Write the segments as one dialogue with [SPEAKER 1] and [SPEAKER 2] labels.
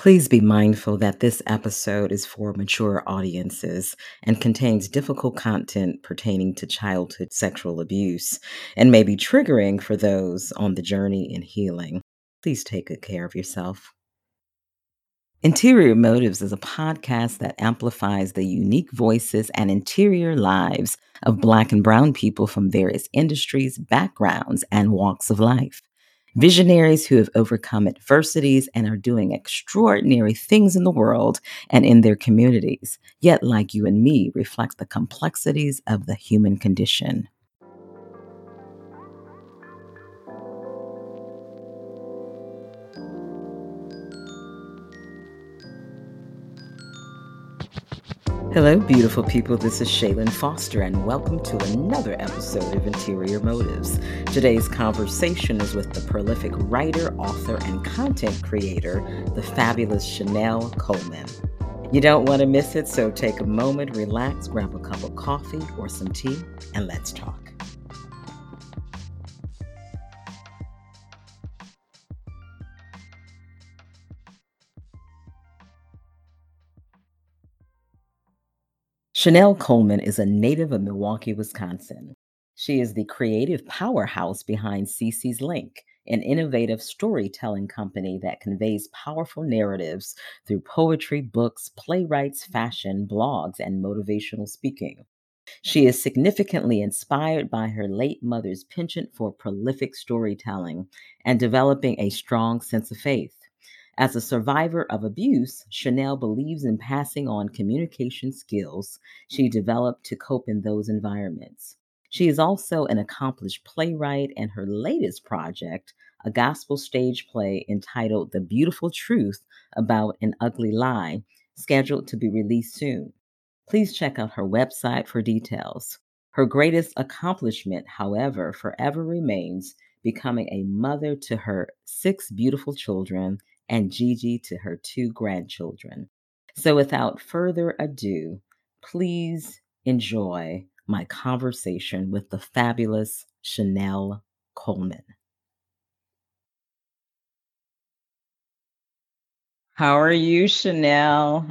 [SPEAKER 1] Please be mindful that this episode is for mature audiences and contains difficult content pertaining to childhood sexual abuse and may be triggering for those on the journey in healing. Please take good care of yourself. Interior Motives is a podcast that amplifies the unique voices and interior lives of Black and Brown people from various industries, backgrounds, and walks of life. Visionaries who have overcome adversities and are doing extraordinary things in the world and in their communities, yet, like you and me, reflect the complexities of the human condition. Hello, beautiful people. This is Shaylin Foster, and welcome to another episode of Interior Motives. Today's conversation is with the prolific writer, author, and content creator, the fabulous Chanel Coleman. You don't want to miss it, so take a moment, relax, grab a cup of coffee or some tea, and let's talk. Chanel Coleman is a native of Milwaukee, Wisconsin. She is the creative powerhouse behind CC's Link, an innovative storytelling company that conveys powerful narratives through poetry, books, playwrights, fashion, blogs, and motivational speaking. She is significantly inspired by her late mother's penchant for prolific storytelling and developing a strong sense of faith. As a survivor of abuse, Chanel believes in passing on communication skills she developed to cope in those environments. She is also an accomplished playwright, and her latest project, a gospel stage play entitled The Beautiful Truth About an Ugly Lie, scheduled to be released soon. Please check out her website for details. Her greatest accomplishment, however, forever remains becoming a mother to her six beautiful children and Gigi to her two grandchildren. So, without further ado, please enjoy my conversation with the fabulous Chanel Coleman. How are you, Chanel?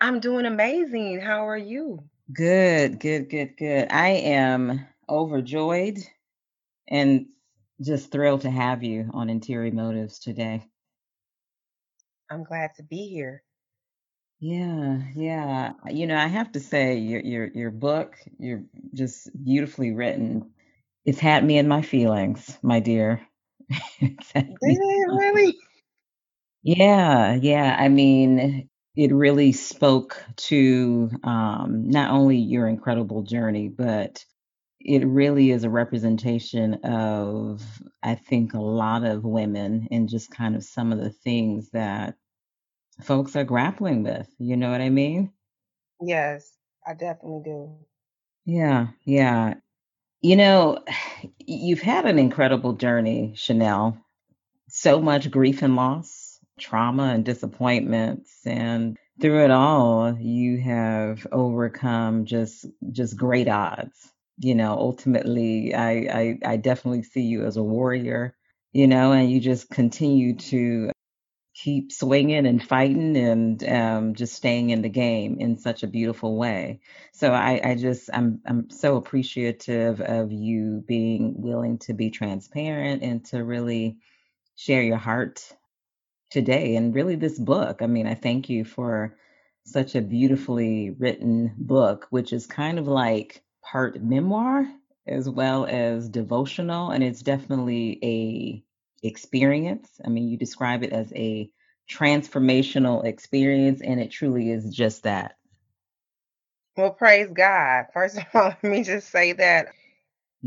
[SPEAKER 2] I'm doing amazing. How are you?
[SPEAKER 1] Good, good, good, good. I am overjoyed and just thrilled to have you on Interior Motives today.
[SPEAKER 2] I'm glad to be here.
[SPEAKER 1] Yeah, yeah. You know, I have to say your your your book, you're just beautifully written. It's had me in my feelings, my dear.
[SPEAKER 2] Did it really?
[SPEAKER 1] Yeah, yeah. I mean, it really spoke to um, not only your incredible journey, but it really is a representation of, I think, a lot of women and just kind of some of the things that folks are grappling with. You know what I mean?
[SPEAKER 2] Yes, I definitely do.
[SPEAKER 1] Yeah, yeah. You know, you've had an incredible journey, Chanel. So much grief and loss, trauma and disappointments, and through it all, you have overcome just just great odds. You know, ultimately, I I, I definitely see you as a warrior. You know, and you just continue to keep swinging and fighting and um, just staying in the game in such a beautiful way. So I, I just I'm I'm so appreciative of you being willing to be transparent and to really share your heart today and really this book. I mean, I thank you for such a beautifully written book, which is kind of like part memoir as well as devotional, and it's definitely a experience. I mean, you describe it as a transformational experience, and it truly is just that.
[SPEAKER 2] Well, praise God. First of all, let me just say that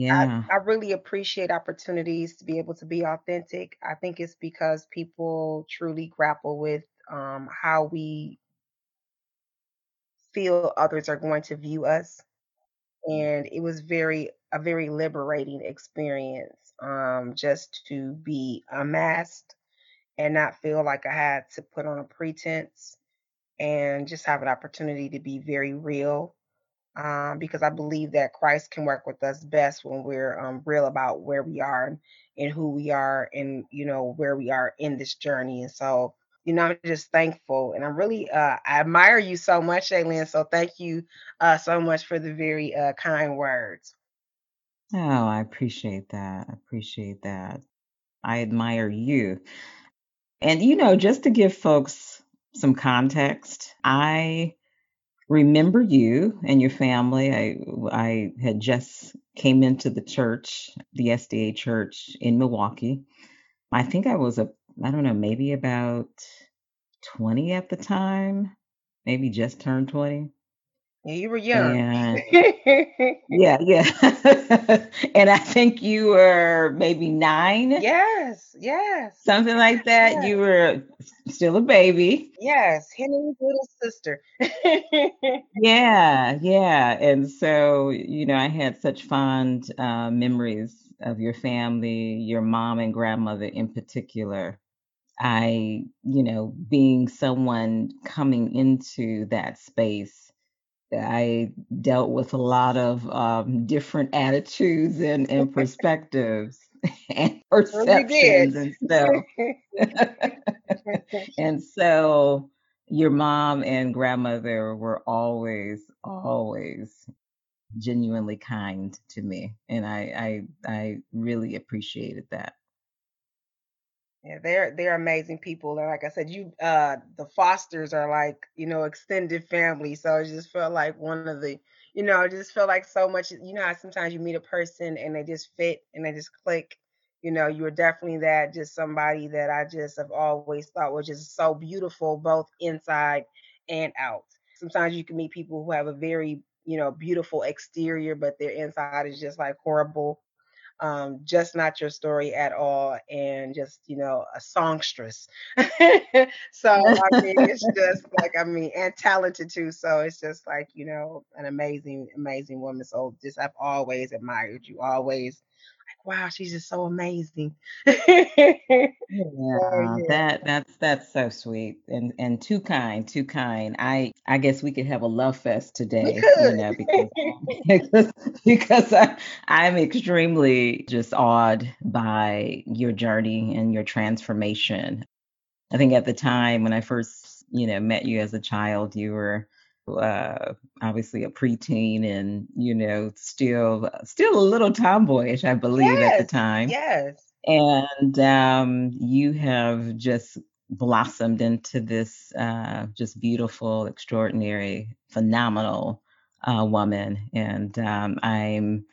[SPEAKER 2] I,
[SPEAKER 1] Yeah.
[SPEAKER 2] I really appreciate opportunities to be able to be authentic. I think it's because people truly grapple with um, how we feel others are going to view us. And it was very, a very liberating experience um, just to be unmasked and not feel like I had to put on a pretense and just have an opportunity to be very real um, because I believe that Christ can work with us best when we're um, real about where we are and, and who we are and you know where we are in this journey. And so you know, I'm just thankful and I'm really uh I admire you so much, Shaylin. So thank you uh so much for the very uh kind words.
[SPEAKER 1] Oh, I appreciate that. I appreciate that. I admire you. And, you know, just to give folks some context, I remember you and your family. I I had just came into the church, the SDA church in Milwaukee. I think I was a I don't know, maybe about 20 at the time, maybe just turned 20.
[SPEAKER 2] Yeah, you were young.
[SPEAKER 1] And yeah, yeah. and I think you were maybe nine,
[SPEAKER 2] yes, yes,
[SPEAKER 1] something like that. You were still a baby.
[SPEAKER 2] yes. Henry's little sister.
[SPEAKER 1] Yeah, yeah. And so, you know, I had such fond uh, memories of your family, your mom and grandmother in particular. I, you know, being someone coming into that space, I dealt with a lot of um, different attitudes and, and perspectives and
[SPEAKER 2] Well, you did.
[SPEAKER 1] perceptions. And so, and so your mom and grandmother were always, always genuinely kind to me. And I, I, I really appreciated that.
[SPEAKER 2] Yeah, they're they're amazing people. And like I said, you uh the Fosters are like, you know, extended family. So it just felt like one of the, you know, it just felt like so much, you know sometimes you meet a person and they just fit and they just click. You know, you were definitely that, just somebody that I just have always thought was just so beautiful, both inside and out. Sometimes you can meet people who have a very, you know, beautiful exterior, but their inside is just like horrible um, just not your story at all, and just you know a songstress. so I mean, it's just like I mean, and talented too. So it's just like you know an amazing, amazing woman. So just I've always admired you. Always wow, she's just so amazing.
[SPEAKER 1] Yeah, that that's that's so sweet and and too kind, too kind. I I guess we could have a love fest today, you know, because because because I I'm extremely just awed by your journey and your transformation. I think at the time when I first, you know, met you as a child, you were uh, obviously a preteen and, you know, still still a little tomboyish, I believe, at the time.
[SPEAKER 2] yes.
[SPEAKER 1] And um, you have just blossomed into this uh, just beautiful, extraordinary, phenomenal uh, woman. And um, I'm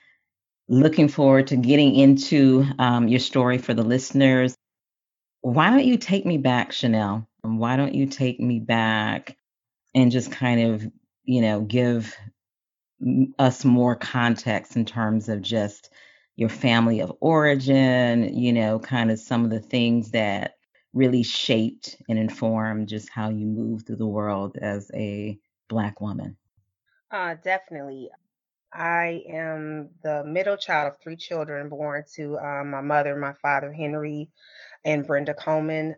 [SPEAKER 1] looking forward to getting into um, your story for the listeners. Why don't you take me back, Chanel? Why don't you take me back and just kind of, you know, give us more context in terms of just your family of origin, you know, kind of some of the things that really shaped and informed just how you move through the world as a Black woman.
[SPEAKER 2] Uh, definitely. I am the middle child of three children born to um, my mother, my father, Henry, and Brenda Coleman.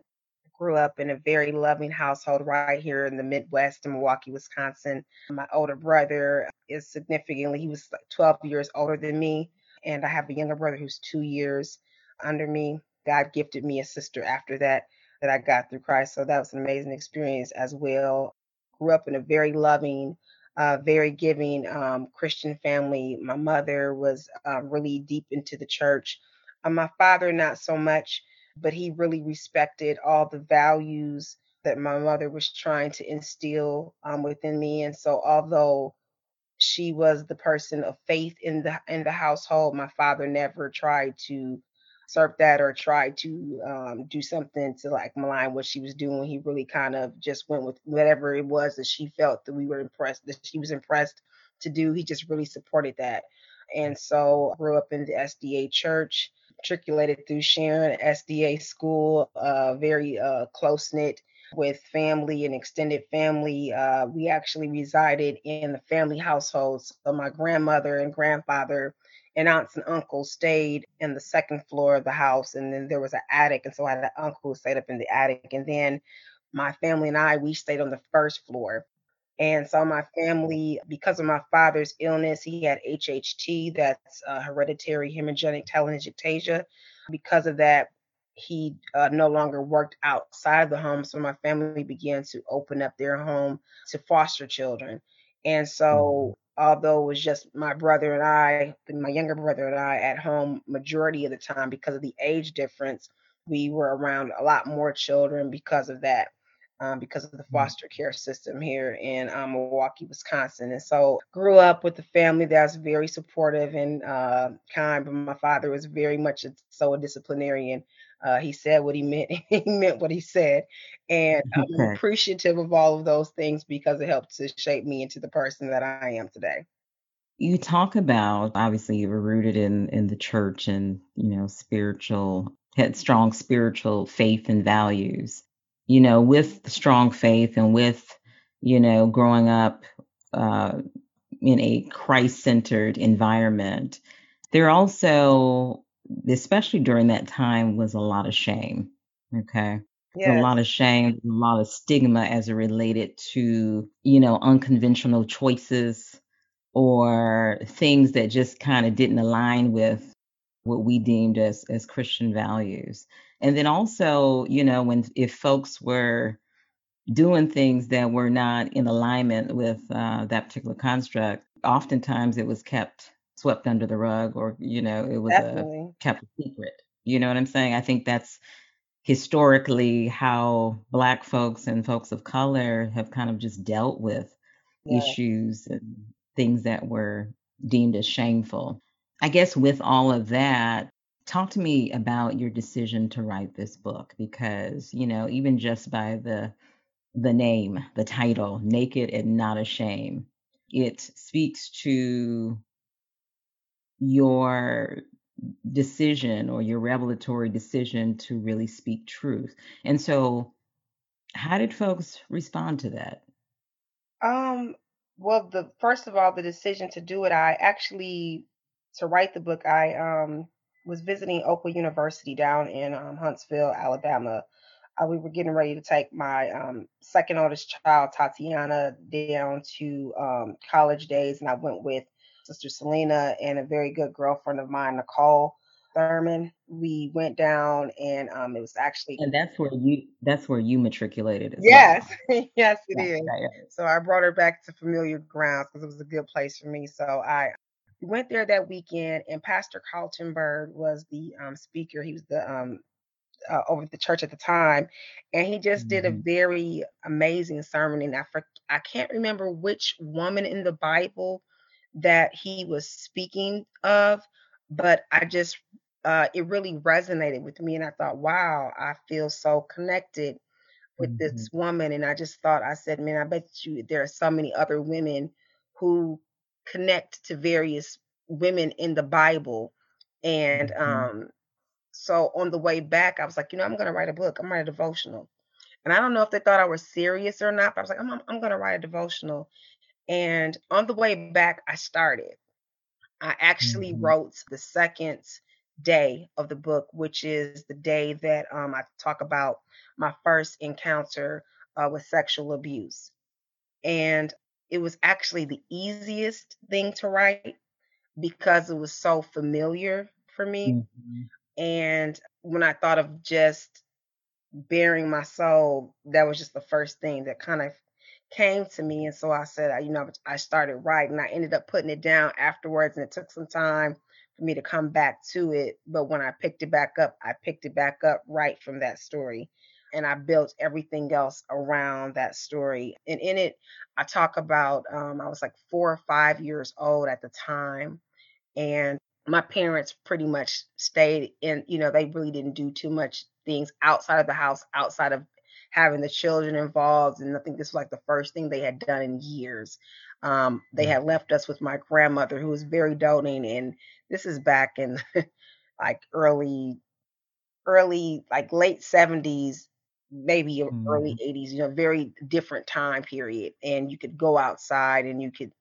[SPEAKER 2] Grew up in a very loving household right here in the Midwest in Milwaukee, Wisconsin. My older brother is significantly, he was like 12 years older than me. And I have a younger brother who's two years under me. God gifted me a sister after that, that I got through Christ. So that was an amazing experience as well. Grew up in a very loving, uh, very giving um, Christian family. My mother was uh, really deep into the church. Uh, my father, not so much but he really respected all the values that my mother was trying to instill um, within me. And so, although she was the person of faith in the in the household, my father never tried to usurp that or tried to um, do something to like malign what she was doing. He really kind of just went with whatever it was that she felt that we were impressed that she was impressed to do. He just really supported that. And so grew up in the SDA church, matriculated through Sharon SDA school, uh, very uh, close knit with family and extended family. Uh, we actually resided in the family households. So my grandmother and grandfather and aunts and uncles stayed in the second floor of the house, and then there was an attic, and so I had an uncle who stayed up in the attic, and then my family and I we stayed on the first floor. And so my family, because of my father's illness, he had HHT, that's uh, hereditary hemorrhagic telangiectasia. Because of that, he uh, no longer worked outside the home. So my family began to open up their home to foster children. And
[SPEAKER 1] Mhm.
[SPEAKER 2] so, although it was just my brother and I, my younger brother and I at home majority of the time because of the age difference, we were around a lot more children because of that um, because of the
[SPEAKER 1] Mm.
[SPEAKER 2] foster care system here in um, Milwaukee, Wisconsin. And so grew up with a family that's very supportive and uh, kind, but my father was very much a, so a disciplinarian. Uh, he said what he meant. he meant what he said. And I'm
[SPEAKER 1] Okay.
[SPEAKER 2] appreciative of all of those things because it helped to shape me into the person that I am today.
[SPEAKER 1] You talk about obviously you were rooted in in the church and, you know, spiritual had strong spiritual faith and values. You know, with strong faith and with, you know, growing up uh, in a Christ-centered environment, there also, especially during that time, was a lot of shame. Okay. A lot of shame, a lot of stigma as it related to, you know, unconventional choices or things that just kind of didn't align with what we deemed as as Christian values. And then also, you know, when if folks were doing things that were not in alignment with uh, that particular construct, oftentimes it was kept swept under the rug, or you know, it was a kept a secret. You know what I'm saying? I think that's historically how Black folks and folks of color have kind of just dealt with
[SPEAKER 2] Yeah.
[SPEAKER 1] issues and things that were deemed as shameful. I guess with all of that, talk to me about your decision to write this book because, you know, even just by the the name, the title, Naked and Not Ashamed, it speaks to your decision or your revelatory decision to really speak truth. And so, how did folks respond to that?
[SPEAKER 2] Um, well, the first of all, the decision to do it, I actually to write the book, I um was visiting Oakwood University down in um, Huntsville, Alabama. Uh, we were getting ready to take my um, second oldest child, Tatiana, down to um, college days, and I went with Sister Selena and a very good girlfriend of mine, Nicole Thurman. We went down, and um, it was actually
[SPEAKER 1] And that's where you that's where you matriculated as
[SPEAKER 2] Yes,
[SPEAKER 1] well.
[SPEAKER 2] yes, it
[SPEAKER 1] Yeah,
[SPEAKER 2] is.
[SPEAKER 1] yeah, yeah.
[SPEAKER 2] So I brought her back to familiar grounds because it was a good place for me. So I we went there that weekend, and Pastor Carlton Byrd was the um, speaker. He was the um, uh, over the church at the time, and he just did a
[SPEAKER 1] Mhm,
[SPEAKER 2] very amazing sermon. And I for, I can't remember which woman in the Bible that he was speaking of, but I just uh, it really resonated with me, and I thought, wow, I feel so connected with
[SPEAKER 1] mhm,
[SPEAKER 2] this woman, and I just thought, I said, man, I bet you there are so many other women who connect to various women in the Bible. And
[SPEAKER 1] mhm,
[SPEAKER 2] um, so on the way back, I was like, you know, I'm gonna write a book. I'm gonna a devotional. And I don't know if they thought I was serious or not, but I was like, I'm, I'm, I'm gonna write a devotional. And on the way back, I started. I actually
[SPEAKER 1] mhm,
[SPEAKER 2] wrote the second day of the book, which is the day that um, I talk about my first encounter uh, with sexual abuse. And it was actually the easiest thing to write because it was so familiar for me.
[SPEAKER 1] mhm,
[SPEAKER 2] And when I thought of just baring my soul, that was just the first thing that kind of came to me. And so I said, you know, I started writing. I ended up putting it down afterwards, and it took some time for me to come back to it. But when I picked it back up, I picked it back up right from that story. And I built everything else around that story. And in it, I talk about um, I was like four or five years old at the time and my parents pretty much stayed in you know they really didn't do too much things outside of the house outside of having the children involved and i think this was like the first thing they had done in years um, they
[SPEAKER 1] mm.
[SPEAKER 2] had left us with my grandmother who was very doting and this is back in like early early like late 70s maybe early
[SPEAKER 1] Mhm.
[SPEAKER 2] 80s you know very different time period and you could go outside and you could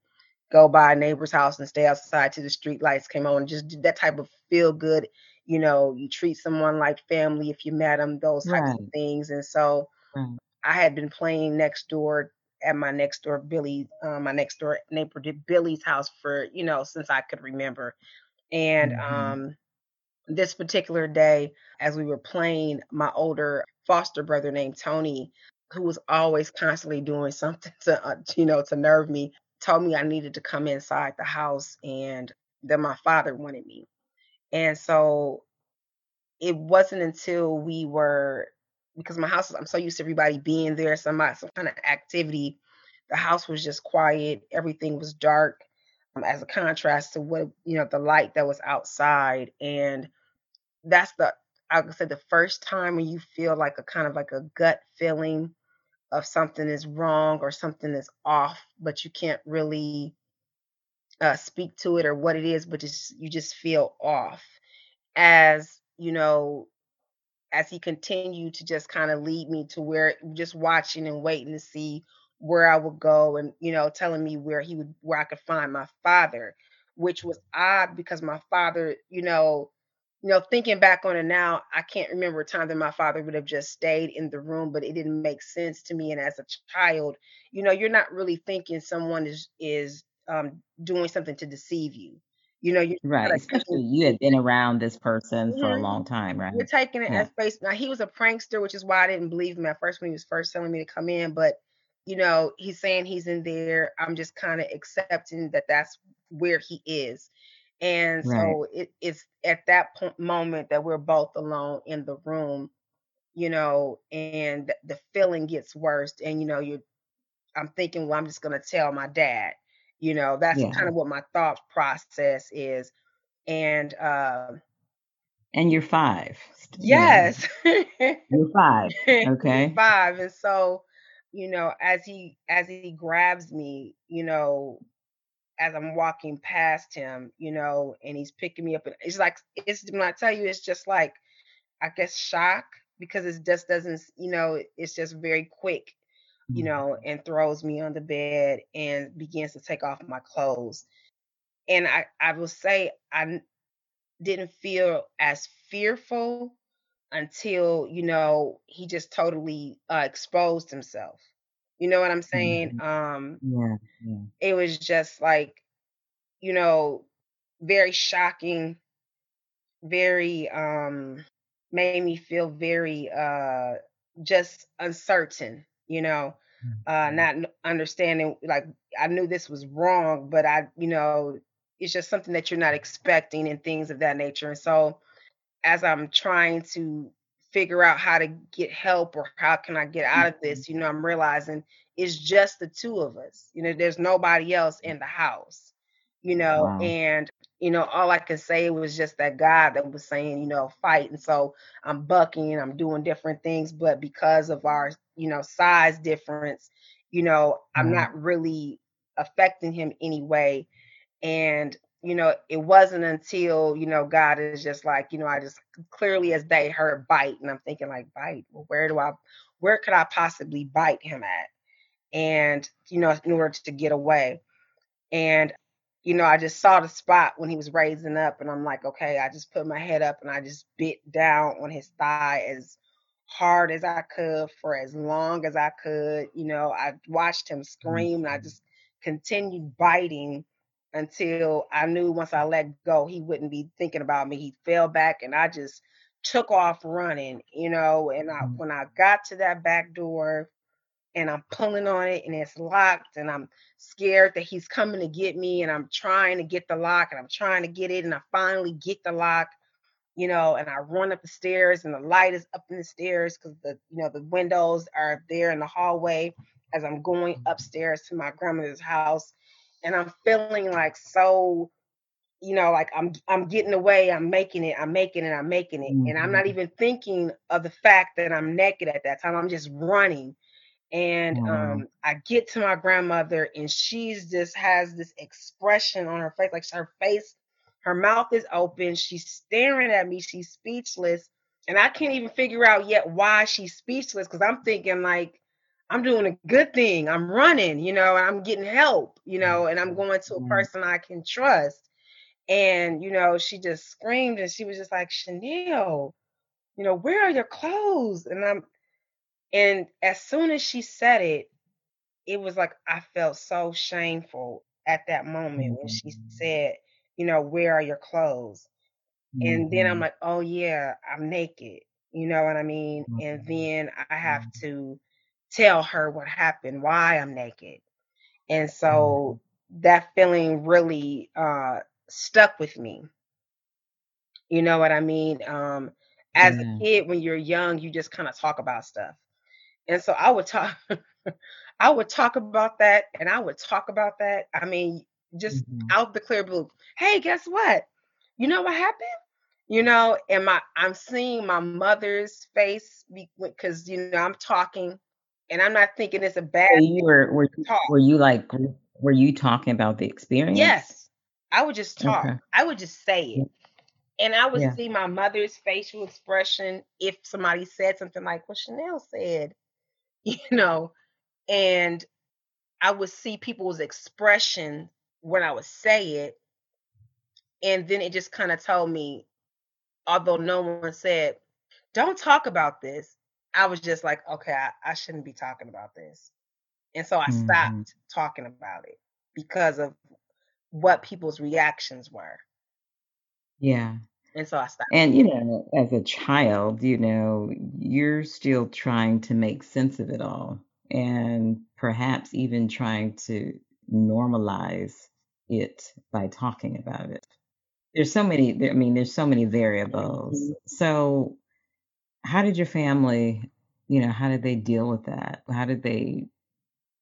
[SPEAKER 2] go by a neighbor's house and stay outside till the street lights came on. Just that type of feel good, you know, you treat someone like family if you met them, those types of things. And so
[SPEAKER 1] right.
[SPEAKER 2] I had been playing next door at my next door Billy, uh, my next door neighbor did Billy's house for, you know, since I could remember. And
[SPEAKER 1] Mhm,
[SPEAKER 2] um this particular day, as we were playing, my older foster brother named Tony, who was always constantly doing something to, uh, you know, to nerve me, told me I needed to come inside the house and that my father wanted me. And so it wasn't until we were because my house I'm so used to everybody being there, some some kind of activity. The house was just quiet, everything was dark um, as a contrast to what you know the light that was outside and that's the I would say the first time when you feel like a kind of like a gut feeling of something is wrong or something is off, but you can't really uh, speak to it or what it is, but just you just feel off. As you know, as he continued to just kind of lead me to where just watching and waiting to see where I would go and you know telling me where he would where I could find my father, which was odd because my father, you know, you know, thinking back on it now, I can't remember a time that my father would have just stayed in the room, but it didn't make sense to me. And as a child, you know, you're not really thinking someone is is um, doing something to deceive you. You know, you're
[SPEAKER 1] Right,
[SPEAKER 2] kind of
[SPEAKER 1] especially you had been around this person for a
[SPEAKER 2] Mhm.
[SPEAKER 1] long time, right?
[SPEAKER 2] You're taking it
[SPEAKER 1] Yeah,
[SPEAKER 2] as face now, he was a prankster, which is why I didn't believe him at first when he was first telling me to come in, but, you know, he's saying he's in there, I'm just kinda accepting that that's where he is, and
[SPEAKER 1] right.
[SPEAKER 2] so it it's at that point moment that we're both alone in the room, you know, and the feeling gets worse, and, you know, you're I'm thinking, "Well, I'm just gonna tell my dad," you know, that's
[SPEAKER 1] Yeah,
[SPEAKER 2] kind of what my thought process is, and, uh
[SPEAKER 1] and you're 5, st you
[SPEAKER 2] Yes.
[SPEAKER 1] you're 5,
[SPEAKER 2] He's
[SPEAKER 1] okay?
[SPEAKER 2] 5, and so, you know, as he as he grabs me, you know, as I'm walking past him, you know, and he's picking me up, and it's like it's when I tell you, it's just like, I guess, shock because it just doesn't you know, it's just very quick, you
[SPEAKER 1] Mhm.
[SPEAKER 2] know, and throws me on the bed and begins to take off my clothes. And I I will say I didn't feel as fearful until, you know, he just totally, uh, exposed himself. You know what I'm saying?
[SPEAKER 1] Mhm.
[SPEAKER 2] Um,
[SPEAKER 1] Yeah, yeah.
[SPEAKER 2] it was just like, you know, very shocking, very, um made me feel very, uh, just uncertain, you know, uh,
[SPEAKER 1] Mhm.
[SPEAKER 2] not understanding like, I knew this was wrong, but I you know, it's just something that you're not expecting and things of that nature, and so as I'm trying to figure out how to get help or how can I get out of this, mm-hmm. you know, I'm realizing it's just the two of us. You know, there's nobody else in the house, you know,
[SPEAKER 1] Wow.
[SPEAKER 2] and you know, all I could say was just that God that was saying, you know, fight. And so I'm bucking, I'm doing different things, but because of our, you know, size difference, you know, I'm
[SPEAKER 1] mm-hmm.
[SPEAKER 2] not really affecting him anyway and, you know, it wasn't until, you know, God is just like, you know, I just clearly as they heard bite. And I'm thinking like bite. Well, where do I where could I possibly bite him at? And, you know, in order to get away. And, you know, I just saw the spot when he was raising up and I'm like, okay, I just put my head up and I just bit down on his thigh as hard as I could for as long as I could. You know, I watched him
[SPEAKER 1] Mhm.
[SPEAKER 2] scream and I just continued biting until I knew once I let go, he wouldn't be thinking about me. He fell back and I just took off running, you know, and I
[SPEAKER 1] Mhm.
[SPEAKER 2] when I got to that back door and I'm pulling on it and it's locked and I'm scared that he's coming to get me and I'm trying to get the lock and I'm trying to get it and I finally get the lock you know, and I run up the stairs and the light is up in the stairs because the you know the windows are there in the hallway as I'm going upstairs to my grandmother's house. And I'm feeling like so, you know, like I'm I'm getting away, I'm making it, I'm making it, I'm making it. And I'm not
[SPEAKER 1] Mhm.
[SPEAKER 2] even thinking of the fact that I'm naked at that time. I'm just running. And
[SPEAKER 1] wow.
[SPEAKER 2] um, I get to my grandmother, and she's just has this expression on her face, like her face, her mouth is open. She's staring at me. She's speechless, and I can't even figure out yet why she's speechless because I'm thinking like I'm doing a good thing. I'm running, you know, and I'm getting help, you know, and I'm going to a person I can trust. And you know, she just screamed, and she was just like, Chanel, you know, where are your clothes? And I'm and as soon as she said it, it was like I felt so shameful at that moment when she
[SPEAKER 1] Mhm.
[SPEAKER 2] said, you know, "Where are your clothes?" And then I'm
[SPEAKER 1] Mhm.
[SPEAKER 2] like, "Oh, yeah, I'm naked." You know what I mean? And
[SPEAKER 1] Mhm.
[SPEAKER 2] then I have to tell her what happened, why I'm naked. And so that feeling really, uh, stuck with me. You know what I mean? Um, as a kid, when you're young, you just kinda talk about stuff. And so I would talk I would talk about that, and I would talk about that. I mean, just
[SPEAKER 1] Mhm.
[SPEAKER 2] out the clear blue. "Hey, guess what? You know what happened?" You know, and my I'm seeing my mother's face because, you know, I'm talking, and I'm not thinking it's a bad
[SPEAKER 1] So you were were were you, like, were you talking about the experience?
[SPEAKER 2] Yes. I would just talk.
[SPEAKER 1] Okay.
[SPEAKER 2] I would just say it. And I would
[SPEAKER 1] Yeah.
[SPEAKER 2] see my mother's facial expression if somebody said something like what Chanel said, you know, and I would see people's expression when I would say it, and then it just kinda told me, although no one said, "Don't talk about this," I was just like, "Okay, I I shouldn't be talking about this." And so I
[SPEAKER 1] Mhm.
[SPEAKER 2] stopped talking about it because of what people's reactions were.
[SPEAKER 1] Yeah.
[SPEAKER 2] And so I stopped.
[SPEAKER 1] And, you know, as a child, you know, you're still trying to make sense of it all and perhaps even trying to normalize it by talking about it. There's so many I mean, there's so many variables.
[SPEAKER 2] Mhm.
[SPEAKER 1] So, how did your family you know, how did they deal with that? How did they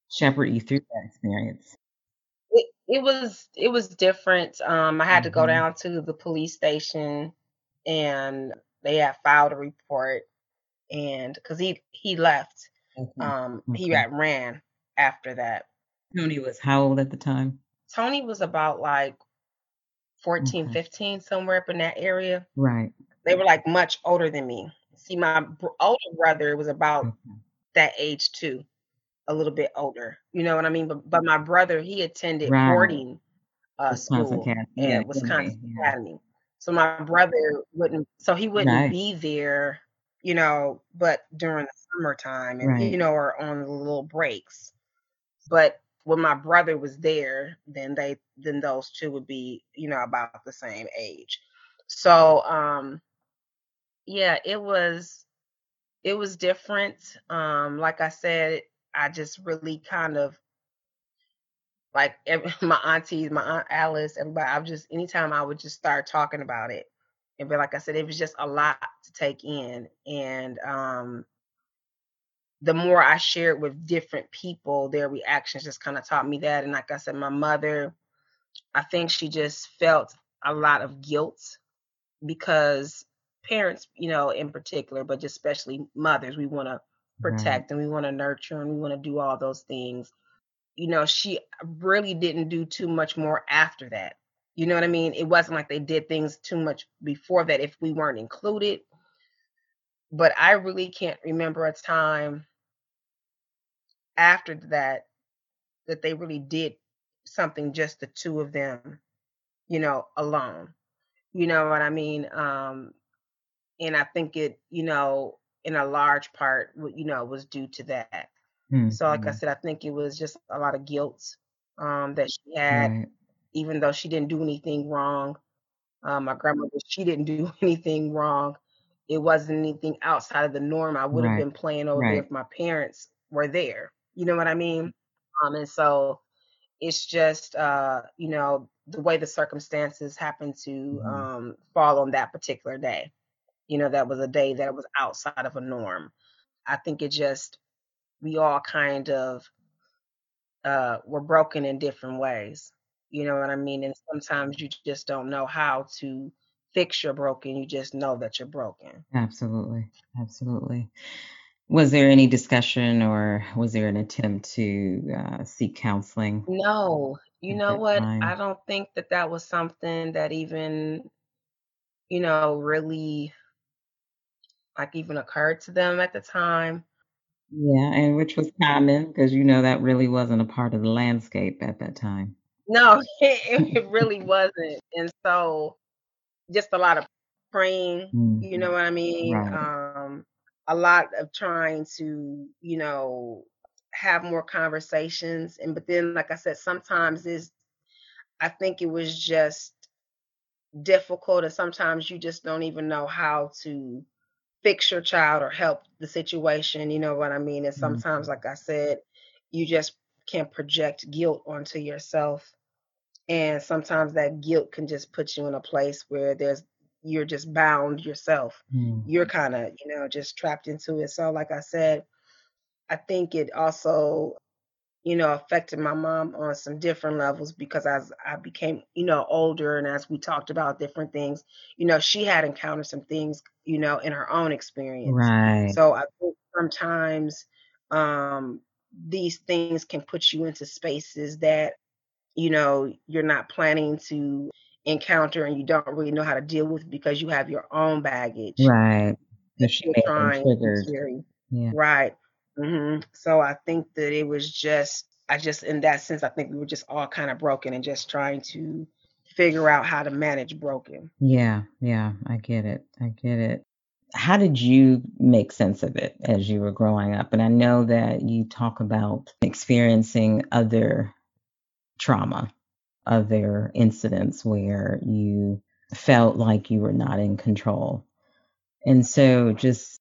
[SPEAKER 1] shepherd you through that experience?
[SPEAKER 2] It it was it was different. Um, I had to go
[SPEAKER 1] Mhm.
[SPEAKER 2] down to the police station and they had filed a report and because he he left.
[SPEAKER 1] Okay.
[SPEAKER 2] Um, he
[SPEAKER 1] Okay.
[SPEAKER 2] got ran after that.
[SPEAKER 1] Tony was how old at the time?
[SPEAKER 2] Tony was about like 14,
[SPEAKER 1] Okay.
[SPEAKER 2] 15, somewhere up in that area.
[SPEAKER 1] Right.
[SPEAKER 2] They were like much older than me. See, my older brother was about
[SPEAKER 1] Okay.
[SPEAKER 2] that age too, a little bit older. You know what I mean? But but my brother, he attended
[SPEAKER 1] Right.
[SPEAKER 2] boarding uh,
[SPEAKER 1] Wisconsin
[SPEAKER 2] school
[SPEAKER 1] Acad yeah,
[SPEAKER 2] at Wisconsin
[SPEAKER 1] Academy, yeah.
[SPEAKER 2] Academy. So my brother wouldn't so he wouldn't
[SPEAKER 1] Nice.
[SPEAKER 2] be there, you know, but during the summertime and you know, or on the little breaks. But when my brother was there, then they then those 2 would be, you know, about the same age. So, um, yeah, it was it was different. Um, like I said, I just really kind of like every, my aunties, my aunt Alice, everybody. I would just anytime I would just start talking about it, and but like I said, it was just a lot to take in, and um, the more I shared with different people, their reactions just kind of taught me that. And like I said, my mother, I think she just felt a lot of guilt because parents, you know, in particular, but just especially mothers, we want to
[SPEAKER 1] Right.
[SPEAKER 2] protect and we want to nurture and we want to do all those things. You know, she really didn't do too much more after that. You know what I mean? It wasn't like they did things too much before that if we weren't included. But I really can't remember a time after that that they really did something just the two of them, you know, alone. You know what I mean? Um, and I think it, you know, in a large part, you know, was due to that. So, like I
[SPEAKER 1] Mhm.
[SPEAKER 2] said, I think it was just a lot of guilt um, that she had,
[SPEAKER 1] Right.
[SPEAKER 2] even though she didn't do anything wrong. Um, my grandmother, she didn't do anything wrong. It wasn't anything outside of the norm. I would have
[SPEAKER 1] Right.
[SPEAKER 2] been playing over there
[SPEAKER 1] Right.
[SPEAKER 2] if my parents were there. You know what I mean? Um, and so it's just, uh, you know, the way the circumstances happened to
[SPEAKER 1] Mhm.
[SPEAKER 2] um, fall on that particular day. You know, that was a day that was outside of a norm. I think it just, we all kind of uh, were broken in different ways. You know what I mean? And sometimes you just don't know how to fix your broken. You just know that you're broken.
[SPEAKER 1] Absolutely. Absolutely. Was there any discussion or was there an attempt to, uh, seek counseling
[SPEAKER 2] No, you know what? I don't think that that was something that even, you know, really like even occurred to them at the time.
[SPEAKER 1] Yeah, and which was common because you know that really wasn't a part of the landscape at that time.
[SPEAKER 2] No, it, it really wasn't. And so just a lot of praying, you know
[SPEAKER 1] Mhm.
[SPEAKER 2] what I mean?
[SPEAKER 1] Right.
[SPEAKER 2] Um, a lot of trying to, you know, have more conversations. And but then, like I said, sometimes is I think it was just difficult and sometimes you just don't even know how to fix your child or help the situation, you know what I mean? And sometimes,
[SPEAKER 1] Mhm.
[SPEAKER 2] like I said, you just can project guilt onto yourself. And sometimes that guilt can just put you in a place where there's you're just bound yourself.
[SPEAKER 1] Mm.
[SPEAKER 2] You're kind of, you know, just trapped into it. So like I said, I think it also you know, affected my mom on some different levels because as I became, you know, older and as we talked about different things, you know, she had encountered some things, you know, in her own experience.
[SPEAKER 1] Right.
[SPEAKER 2] So I think sometimes um these things can put you into spaces that, you know, you're not planning to encounter and you don't really know how to deal with because you have your own baggage
[SPEAKER 1] Right.
[SPEAKER 2] that you're
[SPEAKER 1] may have been
[SPEAKER 2] trying to
[SPEAKER 1] triggered.
[SPEAKER 2] carry.
[SPEAKER 1] Yeah.
[SPEAKER 2] Right. Mhm. So I think that it was just I just in that sense, I think we were just all kind of broken and just trying to figure out how to manage broken.
[SPEAKER 1] Yeah, yeah, I get it. I get it. How did you make sense of it as you were growing up? And I know that you talk about experiencing other trauma, other incidents where you felt like you were not in control. And so just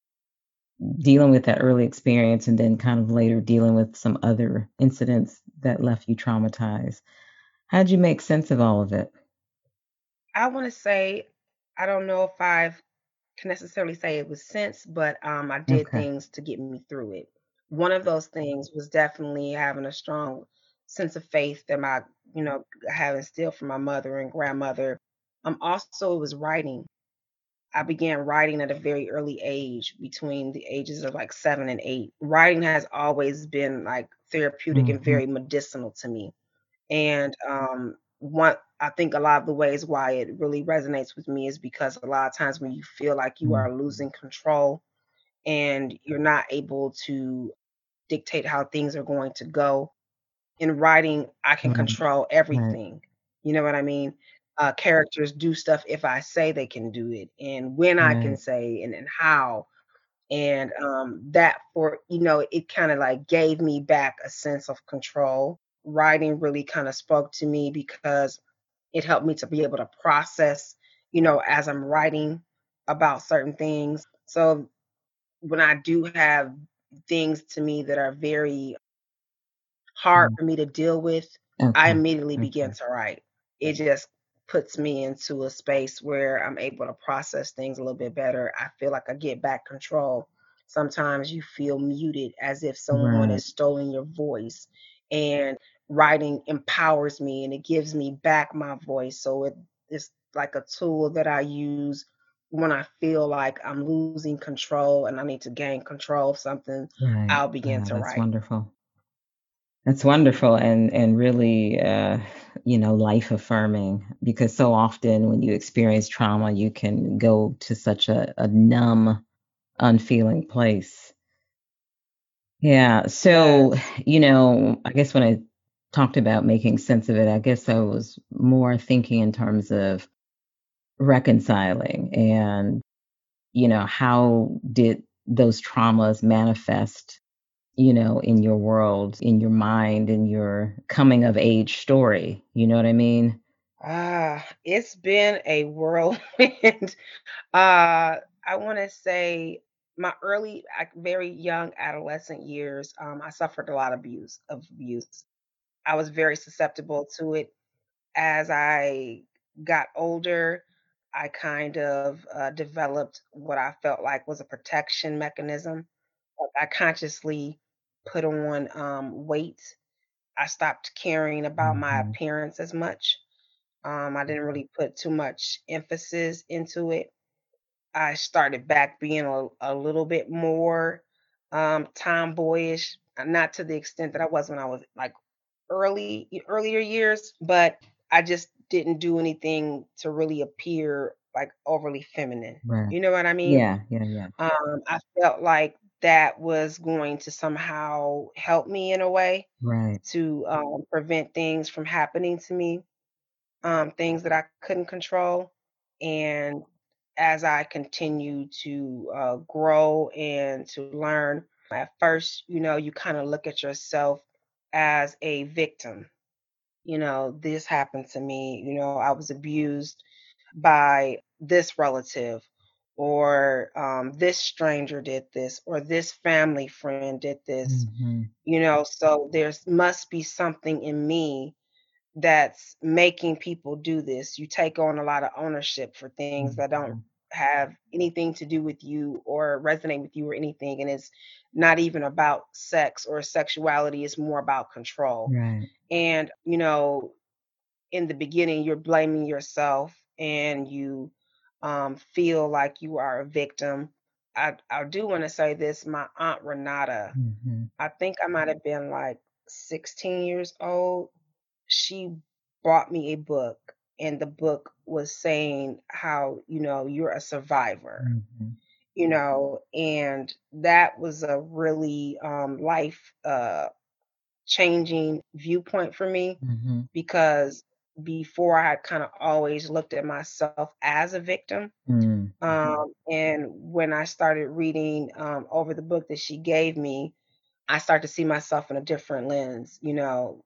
[SPEAKER 1] dealing with that early experience and then kind of later dealing with some other incidents that left you traumatized. How'd you make sense of all of it?
[SPEAKER 2] I want to say I don't know if I can necessarily say it was sense, but um, I did
[SPEAKER 1] Okay.
[SPEAKER 2] things to get me through it. One of those things was definitely having a strong sense of faith that my, you know, I have instilled from my mother and grandmother. Um, also, it was writing. I began writing at a very early age, between the ages of like seven and eight. Writing has always been like therapeutic and
[SPEAKER 1] Mhm.
[SPEAKER 2] very medicinal to me. And um, one, I think a lot of the ways why it really resonates with me is because a lot of times when you feel like you are
[SPEAKER 1] Mhm.
[SPEAKER 2] losing control and you're not able to dictate how things are going to go, in writing, I can
[SPEAKER 1] Right,
[SPEAKER 2] control
[SPEAKER 1] right,
[SPEAKER 2] everything. You know what I mean? Uh, characters do stuff if I say they can do it, and when I can say, and, and how. And um, that for you know, it kind of like gave me back a sense of control. Writing really kind of spoke to me because it helped me to be able to process, you know, as I'm writing about certain things. So when I do have things to me that are very hard
[SPEAKER 1] mm,
[SPEAKER 2] for me to deal with, I
[SPEAKER 1] okay,
[SPEAKER 2] immediately begin to write. It just puts me into a space where I'm able to process things a little bit better. I feel like I get back control. Sometimes you feel muted as if someone
[SPEAKER 1] right,
[SPEAKER 2] is stealing your voice, and writing empowers me and it gives me back my voice. So it, it is like a tool that I use when I feel like I'm losing control and I need to gain control of something.
[SPEAKER 1] right.
[SPEAKER 2] I'll begin
[SPEAKER 1] Wow,
[SPEAKER 2] to
[SPEAKER 1] that's
[SPEAKER 2] write.
[SPEAKER 1] That's wonderful. That's wonderful and and really, uh, you know, life affirming because so often when you experience trauma, you can go to such a a numb, unfeeling place. Yeah, so, you know, I guess when I talked about making sense of it, I guess I was more thinking in terms of reconciling and, you know, how did those traumas manifest, you know, in your world, in your mind, in your coming of age story, you know what I mean?
[SPEAKER 2] Ah, it's been a whirlwind. Uh, I wanna say my early, very young adolescent years, um, I suffered a lot of abuse of abuse. I was very susceptible to it. As I got older, I kind of, uh, developed what I felt like was a protection mechanism. Like, I consciously put on, um, weight. I stopped caring about my
[SPEAKER 1] Mhm.
[SPEAKER 2] appearance as much. Um, I didn't really put too much emphasis into it. I started back being a, a little bit more um, tomboyish, uh, not to the extent that I was when I was like early earlier years, but I just didn't do anything to really appear like overly feminine.
[SPEAKER 1] Right.
[SPEAKER 2] You know what I mean?
[SPEAKER 1] Yeah, yeah, yeah.
[SPEAKER 2] Um, I felt like that was going to somehow help me in a way
[SPEAKER 1] Right.
[SPEAKER 2] to um, prevent things from happening to me um, things that I couldn't control. And as I continue to uh, grow and to learn, at first, you know, you kind of look at yourself as a victim. You know, this happened to me. You know, I was abused. by this relative or um, this stranger did this or this family friend did this
[SPEAKER 1] Mhm.
[SPEAKER 2] you know so there's must be something in me that's making people do this you take on a lot of ownership for things that don't
[SPEAKER 1] Mhm.
[SPEAKER 2] have anything to do with you or resonate with you or anything and it's not even about sex or sexuality it's more about control
[SPEAKER 1] Right.
[SPEAKER 2] and you know in the beginning you're blaming yourself and you um, feel like you are a victim. I, I do want to say this my aunt Renata,
[SPEAKER 1] Mhm.
[SPEAKER 2] I think I might have been like 16 years old. She bought me a book, and the book was saying how, you know, you're a survivor,
[SPEAKER 1] Mhm.
[SPEAKER 2] you know, and that was a really um, life uh, changing viewpoint for me
[SPEAKER 1] Mhm.
[SPEAKER 2] because before I had kind of always looked at myself as a victim.
[SPEAKER 1] Mm.
[SPEAKER 2] Um, and when I started reading um, over the book that she gave me, I started to see myself in a different lens, you know,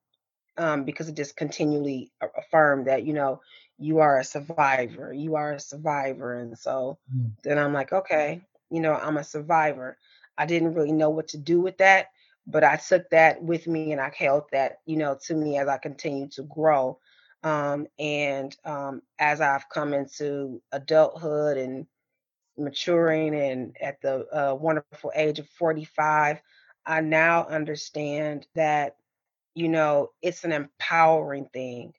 [SPEAKER 2] um, because it just continually affirmed that, you know, you are a survivor, you are a survivor. And so
[SPEAKER 1] Mm.
[SPEAKER 2] then I'm like, okay, you know, I'm a survivor. I didn't really know what to do with that, but I took that with me and I held that, you know, to me as I continued to grow. Um, and um, as I've come into adulthood and maturing and at the uh, wonderful age of 45, I now understand that, you know, it's an empowering thing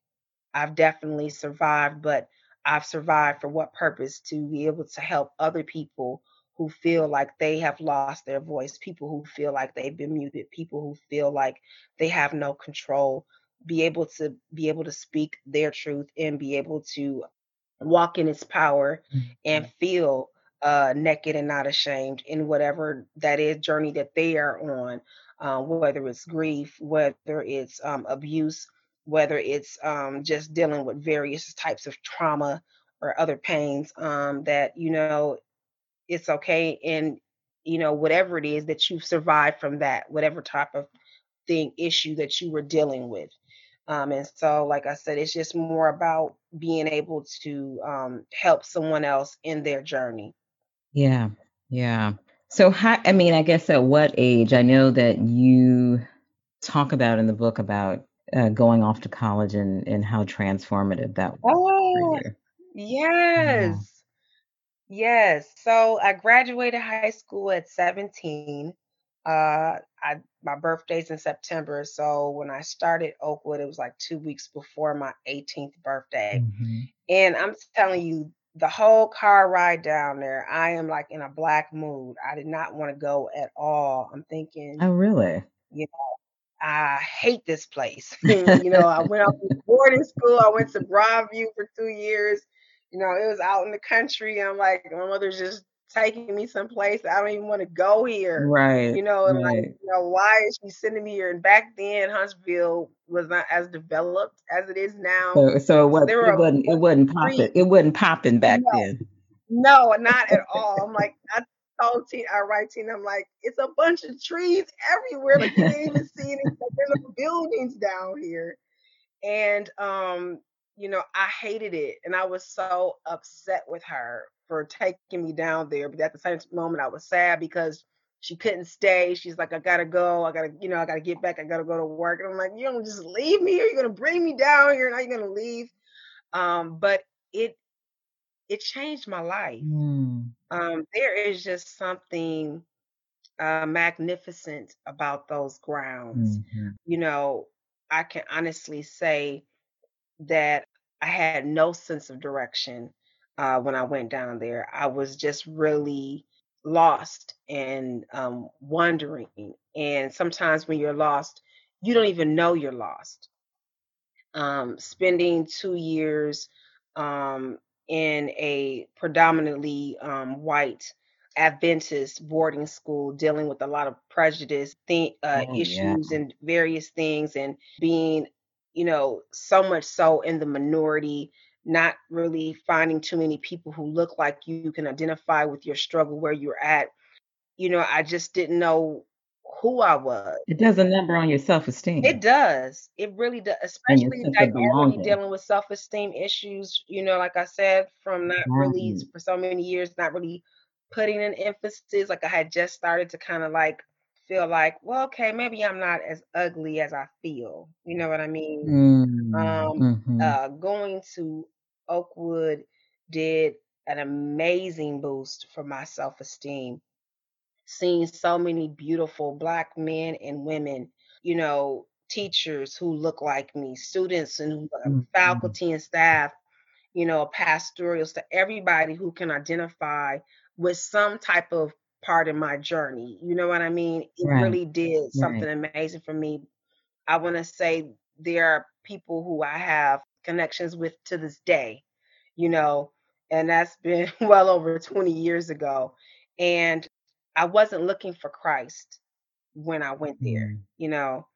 [SPEAKER 2] I've definitely survived, but I've survived for what purpose? To be able to help other people who feel like they have lost their voice, people who feel like they've been muted, people who feel like they have no control, be able to be able to speak their truth and be able to walk in its power and
[SPEAKER 1] Mhm.
[SPEAKER 2] feel uh, naked and not ashamed in whatever that is journey that they are on, uh, whether it's grief, whether it's um, abuse, whether it's um, just dealing with various types of trauma or other pains. Um, that you know it's okay, and you know whatever it is that you've survived from that, whatever type of thing issue that you were dealing with. Um, and so, like I said, it's just more about being able to um, help someone else in their journey.
[SPEAKER 1] Yeah. Yeah. So how I mean, I guess at what age? I know that you talk about in the book about, uh, going off to college and and how transformative that was
[SPEAKER 2] Oh,
[SPEAKER 1] you. Yeah.
[SPEAKER 2] yes. Yes. So I graduated high school at 17. Uh, I my birthday's in September, so when I started Oakwood, it was like 2 weeks before my 18th birthday.
[SPEAKER 1] Mhm.
[SPEAKER 2] And I'm telling you, the whole car ride down there, I am like in a black mood. I did not want to go at all. I'm thinking,
[SPEAKER 1] Oh, really?
[SPEAKER 2] you know, I hate this place. you know, I went off to boarding school. I went to Broadview for two years. You know, it was out in the country. I'm like, my mother's just taking me someplace. I don't even want to go here.
[SPEAKER 1] Right,
[SPEAKER 2] You know, and like, you know, why is she sending me here? And back then, Huntsville was not as developed as it is now.
[SPEAKER 1] So so it
[SPEAKER 2] So
[SPEAKER 1] was
[SPEAKER 2] were
[SPEAKER 1] it wasn't it wasn't popping it wasn't popping back
[SPEAKER 2] no,
[SPEAKER 1] then.
[SPEAKER 2] no, not at all. I'm like, I told Tina, I write Tina, I'm like, it's a bunch of trees everywhere. Like you can't even see any like there's no buildings down here. And um, you know, I hated it. And I was so upset with her for taking me down there. But at the same moment I was sad because she couldn't stay. She's like, I gotta go. I gotta, you know, I gotta get back. I gotta go to work. And I'm like, you don't just leave me. You're gonna bring me down here. Now you're gonna leave. Um, but it it changed my life.
[SPEAKER 1] Mm.
[SPEAKER 2] Um, there is just something uh, magnificent about those grounds.
[SPEAKER 1] Mhm.
[SPEAKER 2] You know, I can honestly say that I had no sense of direction uh, when I went down there. I was just really lost and um, wondering. And sometimes when you're lost, you don't even know you're lost um, spending two years um, in a predominantly um, white Adventist boarding school, dealing with a lot of prejudice, th- uh,
[SPEAKER 1] Oh, yeah.
[SPEAKER 2] issues, and various things, and being, you know, so much so in the minority, not really finding too many people who look like you, can identify with your struggle where you're at. You know, I just didn't know who I was.
[SPEAKER 1] It does a number on your self-esteem.
[SPEAKER 2] It does. It really does, especially
[SPEAKER 1] sense of
[SPEAKER 2] primarily
[SPEAKER 1] belonging.
[SPEAKER 2] dealing with self-esteem issues, you know, like I said, from not really for so many years, not really putting an emphasis, like I had just started to kinda, like, feel like, "Well, okay, maybe I'm not as ugly as I feel." You know what I mean?
[SPEAKER 1] Mm,
[SPEAKER 2] Um,
[SPEAKER 1] mhm.
[SPEAKER 2] uh, going to Oakwood did an amazing boost for my self-esteem. Seeing so many beautiful Black men and women, you know, teachers who look like me, students and,
[SPEAKER 1] Mhm.
[SPEAKER 2] faculty and staff, you know, pastorals, to everybody who can identify with some type of part in my journey, you know what I mean? It
[SPEAKER 1] Right.
[SPEAKER 2] really did
[SPEAKER 1] Right.
[SPEAKER 2] something amazing for me. I wanna say there are people who I have connections with to this day, you know, and that's been well over 20 years ago, and I wasn't looking for Christ when I went there,
[SPEAKER 1] Mm.
[SPEAKER 2] you know,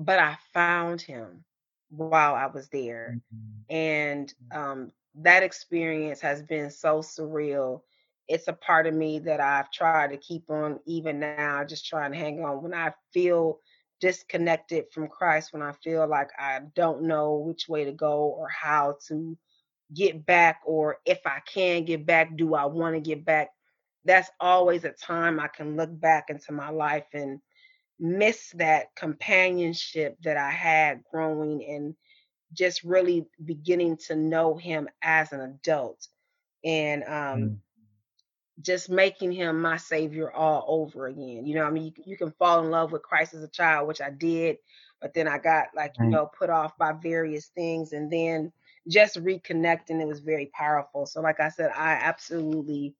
[SPEAKER 2] but I found him while I was there,
[SPEAKER 1] Mhm.
[SPEAKER 2] and, um, that experience has been so surreal. It's a part of me that I've tried to keep on even now, just trying to hang on. When I feel disconnected from Christ, when I feel like I don't know which way to go or how to get back, or if I can get back, do I wanna get back? That's always a time I can look back into my life and miss that companionship that I had growing and just really beginning to know him as an adult, and, um
[SPEAKER 1] Mm.
[SPEAKER 2] Just making him my savior all over again, you know, I mean, you you can fall in love with Christ as a child, which I did, but then I got, like, you know, put off by various things, and then just reconnecting, it was very powerful. So, like I said, I absolutely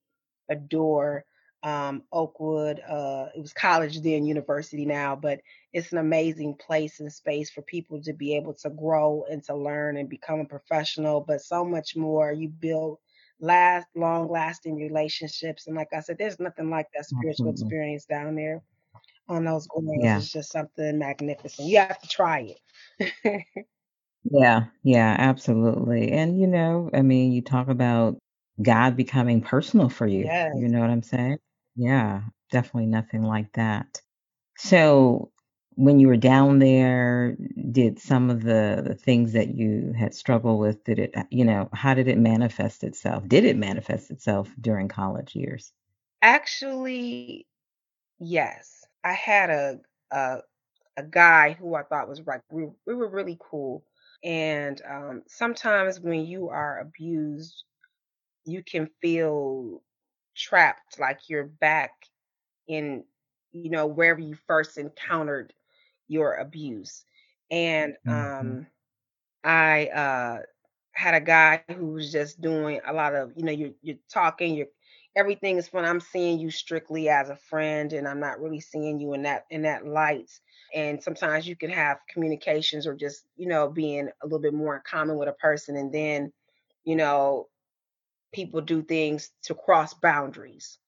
[SPEAKER 2] adore, um, Oakwood, uh, it was college then, university now, but it's an amazing place and space for people to be able to grow and to learn and become a professional, but so much more. You build last long-lasting relationships, and like I said, there's nothing like that spiritual
[SPEAKER 1] Absolutely.
[SPEAKER 2] experience down there on those grounds.
[SPEAKER 1] Yeah.
[SPEAKER 2] It's just something magnificent. You have to try it.
[SPEAKER 1] Yeah, yeah, absolutely, and, you know, I mean, you talk about God becoming personal for you, you know what I'm saying? Yeah, definitely nothing like that. So, when you were down there, did some of the the things that you had struggled with, did it, you know, how did it manifest itself? Did it manifest itself during college years?
[SPEAKER 2] Actually, yes. I had a a a guy who I thought was right. We we were really cool, and, um, sometimes when you are abused, you can feel trapped, like you're back in, you know, wherever you first encountered your abuse, and,
[SPEAKER 1] Mhm.
[SPEAKER 2] um, I, uh, had a guy who was just doing a lot of you know, you're you're talking, you're everything is fun. I'm seeing you strictly as a friend, and I'm not really seeing you in that in that light, and sometimes you can have communications or just, you know, being a little bit more in common with a person, and then, you know, people do things to cross boundaries,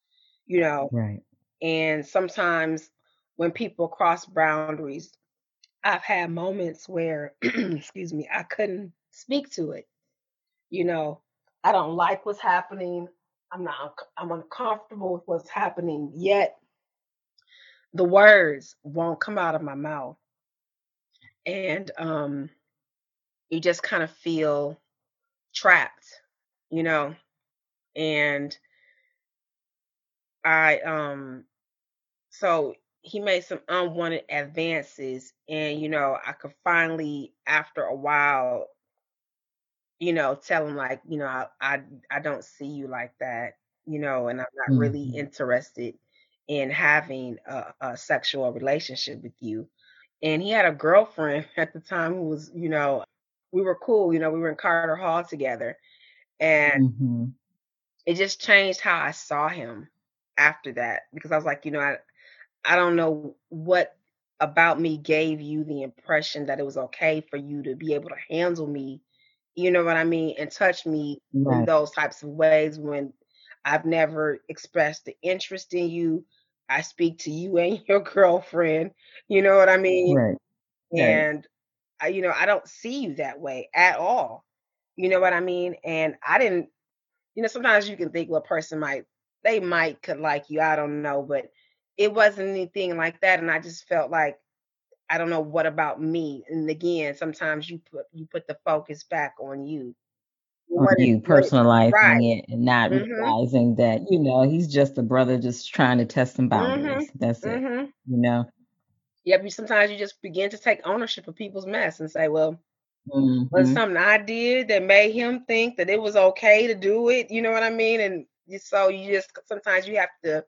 [SPEAKER 2] you know,
[SPEAKER 1] Right.
[SPEAKER 2] and sometimes when people cross boundaries, I've had moments where, excuse me, I couldn't speak to it, you know? I don't like what's happening. I'm not I'm uncomfortable with what's happening, yet the words won't come out of my mouth. And, um, you just kinda feel trapped, you know? And I, um so he made some unwanted advances, and, you know, I could finally, after a while you know, tell him, like, you know, "I I I don't see you like that, you know, and I'm not really
[SPEAKER 1] Mhm.
[SPEAKER 2] interested in having a a sexual relationship with you." And he had a girlfriend at the time who was, you know we were cool, you know, we were in Carter Hall together, and
[SPEAKER 1] Mhm.
[SPEAKER 2] it just changed how I saw him after that because I was like, you know, I I don't know what about me gave you the impression that it was okay for you to be able to handle me, you know what I mean, and touch me in those types of ways when I've never expressed the interest in you. I speak to you and your girlfriend, you know what I mean?
[SPEAKER 1] Right. Right.
[SPEAKER 2] And I you know, I don't see you that way at all, you know what I mean? And I didn't you know, sometimes you can think, well, a person might they might could like you, I don't know, but it wasn't anything like that, and I just felt like, I don't know what about me, and again, sometimes you put you put the focus back on you.
[SPEAKER 1] On you
[SPEAKER 2] it right.
[SPEAKER 1] personalizing it and not
[SPEAKER 2] Mhm.
[SPEAKER 1] realizing that, you know, he's just a brother just trying to test some
[SPEAKER 2] Mhm.
[SPEAKER 1] boundaries. That's it,
[SPEAKER 2] Mhm.
[SPEAKER 1] you know?
[SPEAKER 2] Yep, you sometimes you just begin to take ownership of people's mess and say, "Well, was
[SPEAKER 1] Mhm.
[SPEAKER 2] something I did that made him think that it was okay to do it?" You know what I mean? And so you just sometimes you have to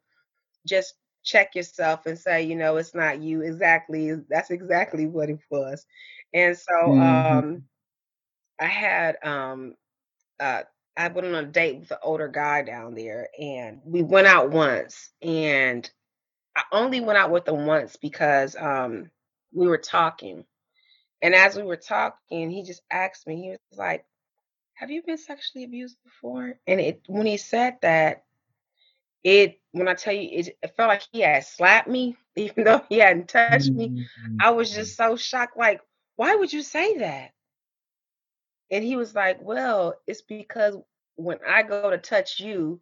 [SPEAKER 2] just check yourself and say, you know, "It's not you." Exactly, that's exactly what it was. And so, um,
[SPEAKER 1] Mhm.
[SPEAKER 2] I had, um, uh I went on a date with an older guy down there, and we went out once, and I only went out with him once because, um, we were talking, and as we were talking, he just asked me, he was like, "Have you been sexually abused before?" And it when he said that it when I tell you, it it felt like he had slapped me, even though he hadn't touched me.
[SPEAKER 1] Mhm.
[SPEAKER 2] I was just so shocked, like, "Why would you say that?" And he was like, "Well, it's because when I go to touch you,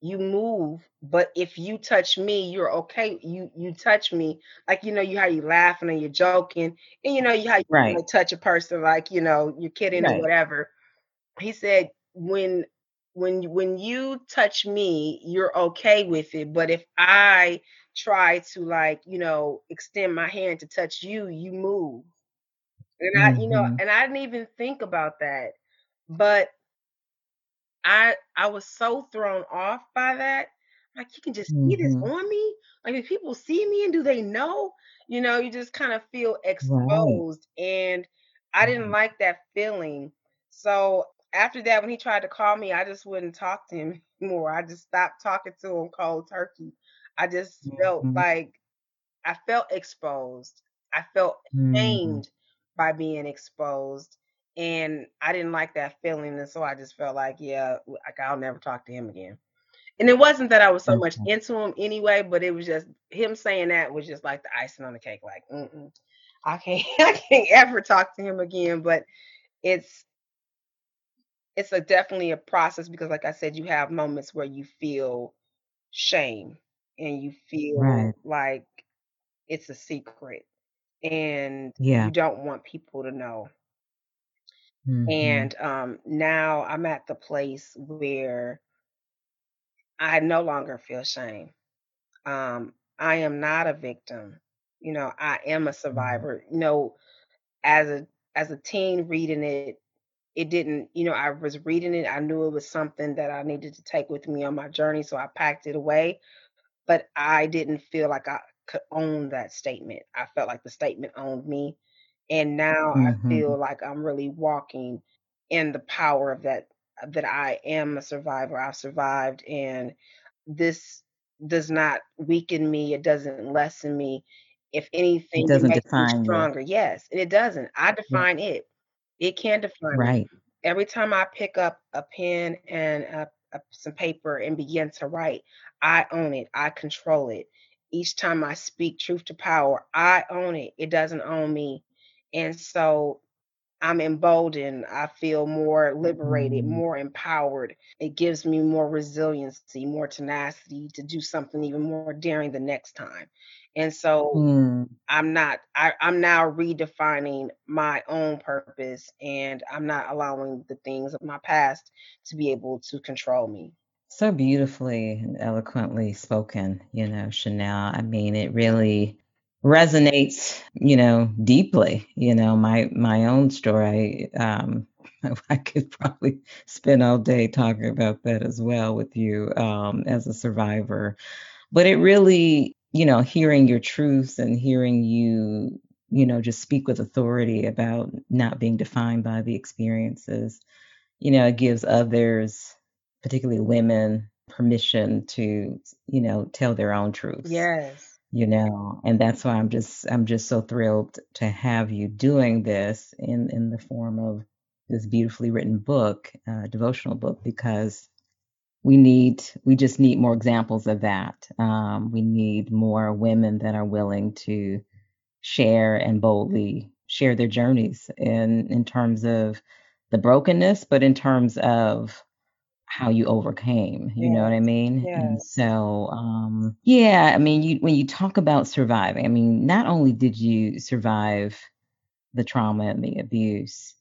[SPEAKER 2] you move, but if you touch me, you're okay. You you touch me, like, you know, you how you laughing and you're joking, and you know, you how you
[SPEAKER 1] Right.
[SPEAKER 2] touch a person like, you know, you're kidding or whatever." He said, "When when when you touch me, you're okay with it, but if I try to, like, you know, extend my hand to touch you, you move." And I you know,
[SPEAKER 1] Mhm.
[SPEAKER 2] and I didn't even think about that, but I I was so thrown off by that. Like, "You can just see this
[SPEAKER 1] Mhm.
[SPEAKER 2] on me? Like, if people see me and do they know?" You know, you just kinda feel
[SPEAKER 1] Right.
[SPEAKER 2] exposed, and I didn't
[SPEAKER 1] Right.
[SPEAKER 2] like that feeling. So, after that, when he tried to call me, I just wouldn't talk to him anymore. I just stopped talking to him cold turkey. I just felt
[SPEAKER 1] Mhm.
[SPEAKER 2] like I felt exposed. I felt
[SPEAKER 1] Mhm.
[SPEAKER 2] by being exposed, and I didn't like that feeling, and so I just felt like, yeah, like, I'll never talk to him again. And it wasn't that I was so much into him anyway, but it was just him saying that was just like the icing on the cake, like, "Mm-mm, I can't I can't ever talk to him again," but it's it's a definitely a process because like I said, you have moments where you feel shame and you
[SPEAKER 1] Right.
[SPEAKER 2] feel like it's a secret. and
[SPEAKER 1] Yeah.
[SPEAKER 2] you don't want people to know.
[SPEAKER 1] Mhm.
[SPEAKER 2] And um, now I'm at the place where I no longer feel shame. Um, I am not a victim. You know, I am a
[SPEAKER 1] Mhm.
[SPEAKER 2] survivor. You know, as a as a teen reading it, it didn't, you know, I was reading it. I knew it was something that I needed to take with me on my journey, so I packed it away. But I didn't feel like I could own that statement. I felt like the statement owned me. And now I
[SPEAKER 1] Mhm.
[SPEAKER 2] feel like I'm really walking in the power of that that I am a survivor. I've survived and this does not weaken me. It doesn't lessen me. If anything, it
[SPEAKER 1] doesn't
[SPEAKER 2] makes me
[SPEAKER 1] define you.
[SPEAKER 2] stronger. Yes, and it doesn't. I
[SPEAKER 1] Yeah.
[SPEAKER 2] define it. It can define me.
[SPEAKER 1] Right.
[SPEAKER 2] Every time I pick up a pen and a, a, some paper and begin to write, I own it. I control it. Each time I speak truth to power, I own it. It doesn't own me. And so I'm emboldened. I feel more liberated,
[SPEAKER 1] Mhm.
[SPEAKER 2] more empowered. It gives me more resiliency, more tenacity to do something even more daring the next time. And so
[SPEAKER 1] Mm.
[SPEAKER 2] I'm not I, I'm now redefining my own purpose and I'm not allowing the things of my past to be able to control me.
[SPEAKER 1] So beautifully and eloquently spoken, you know, Chanel. I mean, it really resonates, you know, deeply. You know, my my own story, um, I could probably spend all day talking about that as well with you, um, as a survivor. But it really, you know, hearing your truths and hearing you, you know, just speak with authority about not being defined by the experiences you know, it gives others, particularly women, permission to, you know, tell their own truths,
[SPEAKER 2] Yes.
[SPEAKER 1] you know, and that's why I'm just I'm just so thrilled to have you doing this in in the form of this beautifully written book, uh, devotional book, because we need we just need more examples of that. Um, we need more women that are willing to share and boldly share their journeys in in terms of the brokenness, but in terms of how you overcame, you know what I mean? And so, um, yeah, I mean, you when you talk about surviving, I mean, not only did you survive the trauma and the abuse,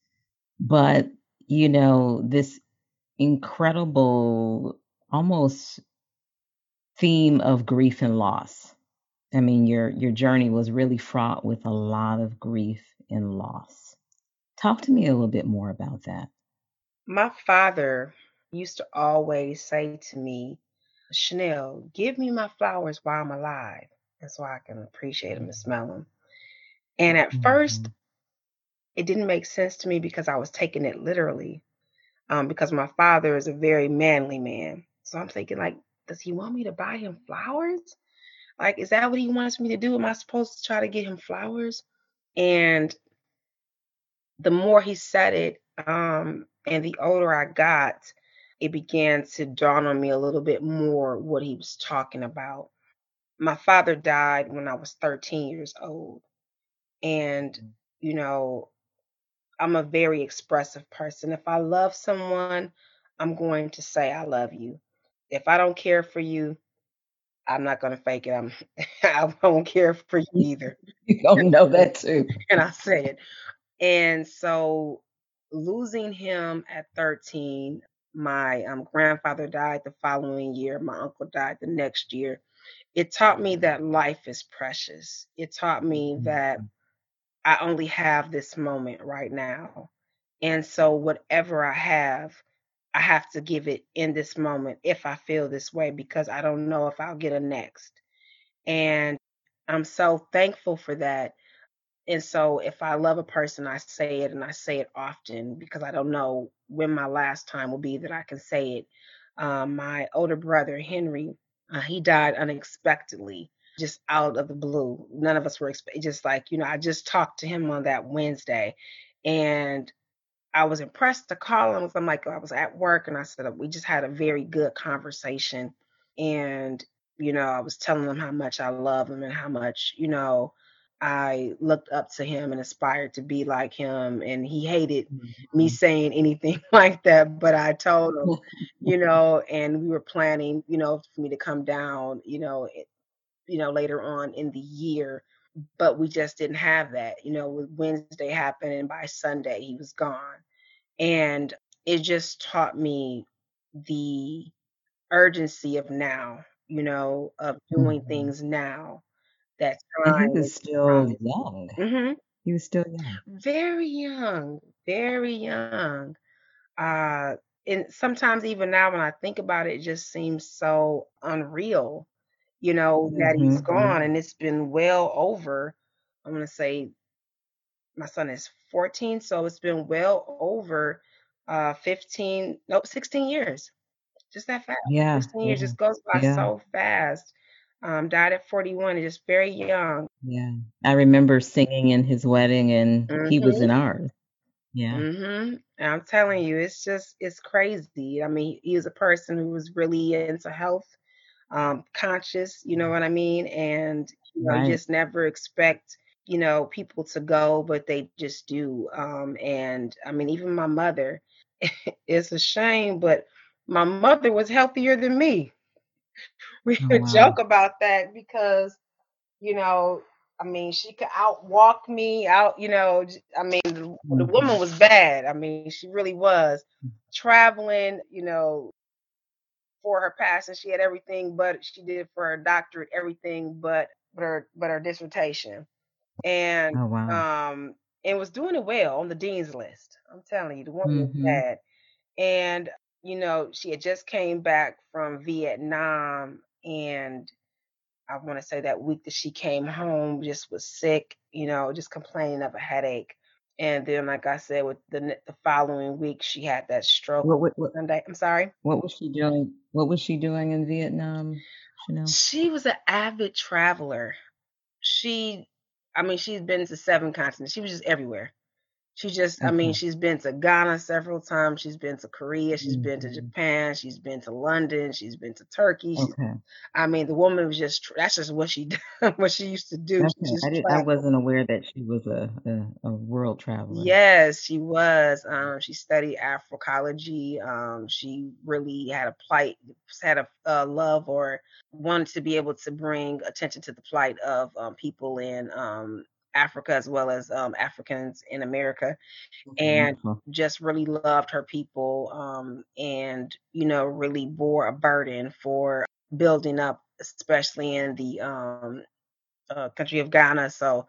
[SPEAKER 1] but, you know, this incredible, almost theme of grief and loss. I mean, your your journey was really fraught with a lot of grief and loss. Talk to me a little bit more about that.
[SPEAKER 2] My father used to always say to me, "Chanel, give me my flowers while I'm alive, and so I can appreciate them and smell them." And at first,
[SPEAKER 1] Mhm.
[SPEAKER 2] it didn't make sense to me because I was taking it literally, um, because my father is a very manly man. So I'm thinking, like, does he want me to buy him flowers? Like, is that what he wants me to do? Am I supposed to try to get him flowers? And the more he said it, um, and the older I got, it began to dawn on me a little bit more what he was talking about. My father died when I was 13 years old. And, you know, I'm a very expressive person. If I love someone, I'm going to say I love you. If I don't care for you, I'm not going to fake it. I'm I won't care for you either.
[SPEAKER 1] You don't know that too.
[SPEAKER 2] And I say it. And so losing him at 13, my um, grandfather died the following year, my uncle died the next year. It taught me that life is precious. It taught me that
[SPEAKER 1] Mhm.
[SPEAKER 2] I only have this moment right now. And so whatever I have, I have to give it in this moment if I feel this way because I don't know if I'll get a next. And I'm so thankful for that and so if I love a person, I say it and I say it often because I don't know when my last time will be that I can say it. Um, my older brother, Henry, uh, he died unexpectedly, just out of the blue. None of us were expect just like, you know, I just talked to him on that Wednesday and I was impressed to call him. I'm like, I was at work and I said, we just had a very good conversation. And, you know, I was telling him how much I love him and how much, you know, I looked up to him and aspired to be like him. And he hated me
[SPEAKER 1] Mhm.
[SPEAKER 2] saying anything like that. But I told him, you know, and we were planning, you know, for me to come down, you know, you know, later on in the year but we just didn't have that. You know, with Wednesday happened and by Sunday he was gone. And it just taught me the urgency of now, you know, of doing
[SPEAKER 1] Mhm.
[SPEAKER 2] things now. That
[SPEAKER 1] And he was
[SPEAKER 2] is
[SPEAKER 1] still
[SPEAKER 2] right.
[SPEAKER 1] young.
[SPEAKER 2] Mhm.
[SPEAKER 1] He was still young.
[SPEAKER 2] Very young, very young. Uh, and sometimes even now when I think about it, it just seems so unreal, you know, that he's gone
[SPEAKER 1] Mhm.
[SPEAKER 2] and it's been well over, I'm gonna say my son is 14, so it's been well over uh 15, nope, 16 years. Just that fast.
[SPEAKER 1] Yeah,
[SPEAKER 2] 16 years just goes by
[SPEAKER 1] yeah,
[SPEAKER 2] so fast. Um, died at 41 and just very young.
[SPEAKER 1] yeah. I remember singing in his wedding, and he was in
[SPEAKER 2] Mhm.
[SPEAKER 1] ours. Yeah,
[SPEAKER 2] Mhm. And I'm telling you, it's just it's crazy. I mean, he was a person who was really into health, um, conscious, you know what I mean? And you know,
[SPEAKER 1] right.
[SPEAKER 2] just never expect, you know, people to go, but they just do. Um, and I mean, even my mother, it's a shame, but my mother was healthier than me. We
[SPEAKER 1] Oh,
[SPEAKER 2] could
[SPEAKER 1] wow.
[SPEAKER 2] joke about that because you know, I mean, she could outwalk me out, you know, I mean, the the woman
[SPEAKER 1] Mhm.
[SPEAKER 2] was bad. I mean, she really was. Traveling, you know, for her passing, she had everything but she did for her doctorate, everything but but her but her dissertation. And,
[SPEAKER 1] Oh, wow.
[SPEAKER 2] um, and was doing it well on the dean's list. I'm telling you, the woman was
[SPEAKER 1] Mhm.
[SPEAKER 2] bad. And, you know, she had just came back from Vietnam and I want to say that week that she came home, just was sick, you know, just complaining of a headache. And then, like I said, with the the following week, she had that stroke.
[SPEAKER 1] What what what
[SPEAKER 2] Sunday, I'm sorry.
[SPEAKER 1] what was she doing what was she doing in Vietnam?
[SPEAKER 2] She was an avid traveler. She, I mean, she's been to seven continents. She was just everywhere. She just I mean, she's been to Ghana several times, she's been to Korea, she's been to
[SPEAKER 1] Mhm.
[SPEAKER 2] Japan, she's been to London, she's been to Turkey,
[SPEAKER 1] Okay.
[SPEAKER 2] I mean, the woman was just, that's just what she what she used to do,
[SPEAKER 1] Okay, I did I wasn't aware that she was a a a world traveler.
[SPEAKER 2] Yes, she was, um, she studied Africology, um, she really had a plight had a a love or wanted to be able to bring attention to the plight of, um, people in, um, Africa as well as, um, Africans in America, and
[SPEAKER 1] Wonderful.
[SPEAKER 2] just really loved her people, um, and, you know, really bore a burden for building up, especially in the, um, uh, country of Ghana, so,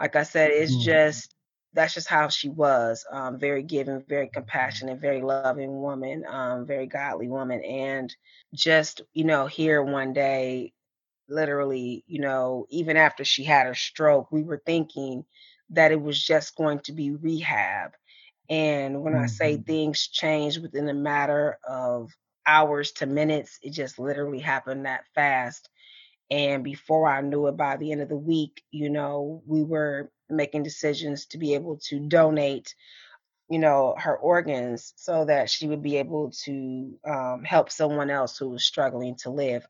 [SPEAKER 2] like I said, it's
[SPEAKER 1] Mhm.
[SPEAKER 2] just that's just how she was, um, very giving, very compassionate, very loving woman, um, very godly woman, and just, you know, here one day, literally, you know, even after she had her stroke, we were thinking that it was just going to be rehab, and when I say
[SPEAKER 1] Mhm.
[SPEAKER 2] things changed within a matter of hours to minutes, it just literally happened that fast, and before I knew it, by the end of the week, you know, we were making decisions to be able to donate, you know, her organs so that she would be able to, um, help someone else who was struggling to live,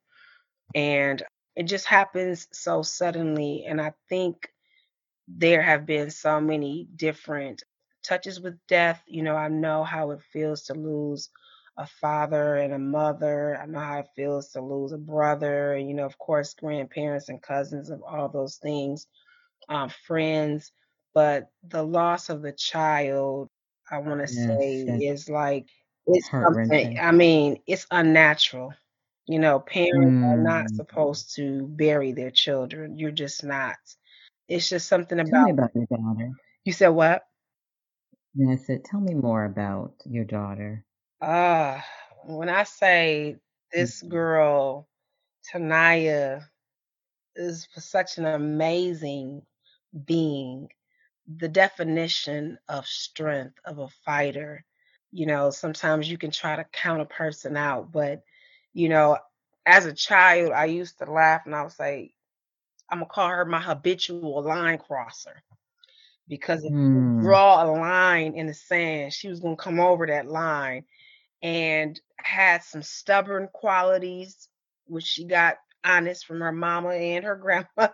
[SPEAKER 2] and it just happens so suddenly, and I think there have been so many different touches with death, you know, I know how it feels to lose a father and a mother, I know how it feels to lose a brother, and, you know, of course, grandparents and cousins and all those things, um, friends, but the loss of the child, I wanna say,
[SPEAKER 1] Yes, yes.
[SPEAKER 2] is like it's something I mean, it's unnatural, you know, parents are not
[SPEAKER 1] Mm.
[SPEAKER 2] supposed to bury their children, you're just not. It's just something
[SPEAKER 1] Tell me
[SPEAKER 2] about
[SPEAKER 1] about your daughter.
[SPEAKER 2] You said what?
[SPEAKER 1] And I said, "Tell me more about your daughter."
[SPEAKER 2] Ah, when I say this
[SPEAKER 1] Mhm.
[SPEAKER 2] girl, Tanaya, is such an amazing being, the definition of strength, of a fighter, you know, sometimes you can try to count a person out, but, you know, as a child, I used to laugh and I would say, Imma call her my habitual line crosser, because if you
[SPEAKER 1] Hmm.
[SPEAKER 2] draw a line in the sand, she was gonna come over that line, and had some stubborn qualities, which she got honest from her mama and her grandmother,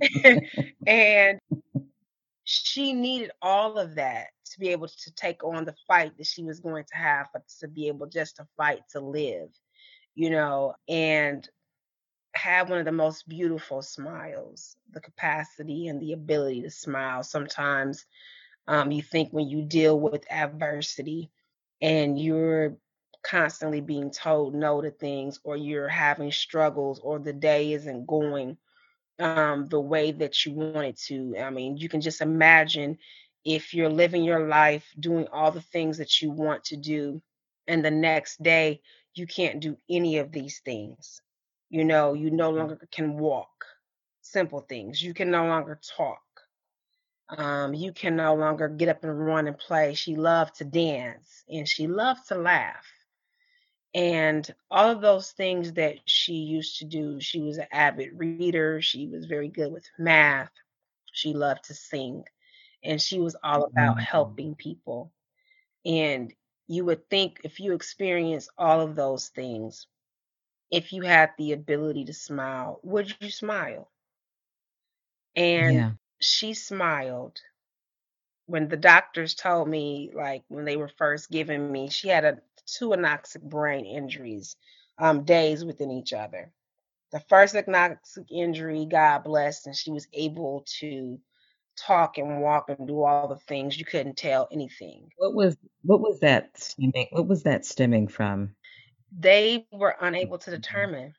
[SPEAKER 2] and she needed all of that to be able to take on the fight that she was going to have, but to be able just to fight to live, you know, and have one of the most beautiful smiles, the capacity and the ability to smile. Sometimes, um, you think when you deal with adversity and you're constantly being told no to things or you're having struggles or the day isn't going, um, the way that you want it to, I mean, you can just imagine if you're living your life doing all the things that you want to do, and the next day you can't do any of these things. You know, you no
[SPEAKER 1] Mhm.
[SPEAKER 2] longer can walk, simple things, you can no longer talk. Um, you can no longer get up and run and play. She loved to dance, and she loved to laugh. And all of those things that she used to do, she was an avid reader, she was very good with math, she loved to sing, and she was all about
[SPEAKER 1] Mhm.
[SPEAKER 2] helping people. And you would think if you experience all of those things, if you had the ability to smile, would you smile? And
[SPEAKER 1] Yeah.
[SPEAKER 2] she smiled when the doctors told me, like, when they were first giving me she had a 2 anoxic brain injuries, um, days within each other. The first anoxic injury, God blessed, and she was able to talk and walk and do all the things, you couldn't tell anything.
[SPEAKER 1] What was what was that stemming what was that stemming from?
[SPEAKER 2] They were unable to
[SPEAKER 1] Mhm.
[SPEAKER 2] determine.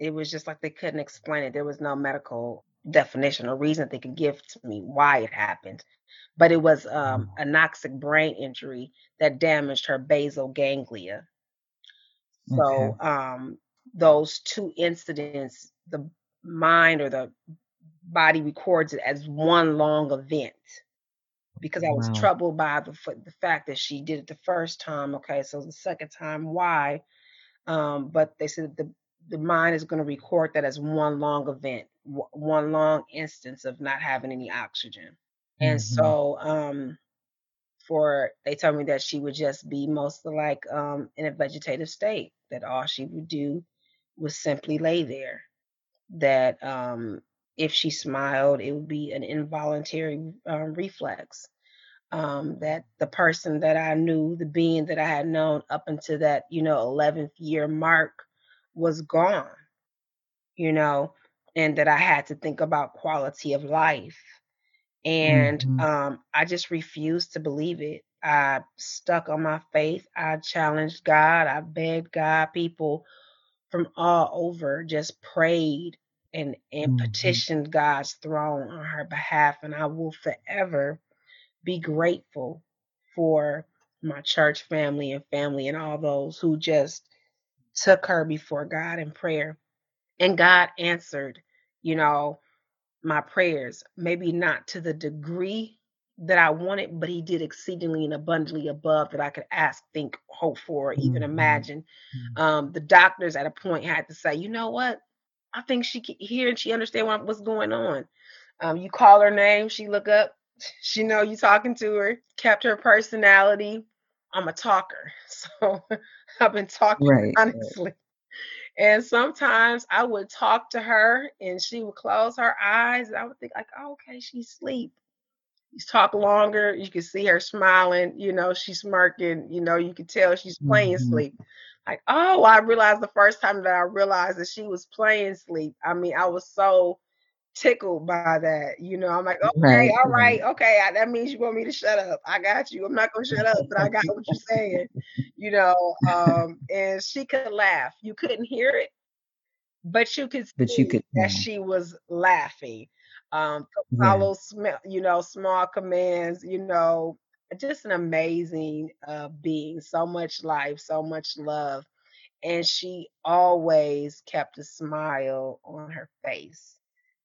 [SPEAKER 2] It was just like they couldn't explain it, there was no medical definition or reason they could give to me why it happened, but it was, um,
[SPEAKER 1] Oh.
[SPEAKER 2] anoxic brain injury that damaged her basal ganglia.
[SPEAKER 1] Okay.
[SPEAKER 2] So, um, those 2 incidents, the mind or the body records it as one long event. Because I was
[SPEAKER 1] Wow.
[SPEAKER 2] troubled by the the fact that she did it the 1st time, okay, so the 2nd time, why? Um, but they said the the mind is gonna record that as one long event, o one long instance of not having any oxygen. And
[SPEAKER 1] Mhm.
[SPEAKER 2] so, um, for they told me that she would just be most like, um, in a vegetative state, that all she would do was simply lay there. That, um, if she smiled, it would be an involuntary, um, reflex. Um, that the person that I knew, the being that I had known up until that, you know, 11th year mark was gone, you know, and that I had to think about quality of life. And,
[SPEAKER 1] Mhm.
[SPEAKER 2] um, I just refused to believe it. I stuck on my faith. I challenged God. I begged God. People from all over just prayed and and
[SPEAKER 1] Mhm.
[SPEAKER 2] petitioned God's throne on her behalf, and I will forever be grateful for my church family and family and all those who just took her before God in prayer. And God answered, you know, my prayers, maybe not to the degree that I wanted, but he did exceedingly and abundantly above that I could ask, think, hope for, or even
[SPEAKER 1] Mhm.
[SPEAKER 2] imagine.
[SPEAKER 1] Mm.
[SPEAKER 2] Um, the doctors at a point had to say, you know what? I think she can hear and she understand what, what's going on. Um, you call her name, she look up, she know you talking to her, kept her personality. I'm a talker, so I've been talking
[SPEAKER 1] Right, right.
[SPEAKER 2] honestly. And sometimes I would talk to her and she would close her eyes and I would think like, oh, okay, she's asleep. You talk longer, you can see her smiling, you know, she's smirking, you know, you can tell she's playing
[SPEAKER 1] Mhm.
[SPEAKER 2] sleep. Like, oh, I realized the first time that I realized that she was playing sleep. I mean, I was so tickled by that. You know, I'm like, okay,
[SPEAKER 1] Right,
[SPEAKER 2] all right, okay. I, that means you want me to shut up. I got you. I'm not gonna shut up, but I got what you're saying. You know, um, and she could laugh. You couldn't hear it, but you could
[SPEAKER 1] But you
[SPEAKER 2] see
[SPEAKER 1] could
[SPEAKER 2] that
[SPEAKER 1] yeah.
[SPEAKER 2] she was laughing. Um,
[SPEAKER 1] Yeah.
[SPEAKER 2] follow sm- you know, small commands, you know, just an amazing uh being, so much life, so much love. And she always kept a smile on her face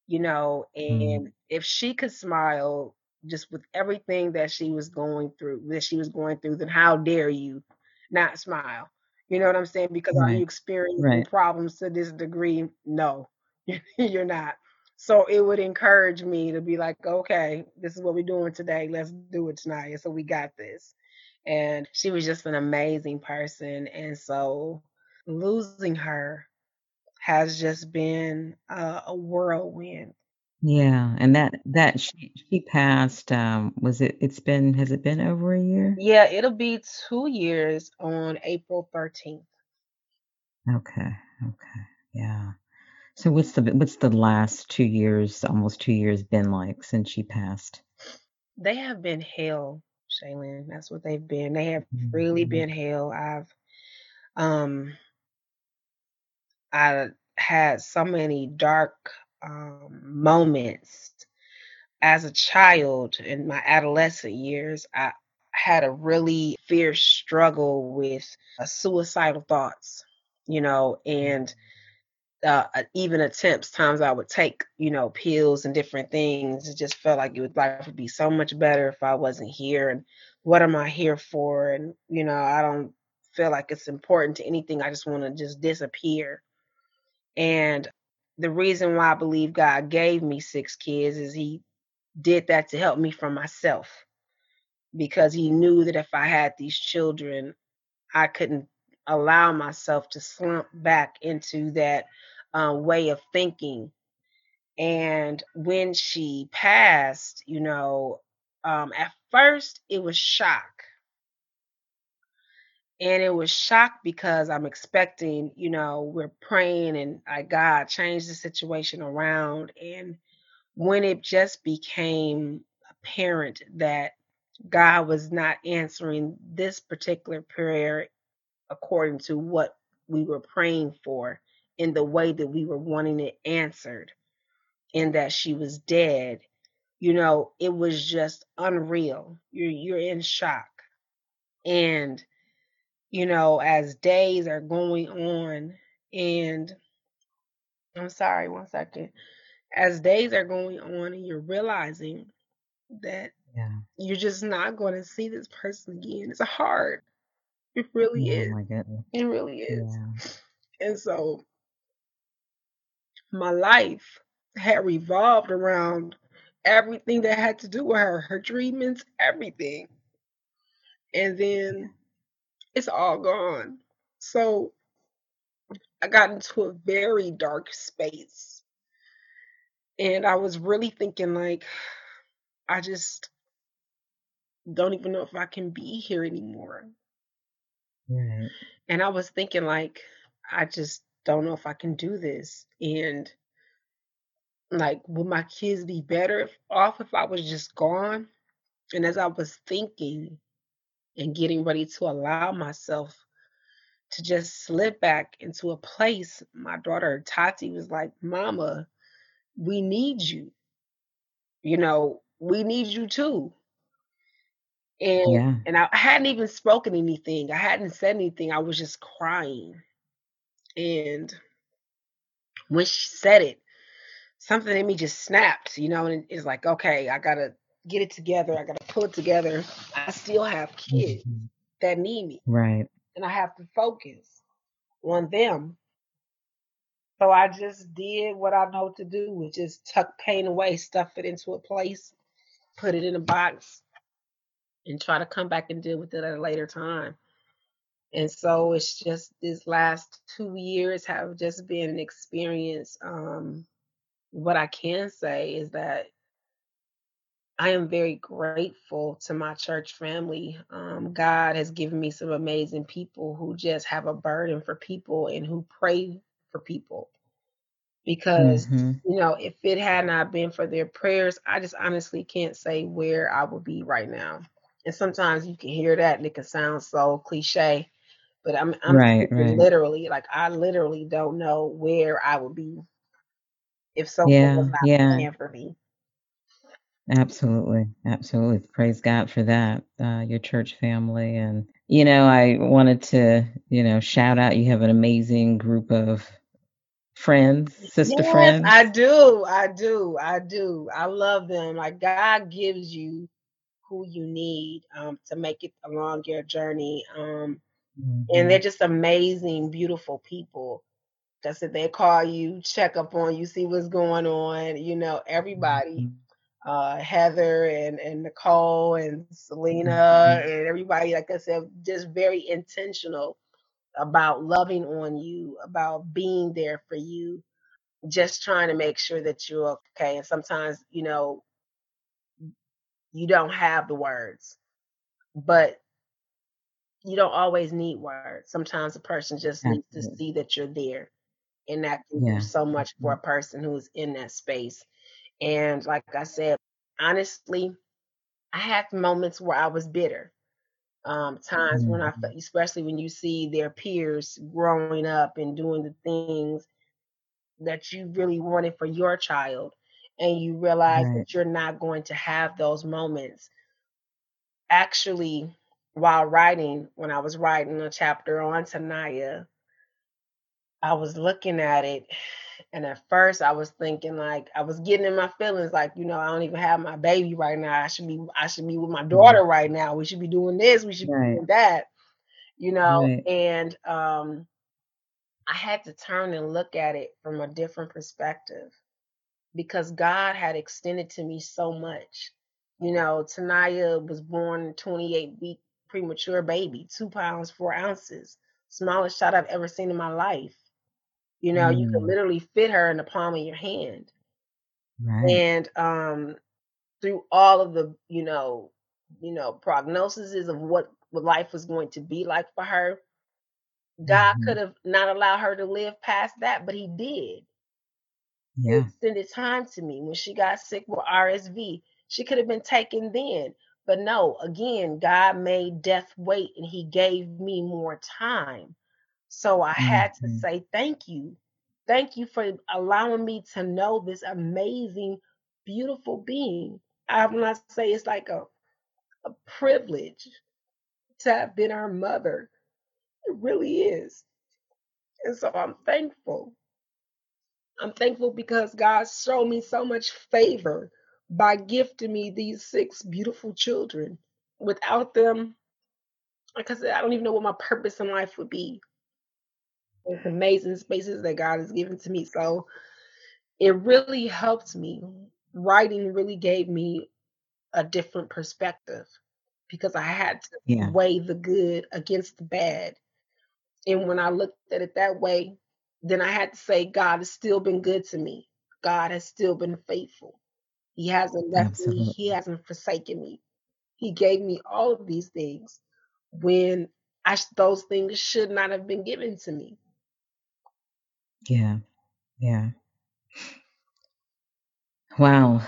[SPEAKER 2] you know,
[SPEAKER 1] Mm.
[SPEAKER 2] and if she could smile just with everything that she was going through, that she was going through, then how dare you not smile? You know what I'm saying? Because are you
[SPEAKER 1] Right.
[SPEAKER 2] experiencing
[SPEAKER 1] Right.
[SPEAKER 2] problems to this degree? No, you're not. So it would encourage me to be like, okay, this is what we're doing today. Let's do it tonight. And So we got this. And she was just an amazing person. And so losing her has just been a, a whirlwind.
[SPEAKER 1] Yeah, and that that she she passed, um, was it it's been has it been over a year?
[SPEAKER 2] Yeah, it'll be 2 years on April 13th.
[SPEAKER 1] Okay, okay, yeah. So what's the what's the last 2 years, almost 2 years been like since she passed?
[SPEAKER 2] They have been hell, Shaylin, that's what they've been. They have really
[SPEAKER 1] Mhm.
[SPEAKER 2] been hell. I've, um I had so many dark, um, moments as a child in my adolescent years. I had a really fierce struggle with, uh, suicidal thoughts, you know, and uh, uh, even attempts, times I would take, you know, pills and different things. It just felt like it would life would be so much better if I wasn't here. And what am I here for? And you know, I don't feel like it's important to anything. I just want to just disappear. And the reason why I believe God gave me six kids is He did that to help me from myself because He knew that if I had these children, I couldn't allow myself to slump back into that uh, way of thinking And when she passed, you know, um, at first it was shock. And it was shock because I'm expecting, you know, we're praying and I God changed the situation around. And when it just became apparent that God was not answering this particular prayer according to what we were praying for in the way that we were wanting it answered, and that she was dead, you know, it was just unreal. You're you're in shock. And, you know, as days are going on and I'm sorry, one second. As days are going on and you're realizing that
[SPEAKER 1] Yeah.
[SPEAKER 2] you're just not going to see this person again. It's hard. It really
[SPEAKER 1] Oh
[SPEAKER 2] is.
[SPEAKER 1] my goodness.
[SPEAKER 2] It really is.
[SPEAKER 1] Yeah.
[SPEAKER 2] And so my life had revolved around everything that had to do with her, her treatments, everything. And then it's all gone. So I got into a very dark space. And I was really thinking, like, I just don't even know if I can be here anymore.
[SPEAKER 1] Right.
[SPEAKER 2] And I was thinking, like, I just don't know if I can do this. And like, would my kids be better off if I was just gone? And as I was thinking and getting ready to allow myself to just slip back into a place, my daughter Tati was like, Mama, we need you. You know, we need you too. And
[SPEAKER 1] Yeah.
[SPEAKER 2] and I hadn't even spoken anything. I hadn't said anything. I was just crying. And when she said it, something in me just snapped, you know, and it's like, okay, I gotta get it together. I gotta pull it together. I still have kids
[SPEAKER 1] Mhm.
[SPEAKER 2] that need me,
[SPEAKER 1] Right.
[SPEAKER 2] and I have to focus on them. So I just did what I know to do, which is tuck pain away, stuff it into a place, put it in a box, and try to come back and deal with it at a later time. And so it's just this last two years have just been an experience. Um, what I can say is that I am very grateful to my church family. Um, God has given me some amazing people who just have a burden for people and who pray for people. Because,
[SPEAKER 1] Mhm.
[SPEAKER 2] you know, if it had not been for their prayers, I just honestly can't say where I would be right now. And sometimes you can hear that and it can sound so cliche, but I'm I'm
[SPEAKER 1] Right, right.
[SPEAKER 2] literally. Like I literally don't know where I would be if someone was not
[SPEAKER 1] yeah.
[SPEAKER 2] for me.
[SPEAKER 1] Absolutely, absolutely. Praise God for that, uh, your church family. And, you know, I wanted to, you know, shout out you have an amazing group of friends, sister
[SPEAKER 2] Yes, I do. I do. I do. I love them. Like God gives you who you need um, to make it along your journey. Um, and they're just amazing, beautiful people. That's it. They call you, check up on you, see what's going on. You know, everybody,
[SPEAKER 1] mhm,
[SPEAKER 2] uh, Heather and, and Nicole and Selena
[SPEAKER 1] mhm.
[SPEAKER 2] and everybody, like I said, just very intentional about loving on you, about being there for you just trying to make sure that you're okay. And sometimes, you know, you don't have the words, but you don't always need words. Sometimes a person just needs to see that you're there. And that can do so much for a
[SPEAKER 1] Mhm,
[SPEAKER 2] person who's in that space. And like I said, honestly, I had moments where I was bitter. Um, times when I,
[SPEAKER 1] mhm.
[SPEAKER 2] especially when you see their peers growing up and doing the things that you really wanted for your child and you realize
[SPEAKER 1] Right.
[SPEAKER 2] that you're not going to have those moments. Actually, while writing, when I was writing a chapter on Tanaya, I was looking at it and at first I was thinking like I was getting in my feelings like, you know, I don't even have my baby right now. I should be I should be with my
[SPEAKER 1] Mhm.
[SPEAKER 2] daughter right now. We should be doing this, we should be doing that, you know,
[SPEAKER 1] right.
[SPEAKER 2] and um I had to turn and look at it from a different perspective because God had extended to me so much. You know, Tanaya was born 28 week premature baby, two pounds, four ounces, smallest child I've ever seen in my life. You know, you could
[SPEAKER 1] Mm,
[SPEAKER 2] literally fit her in the palm of your hand.
[SPEAKER 1] right.
[SPEAKER 2] And um through all of the, you know, you know, prognoses of what, life was going to be like for her, God could
[SPEAKER 1] Mhm.
[SPEAKER 2] have not allowed her to live past that, but he did.
[SPEAKER 1] Yeah.
[SPEAKER 2] extended time to me when she got sick with RSV. She could have been taken then. But no, again, God made death wait and he gave me more time. So I had to
[SPEAKER 1] Mhm.
[SPEAKER 2] say thank you. Thank you for allowing me to know this amazing, beautiful being. I when I say it's like a, a privilege to have been her mother. It really is. And so I'm thankful. I'm thankful because God showed me so much favor by gifting me these six beautiful children. Without them, like I said, I don't even know what my purpose in life would be. It's amazing spaces that God has given to me. So it really helped me. writing really gave me a different perspective because I had to
[SPEAKER 1] Yeah.
[SPEAKER 2] weigh the good against the bad. And when I looked at it that way, then I had to say, God has still been good to me. God has still been faithful. He hasn't left me, He hasn't forsaken me. He gave me all of these things when I, sh- those things should not have been given to me.
[SPEAKER 1] Yeah. Yeah. Wow.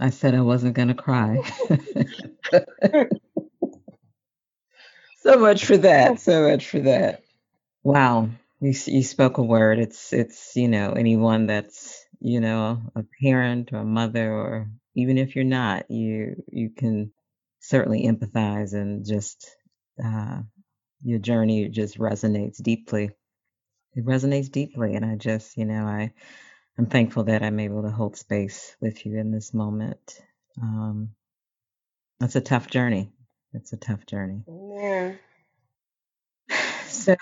[SPEAKER 1] I said I wasn't gonna cry. So much for that. So much for that. Wow. You you spoke a word. It's it's, you know, anyone that's, you know, a parent or a mother or even if you're not, you you can certainly empathize and just uh your journey just resonates deeply. It resonates deeply and I just, you know, I I'm thankful that I'm able to hold space with you in this moment. Um, it's a tough journey. It's a tough journey.
[SPEAKER 2] Yeah.
[SPEAKER 1] So,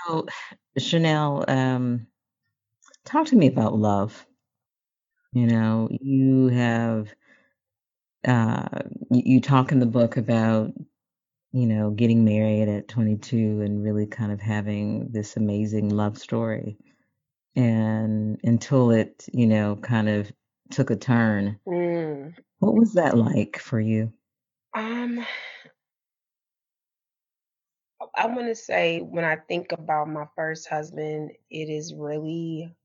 [SPEAKER 1] Chanel, um, talk to me about love. You know, you have uh, you, you talk in the book about you know getting married at 22 and really kind of having this amazing love story, and until it you know kind of took a turn.
[SPEAKER 2] Mm.
[SPEAKER 1] What was that like for you?
[SPEAKER 2] Um, I want to say when I think about my first husband, it is really,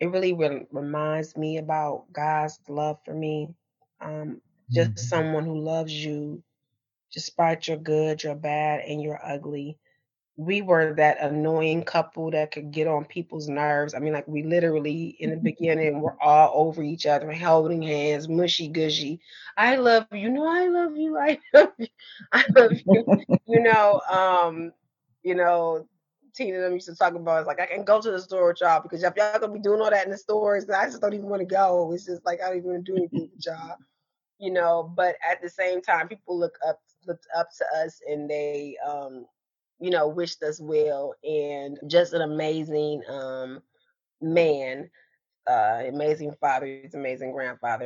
[SPEAKER 2] it really re- reminds me about God's love for me. Um, just
[SPEAKER 1] Mhm.
[SPEAKER 2] someone who loves you despite your good, your bad, and your ugly. We were that annoying couple that could get on people's nerves. I mean, like we literally in the beginning were all over each other, holding hands, mushy gushy. I love you. No, I love you. I love you. I love you. You know, um, you know, Tina and them used to talk about it's like I can go to the store with y'all because if y'all gonna be doing all that in the stores, I just don't even want to go. It's just like I don't even want to do anything with y'all. You know, but at the same time, people look up looked up to us and they um you know, wished us well and just an amazing um, man, uh, amazing father, amazing grandfather.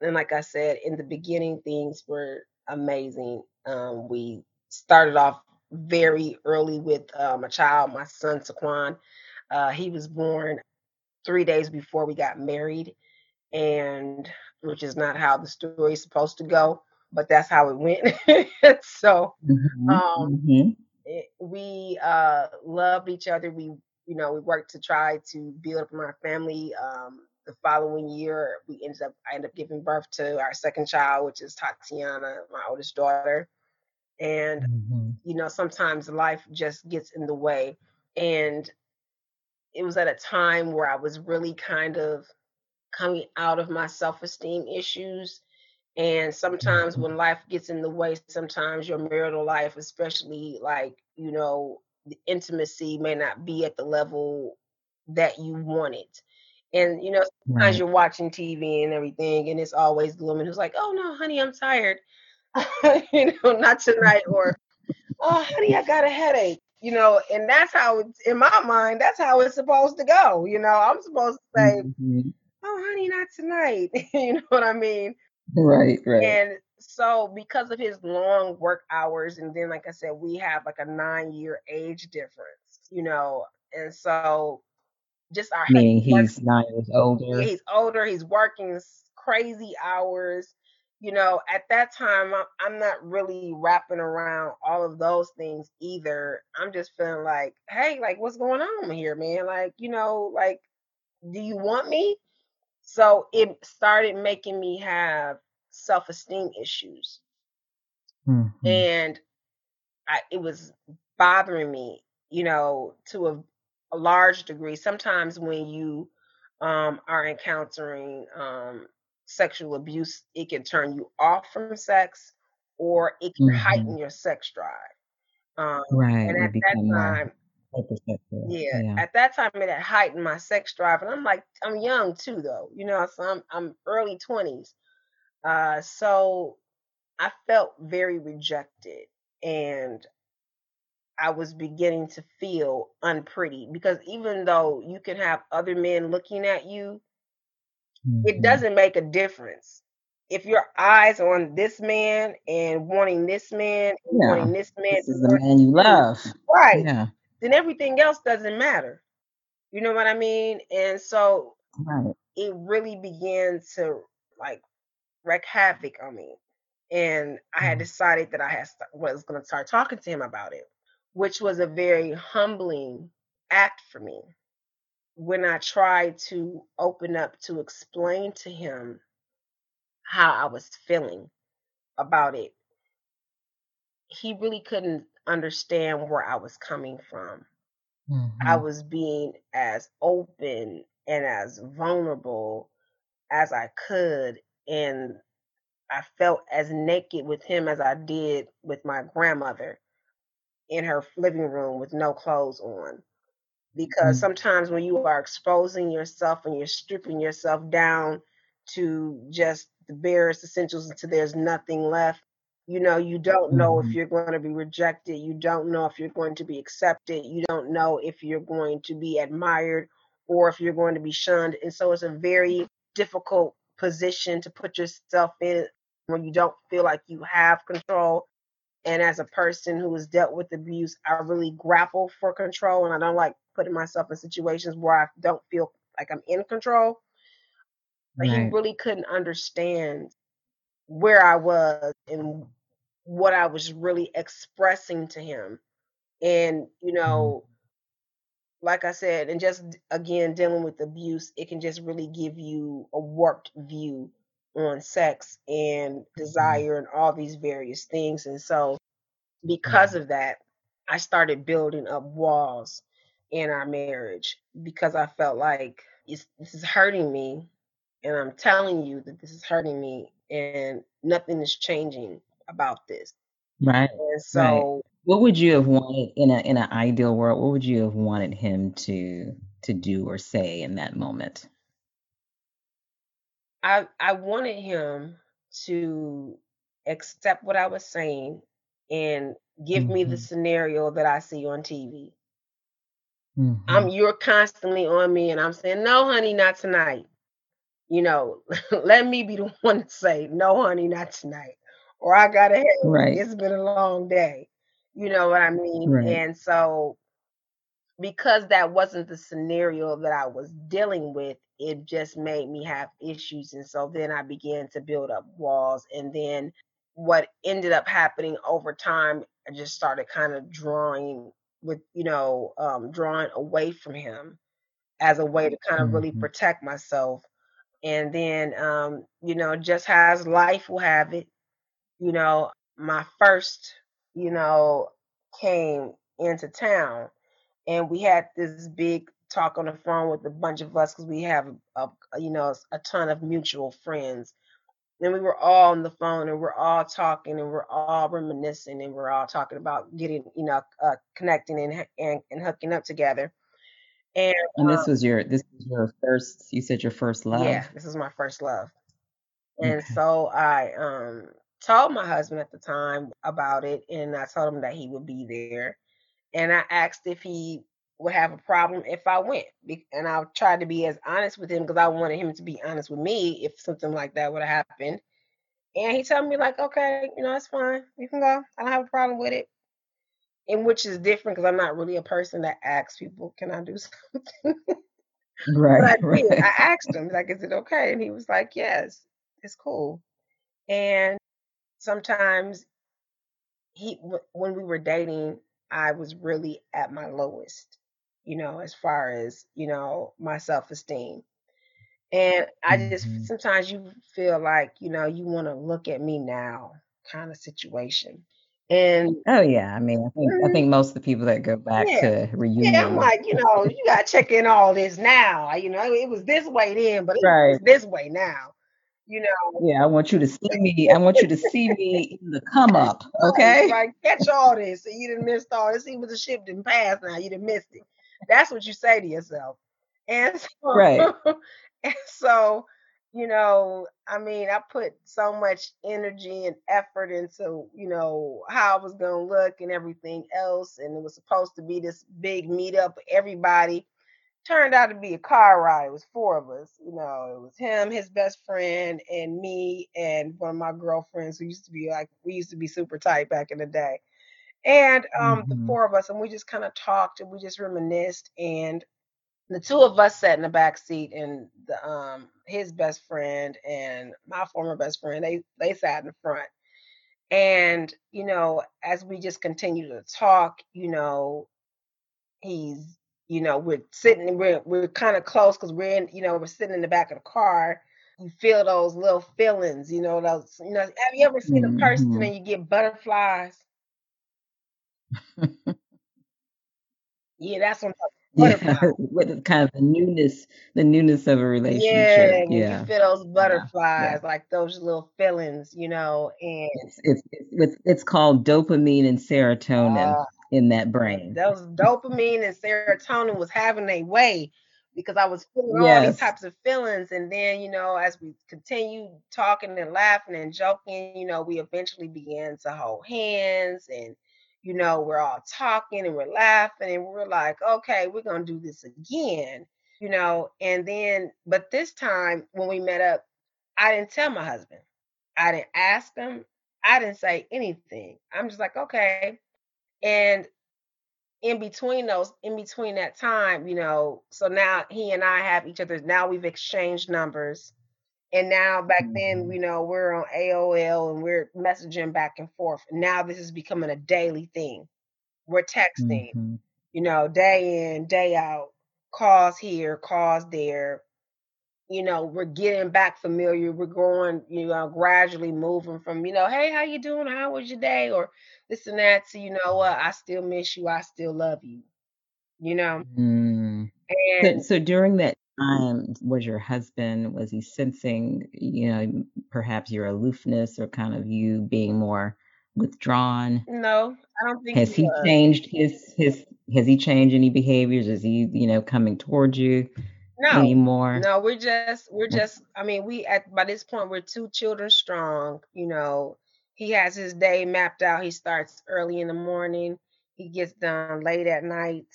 [SPEAKER 2] And like I said, in the beginning, things were amazing. Um, we started off very early with um, a child, my son Saquon. Uh, he was born three days before we got married, and which is not how the story is supposed to go, but that's how it went. so,
[SPEAKER 1] Mhm,
[SPEAKER 2] um,
[SPEAKER 1] mhm.
[SPEAKER 2] It, we uh, loved each other. We, you know, we worked to try to build up our family. Um, the following year, we ended up, I ended up giving birth to our second child, which is Tatiana, my oldest daughter. And,
[SPEAKER 1] Mhm.
[SPEAKER 2] you know, sometimes life just gets in the way. And it was at a time where I was really kind of coming out of my self esteem issues and sometimes
[SPEAKER 1] Mhm.
[SPEAKER 2] when life gets in the way, sometimes your marital life, especially like, you know, the intimacy may not be at the level that you want it. And, you know, sometimes
[SPEAKER 1] Right.
[SPEAKER 2] you're watching TV and everything, and it's always gloom. And it's like, oh no, honey, I'm tired. you know, not tonight. Or, oh, honey, I got a headache. You know, and that's how it's in my mind, that's how it's supposed to go. You know, I'm supposed to say,
[SPEAKER 1] Mhm.
[SPEAKER 2] oh, honey, not tonight. you know what I mean?
[SPEAKER 1] Right, right.
[SPEAKER 2] And so because of his long work hours, and then like I said, we have like a nine year age difference, you know, and so just our
[SPEAKER 1] Meaning
[SPEAKER 2] work.
[SPEAKER 1] he's 9 years older.
[SPEAKER 2] he's older. He's working crazy hours. You know, at that time, I'm, I'm not really wrapping around all of those things either. I'm just feeling like, hey, like, what's going on here, man? Like, you know, like, do you want me? So it started making me have self esteem issues.
[SPEAKER 1] Mhm.
[SPEAKER 2] And I, it was bothering me, you know, to a, a large degree. Sometimes when you um, are encountering um, sexual abuse, it can turn you off from sex or it can heighten
[SPEAKER 1] Mhm.
[SPEAKER 2] your sex drive. Um,
[SPEAKER 1] Right,
[SPEAKER 2] and at that time, yeah,
[SPEAKER 1] Yeah.
[SPEAKER 2] at that time it had heightened my sex drive. And I'm like, I'm young too, though, you know, so I'm, I'm early 20s. Uh, so I felt very rejected. And I was beginning to feel unpretty because even though you can have other men looking at you, it
[SPEAKER 1] Mhm.
[SPEAKER 2] doesn't make a difference. If your eyes are on this man and wanting this man and
[SPEAKER 1] Yeah.
[SPEAKER 2] wanting this man
[SPEAKER 1] This is the man you
[SPEAKER 2] you,
[SPEAKER 1] love.
[SPEAKER 2] right,
[SPEAKER 1] Yeah.
[SPEAKER 2] then everything else doesn't matter. You know what I mean? And so
[SPEAKER 1] Right.
[SPEAKER 2] it really began to like wreak havoc on me. And I had
[SPEAKER 1] Mm.
[SPEAKER 2] decided that I had st- was going to start talking to him about it, which was a very humbling act for me. When I tried to open up to explain to him how I was feeling about it, he really couldn't understand where I was coming from. I
[SPEAKER 1] Mhm.
[SPEAKER 2] was being as open and as vulnerable as I could. And I felt as naked with him as I did with my grandmother in her living room with no clothes on. Because
[SPEAKER 1] Mm.
[SPEAKER 2] sometimes when you are exposing yourself and you're stripping yourself down to just the barest essentials until there's nothing left, you know, you don't know if
[SPEAKER 1] Mhm.
[SPEAKER 2] you're going to be rejected. You don't know if you're going to be accepted. You don't know if you're going to be admired or if you're going to be shunned. And so it's a very difficult position to put yourself in when you don't feel like you have control. And as a person who has dealt with abuse, I really grapple for control and I don't like putting myself in situations where I don't feel like I'm in control. But he really couldn't understand where I was and what I was really expressing to him. And, you
[SPEAKER 1] Mhm.
[SPEAKER 2] know, like I said, and just again dealing with abuse, it can just really give you a warped view on sex and
[SPEAKER 1] Mhm.
[SPEAKER 2] desire and all these various things. And so, because of that, I started building up walls in our marriage because I felt like it's, this is hurting me. And I'm telling you that this is hurting me, and nothing is changing about this.
[SPEAKER 1] Right.
[SPEAKER 2] And
[SPEAKER 1] Right.
[SPEAKER 2] so
[SPEAKER 1] What would you have wanted in a in an ideal world, what would you have wanted him to to do or say in that moment?
[SPEAKER 2] I I wanted him to accept what I was saying and give me the
[SPEAKER 1] Mhm.
[SPEAKER 2] scenario that I see on TV. I'm
[SPEAKER 1] Mhm.
[SPEAKER 2] you're constantly on me and I'm saying, "No, honey, not tonight." You know, let me be the one to say, "No, honey, not tonight." Or I gotta head.
[SPEAKER 1] Right.
[SPEAKER 2] It's been a long day. You know what I mean?
[SPEAKER 1] Right.
[SPEAKER 2] And so because that wasn't the scenario that I was dealing with, it just made me have issues. And so then I began to build up walls. And then what ended up happening over time, I just started kind of drawing with, you know, um, drawing away from him as a way to kind of really
[SPEAKER 1] Mhm.
[SPEAKER 2] protect myself. And then, um, you know, just as life will have it, you know, my first, you know, came into town and we had this big talk on the phone with a bunch of us because we have a, a you know a ton of mutual friends and we were all on the phone and we're all talking and we're all reminiscing and we're all talking about getting you know uh, connecting and, and and hooking up together and
[SPEAKER 1] And this was your this was your first you said your first love.
[SPEAKER 2] yeah this is my first love and
[SPEAKER 1] Okay.
[SPEAKER 2] so i um told my husband at the time about it and i told him that he would be there and I asked if he would have a problem if I went. And I tried to be as honest with him because I wanted him to be honest with me if something like that would have happened. And he told me like, okay, you know, it's fine. You can go. I don't have a problem with it. And which is different because I'm not really a person that asks people, can I do something? but I
[SPEAKER 1] Right.
[SPEAKER 2] I asked him, like, is it okay? And he was like, yes, it's cool. And sometimes he, w- when we were dating, I was really at my lowest, you know, as far as, you know, my self esteem. And I just
[SPEAKER 1] Mhm.
[SPEAKER 2] sometimes you feel like, you know, you want to look at me now kind of situation. And
[SPEAKER 1] Oh, yeah, I mean, I think I think most of the people that go back
[SPEAKER 2] yeah,
[SPEAKER 1] to reunion,
[SPEAKER 2] yeah, I'm like, you know, you got to check in all this now. You know, it was this way then, but
[SPEAKER 1] Right.
[SPEAKER 2] it's this way now. You know,
[SPEAKER 1] Yeah, I want you to see me I want you to see me in the come up, okay?
[SPEAKER 2] right. Catch all this. So you didn't miss all this. Even the ship didn't pass now. You didn't miss it. That's what you say to yourself. And so,
[SPEAKER 1] Right.
[SPEAKER 2] and so, you know, I mean, I put so much energy and effort into, you know, how I was gonna look and everything else. And it was supposed to be this big meetup, everybody. Turned out to be a car ride. It was four of us. You know, it was him, his best friend, and me, and one of my girlfriends who used to be like we used to be super tight back in the day. And um, the
[SPEAKER 1] Mhm.
[SPEAKER 2] four of us, and we just kind of talked and we just reminisced. And the two of us sat in the back seat, and the um his best friend and my former best friend they they sat in the front. And you know, as we just continued to talk, you know, he's you know we're sitting we're we're kind of close because we're in you know we're sitting in the back of the car you feel those little feelings you know those you know have you ever seen a person
[SPEAKER 1] Mhm.
[SPEAKER 2] and you get butterflies yeah that's what
[SPEAKER 1] Yeah,
[SPEAKER 2] butterflies
[SPEAKER 1] with kind of the newness the newness of a relationship.
[SPEAKER 2] yeah when you feel those
[SPEAKER 1] yeah, yeah.
[SPEAKER 2] butterflies like those little feelings you know and
[SPEAKER 1] It's it's it's it's it's called dopamine and serotonin
[SPEAKER 2] uh,
[SPEAKER 1] in that brain.
[SPEAKER 2] Those dopamine and serotonin was having a way because I was feeling all these types of feelings. And then, you know, as we continued talking and laughing and joking, you know, we eventually began to hold hands and, you know, we're all talking and we're laughing and we're like, okay, we're going to do this again, you know. And then, but this time when we met up, I didn't tell my husband, I didn't ask him, I didn't say anything. I'm just like, okay. And in between those in between that time, you know, so now he and I have each other's now we've exchanged numbers. And now back then,
[SPEAKER 1] Mhm.
[SPEAKER 2] you know, we're on AOL and we're messaging back and forth. Now this is becoming a daily thing. We're texting,
[SPEAKER 1] Mhm.
[SPEAKER 2] you know, day in, day out, calls here, calls there. You know, we're getting back familiar. We're going, you know, gradually moving from, you know, hey, how you doing? How was your day? Or this and that to, you know what, I still miss you. I still love you. You know?
[SPEAKER 1] Mm. So
[SPEAKER 2] And
[SPEAKER 1] so during that time, was your husband was he sensing, you know, perhaps your aloofness or kind of you being more withdrawn?
[SPEAKER 2] no, I don't think
[SPEAKER 1] Has he
[SPEAKER 2] was.
[SPEAKER 1] changed his his has he changed any behaviors? Is he, you know, coming towards you
[SPEAKER 2] No.
[SPEAKER 1] anymore?
[SPEAKER 2] No, we're just we're just I mean, we at by this point we're 2 children strong, you know. He has his day mapped out. He starts early in the morning. He gets done late at night.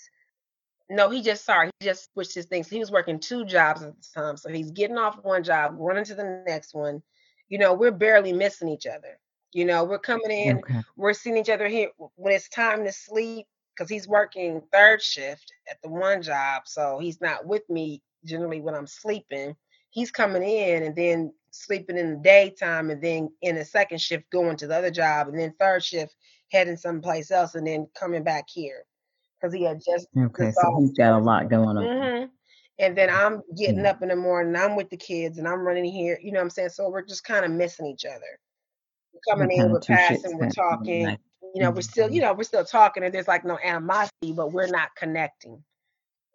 [SPEAKER 2] No, he just sorry, he just switched his things. He was working 2 jobs at the time. So he's getting off one job, running to the next one. You know, we're barely missing each other. You know, we're coming in,
[SPEAKER 1] Okay.
[SPEAKER 2] we're seeing each other here when it's time to sleep because he's working third shift at the one job. So he's not with me generally when I'm sleeping. He's coming in and then sleeping in the daytime and then in the second shift going to the other job and then third shift heading someplace else and then coming back here because he had just
[SPEAKER 1] Okay, so he's got a lot going on.
[SPEAKER 2] Mhm. And then I'm getting
[SPEAKER 1] Yeah.
[SPEAKER 2] up in the morning, I'm with the kids, and I'm running here, you know what I'm saying? So we're just kinda missing each other. We're coming in, we're passing, we're
[SPEAKER 1] passing in the
[SPEAKER 2] talking, you know, we're still you
[SPEAKER 1] Mhm.
[SPEAKER 2] know, we're still talking, and there's, like, no animosity, but we're not connecting.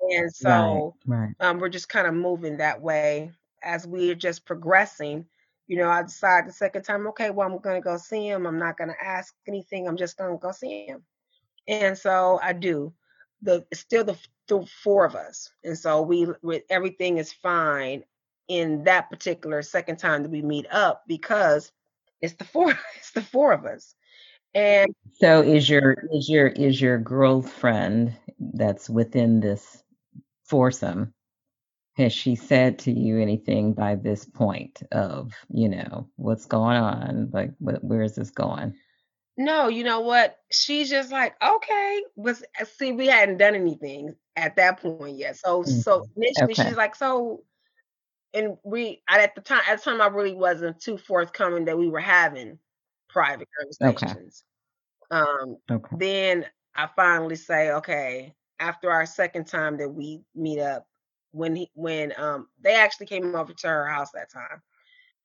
[SPEAKER 2] And
[SPEAKER 1] Right,
[SPEAKER 2] so,
[SPEAKER 1] right.
[SPEAKER 2] um, we're just kinda moving that way as we're just progressing. You know, I decide the second time, "Okay, well, I'm gonna go see him, I'm not gonna ask anything, I'm just gonna go see him." And so I do. The still the, the four of us, and so we with everything is fine in that particular second time that we meet up because it's the four it's the four of us. And
[SPEAKER 1] So is your is your is your girlfriend that's within this foursome, has she said to you anything by this point of, you know, "What's going on? Like, wh where is this going?"
[SPEAKER 2] no, you know what? She's just like, okay. But s- see, we hadn't done anything at that point yet. So
[SPEAKER 1] Mhm.
[SPEAKER 2] so initially
[SPEAKER 1] Okay,
[SPEAKER 2] she's like, so and we at the time at the time I really wasn't too forthcoming that we were having private
[SPEAKER 1] okay,
[SPEAKER 2] conversations. Um,
[SPEAKER 1] okay.
[SPEAKER 2] then I finally say, okay, after our second time that we meet up, when he when um they actually came over to her house that time.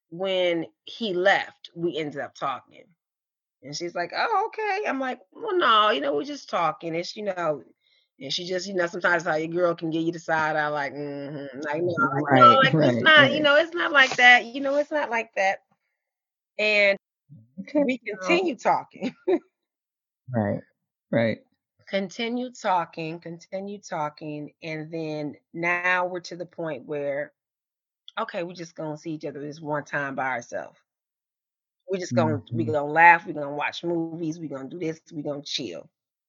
[SPEAKER 2] When he left, we ended up talking. And she's like, Oh, okay. I'm like, Well, no, you know, we're just talking. It's you know, and she just, you know, sometimes how your girl can get you the side eye, like, mm-hmm. like, no, like, no,
[SPEAKER 1] Right,
[SPEAKER 2] like it's
[SPEAKER 1] right,
[SPEAKER 2] not, you know, it's not like that. You know, it's not like that. And we continue talking.
[SPEAKER 1] Right, right.
[SPEAKER 2] Continue talking, continue talking, and then now we're to the point where, okay, we're just gonna see each other this one time by ourselves. We're just gonna we
[SPEAKER 1] Mhm.
[SPEAKER 2] gonna laugh, we're gonna watch movies, we're gonna do this, we're gonna chill,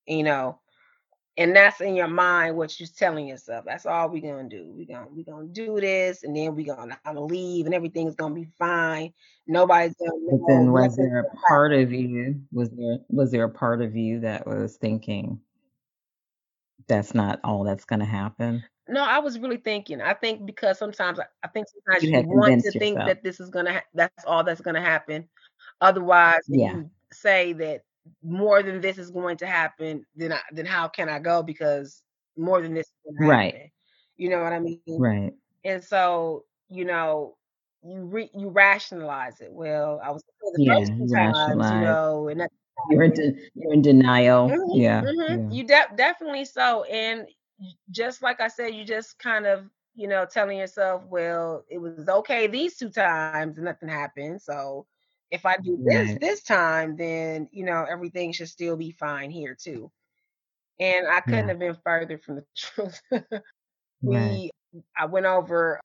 [SPEAKER 2] you know. And that's in your mind what you're telling yourself. That's all we're gonna do. We're gonna we're gonna do this, and then we're gonna I'm gonna leave, and everything's gonna be fine. Nobody's gonna
[SPEAKER 1] But then was there a part of you was there was there a part of you that was thinking that's not all that's gonna happen?
[SPEAKER 2] No, I was really thinking. I think because sometimes I think sometimes
[SPEAKER 1] You
[SPEAKER 2] you want to
[SPEAKER 1] convinced
[SPEAKER 2] think that this is gonna ha that's all that's gonna happen. Otherwise,
[SPEAKER 1] Yeah.
[SPEAKER 2] you say that more than this is going to happen, then I then how can I go because more than this
[SPEAKER 1] Right.
[SPEAKER 2] happen. You know what I mean?
[SPEAKER 1] Right.
[SPEAKER 2] And so, you know, you re you rationalize it. Well, I was the
[SPEAKER 1] Yeah,
[SPEAKER 2] first 2
[SPEAKER 1] you
[SPEAKER 2] times, you know, and nothing
[SPEAKER 1] You're in de you're in denial.
[SPEAKER 2] Mhm,
[SPEAKER 1] Yeah,
[SPEAKER 2] mhm.
[SPEAKER 1] yeah.
[SPEAKER 2] You de definitely so, and just like I said, you just kind of, you know, telling yourself, "Well, it was okay these 2 times and nothing happened, so if I do this
[SPEAKER 1] Right.
[SPEAKER 2] this time, then, you know, everything should still be fine here too." And I couldn't
[SPEAKER 1] Yeah.
[SPEAKER 2] have been further from the truth.
[SPEAKER 1] Right.
[SPEAKER 2] We I went over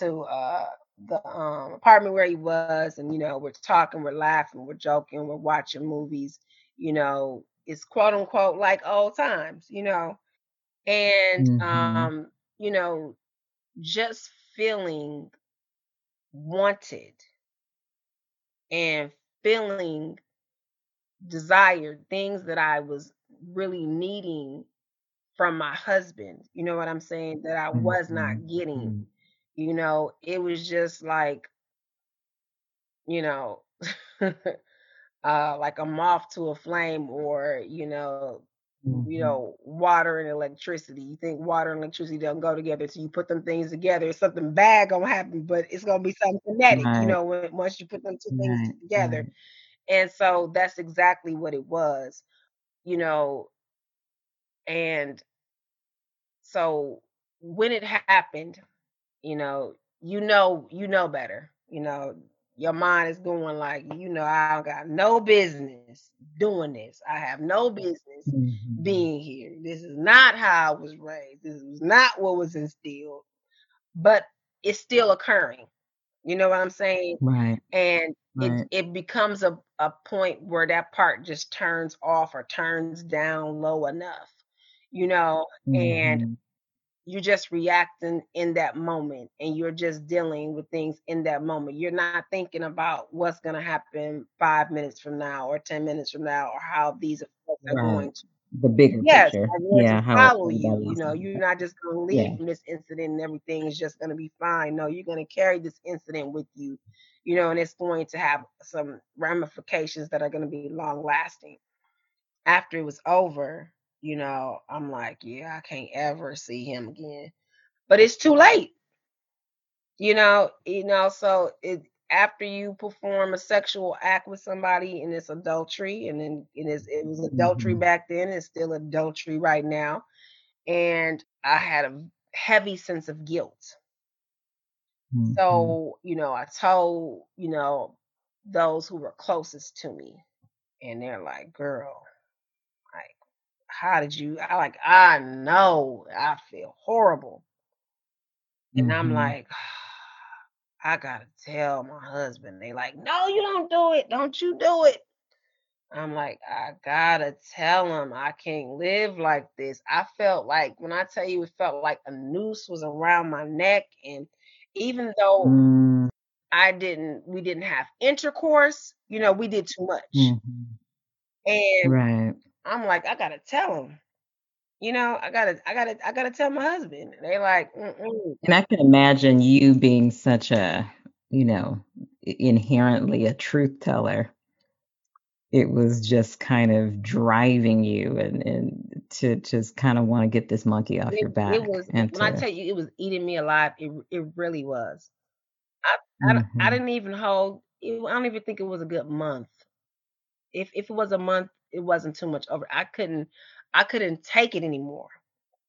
[SPEAKER 2] to, uh, the, um, apartment where he was, and, you know, we're talking, we're laughing, we're joking, we're watching movies, you know, it's quote unquote like old times, you know? And,
[SPEAKER 1] Mhm.
[SPEAKER 2] um, you know, just feeling wanted and feeling desired, things that I was really needing from my husband, you know what I'm saying, that I was not getting. You know, it was just like you know, uh, like a moth to a flame or, you know you
[SPEAKER 1] Mhm.
[SPEAKER 2] know, water and electricity. You think water and electricity don't go together, so you put them things together, something bad gonna happen, but it's gonna be something kinetic, you know, when once you put them 2 things
[SPEAKER 1] Right,
[SPEAKER 2] together.
[SPEAKER 1] right.
[SPEAKER 2] And so that's exactly what it was, you know and so when it happened, you know, you know you know better, you know, your mind is going like, "You know, I don't got no business doing this. I have no business
[SPEAKER 1] Mhm.
[SPEAKER 2] being here. This is not how I was raised. This was not what was instilled." But it's still occurring. You know what I'm saying?
[SPEAKER 1] Right.
[SPEAKER 2] And it
[SPEAKER 1] Right.
[SPEAKER 2] it becomes a a point where that part just turns off or turns down low enough, you know, and
[SPEAKER 1] Mhm.
[SPEAKER 2] You're just reacting in that moment, and you're just dealing with things in that moment. You're not thinking about what's gonna happen 5 minutes from now or 10 minutes from now or how these effects are going to
[SPEAKER 1] The bigger
[SPEAKER 2] yes,
[SPEAKER 1] picture.
[SPEAKER 2] are to
[SPEAKER 1] Yeah,
[SPEAKER 2] follow you, you know, you're not just gonna leave
[SPEAKER 1] Yeah.
[SPEAKER 2] from this incident and everything is just gonna be fine. No, you're gonna carry this incident with you, you know, and it's going to have some ramifications that are gonna be long lasting. After it was over, you know, I'm like, "Yeah, I can't ever see him again." But it's too late. You know you know, so it after you perform a sexual act with somebody and it's adultery, and then it is it was adultery
[SPEAKER 1] Mhm.
[SPEAKER 2] back then, it's still adultery right now, and I had a heavy sense of guilt.
[SPEAKER 1] Mhm.
[SPEAKER 2] So, you know, I told, you know, those who were closest to me, and they're like, "Girl, how did you" I like, "I know, I feel horrible." And I'm
[SPEAKER 1] Mhm.
[SPEAKER 2] like, "I gotta tell my husband." They like, "No, you don't do it. Don't you do it." I'm like, "I gotta tell him. I can't live like this." I felt like when I tell you it felt like a noose was around my neck, and even though
[SPEAKER 1] Mm.
[SPEAKER 2] I didn't we didn't have intercourse, you know, we did too much.
[SPEAKER 1] Mhm.
[SPEAKER 2] And
[SPEAKER 1] Right.
[SPEAKER 2] I'm like, "I gotta tell him." You know, I gotta I gotta I gotta tell my husband. And they like, "Mm-mm."
[SPEAKER 1] And I can imagine you being such a, you know, inherently a truth teller. It was just kind of driving you and and to just kinda wanna get this monkey off
[SPEAKER 2] It
[SPEAKER 1] your
[SPEAKER 2] it
[SPEAKER 1] back
[SPEAKER 2] was
[SPEAKER 1] and
[SPEAKER 2] when I tell you it was eating me alive, it it really was. I I d I
[SPEAKER 1] Mhm.
[SPEAKER 2] didn't even hold it I don't even think it was a good month. If if it was a month, it wasn't too much over I couldn't I couldn't take it anymore.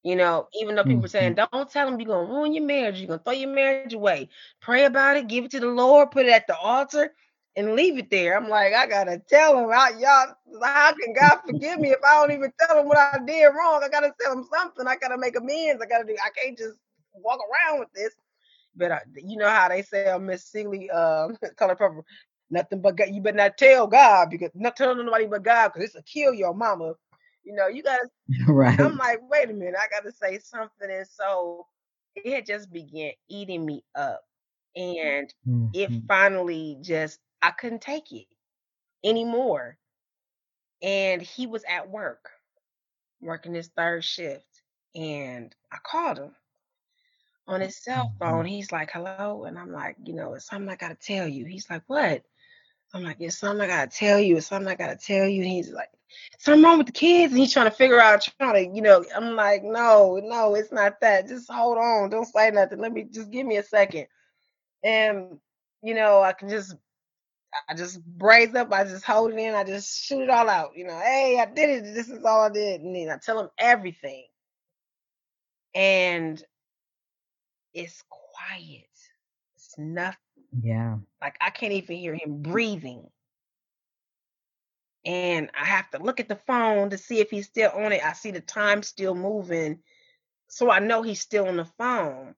[SPEAKER 2] You know, even though people were saying,
[SPEAKER 1] Mhm.
[SPEAKER 2] "Don't tell him you're gonna ruin your marriage, you're gonna throw your marriage away. Pray about it, give it to the Lord, put it at the altar, and leave it there." I'm like, "I gotta tell him, how y'all how can God forgive me if I don't even tell him what I did wrong? I gotta tell him something. I gotta make amends. I gotta do I can't just walk around with this." But I you know how they say on Miss Celie, um, Color Purple, "Nothing but God you better not tell God because not tell nobody but God 'cause this'll kill your mama." You know, you gotta
[SPEAKER 1] Right.
[SPEAKER 2] I'm like, "Wait a minute, I gotta say something," and so it had just began eating me up, and it
[SPEAKER 1] Mhm.
[SPEAKER 2] finally just I couldn't take it anymore, and he was at work, working his 3rd shift, and I called him on his cell phone.
[SPEAKER 1] Mhm.
[SPEAKER 2] He's like, "Hello?" And I'm like, "You know, it's something I gotta tell you." He's like, "What?" I'm like, "It's something I gotta tell you. It's something I gotta tell you." And he's like, "Something wrong with the kids?" And he's trying to figure out, trying to, you know, I'm like, "No, no, it's not that. Just hold on. Don't say nothing. Let me just give me a second. And, you know, I can just I just braise up, I just hold it in, I just shoot it all out, you know, "Hey, I did it. This is all I did." And then I tell him everything. And it's quiet. It's nothing.
[SPEAKER 1] Yeah.
[SPEAKER 2] Like I can't even hear him breathing. And I have to look at the phone to see if he's still on it. I see the time still moving, so I know he's still on the phone.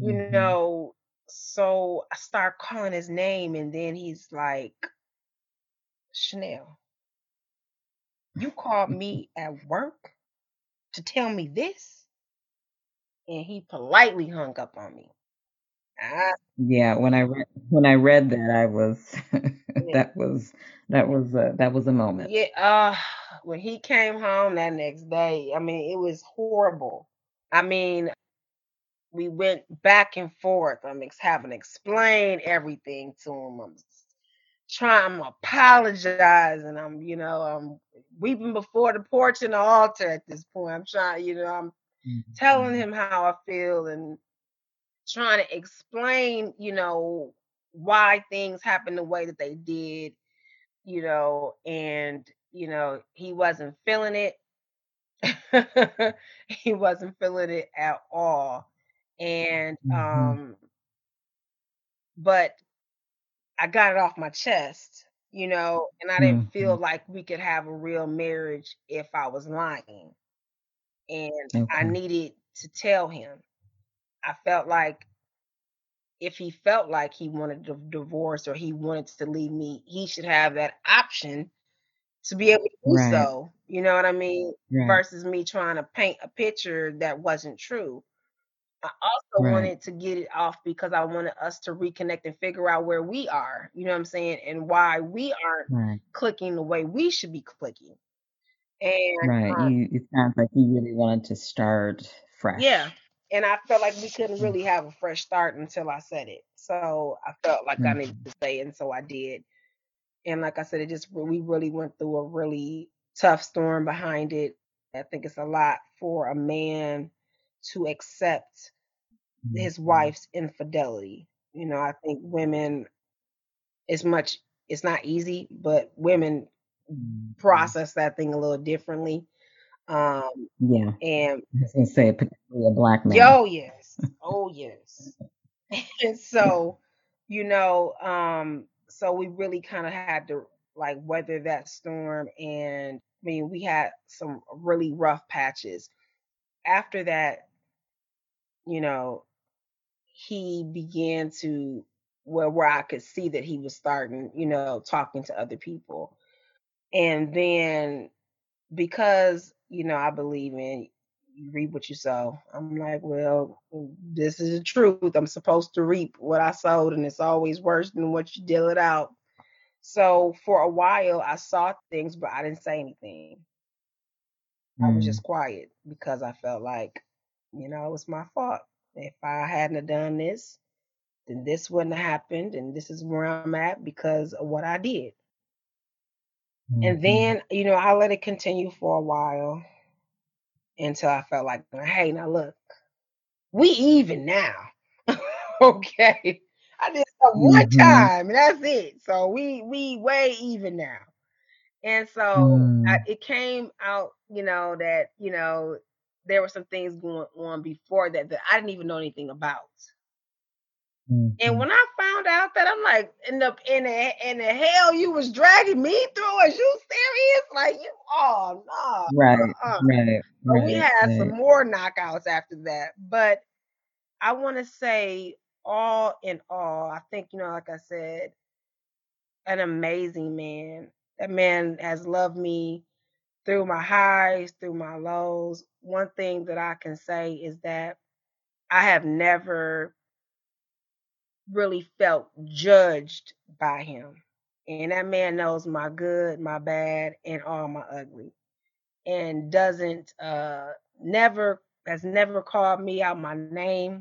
[SPEAKER 2] You
[SPEAKER 1] Mhm.
[SPEAKER 2] know, so I start calling his name and then he's like, "Chanel, you called me at work to tell me this?" And he politely hung up on me. I
[SPEAKER 1] Yeah, when I read when I read that, I was that was that was a that was a moment.
[SPEAKER 2] yeah, uh, when he came home that next day, I mean, it was horrible. I mean, we went back and forth. I'm ex- having to explain everything to him. I'm trying, I'm apologizing. I'm, you know, I'm weeping before the porch and the altar at this point. I'm trying, you know, I'm telling
[SPEAKER 1] Mhm.
[SPEAKER 2] him how I feel and trying to explain, you know, why things happened the way that they did, you know, and, you know, he wasn't feeling it. he wasn't feeling it at all. And,
[SPEAKER 1] Mhm.
[SPEAKER 2] um, but I got it off my chest, you know, and I didn't feel
[SPEAKER 1] Mhm.
[SPEAKER 2] like we could have a real marriage if I was lying. And I needed to tell him. I felt like if he felt like he wanted a divorce or he wanted to leave me, he should have that option to be able to do
[SPEAKER 1] Right.
[SPEAKER 2] so. You know what I mean?
[SPEAKER 1] Right.
[SPEAKER 2] Versus me trying to paint a picture that wasn't true. I also
[SPEAKER 1] Right.
[SPEAKER 2] wanted to get it off because I wanted us to reconnect and figure out where we are, you know what I'm saying? And why we aren't clicking the way we should be clicking. And
[SPEAKER 1] Right.
[SPEAKER 2] um,
[SPEAKER 1] You it sounds like you really wanted to start fresh. yeah.
[SPEAKER 2] And I felt like we couldn't
[SPEAKER 1] Mm.
[SPEAKER 2] really have a fresh start until I said it. So I felt like I needed
[SPEAKER 1] Mhm.
[SPEAKER 2] to say it, and so I did. And like I said, it just we really went through a really tough storm behind it. I think it's a lot for a man to accept his
[SPEAKER 1] Mhm.
[SPEAKER 2] wife's infidelity. You know, I think women it's much it's not easy, but women
[SPEAKER 1] Mhm.
[SPEAKER 2] process that thing a little differently. Um
[SPEAKER 1] Yeah.
[SPEAKER 2] and
[SPEAKER 1] I was gonna say, particularly a black man.
[SPEAKER 2] yo yes. Oh yes. And so, you know, um, so we really kind of had to like weather that storm and I mean we had some really rough patches. After that, you know, he began to where where I could see that he was starting, you know, talking to other people. And then because, you know, I believe in you reap what you sow. I'm like, well, this is the truth. I'm supposed to reap what I sowed, and it's always worse than what you deal it out. So for a while, I saw things, but I didn't say anything. I was
[SPEAKER 1] Mm.
[SPEAKER 2] just quiet because I felt like, you know, it was my fault. If I hadn't done this, then this wouldn't have happened, and this is where I'm at because of what I did. And
[SPEAKER 1] Mhm.
[SPEAKER 2] then, you know, I let it continue for a while until I felt like, hey, now look, we even now. okay. I did some one
[SPEAKER 1] Mhm.
[SPEAKER 2] time and that's it. So we we way even now. And so I,
[SPEAKER 1] Mm.
[SPEAKER 2] it came out, you know, that, you know, there were some things going on before that that I didn't even know anything about. And
[SPEAKER 1] Mhm.
[SPEAKER 2] when I found out that I'm like, in the in the in the hell you was dragging me through, is you serious? Like you oh
[SPEAKER 1] Right.
[SPEAKER 2] Uh-uh.
[SPEAKER 1] Right.
[SPEAKER 2] So we
[SPEAKER 1] Right.
[SPEAKER 2] had some more knockouts after that. But I want to say all in all, I think, you know, like I said, an amazing man. That man has loved me through my highs, through my lows, one thing that I can say is that I have never really felt judged by him. And that man knows my good, my bad, and all my ugly. And doesn't uh never has never called me out my name,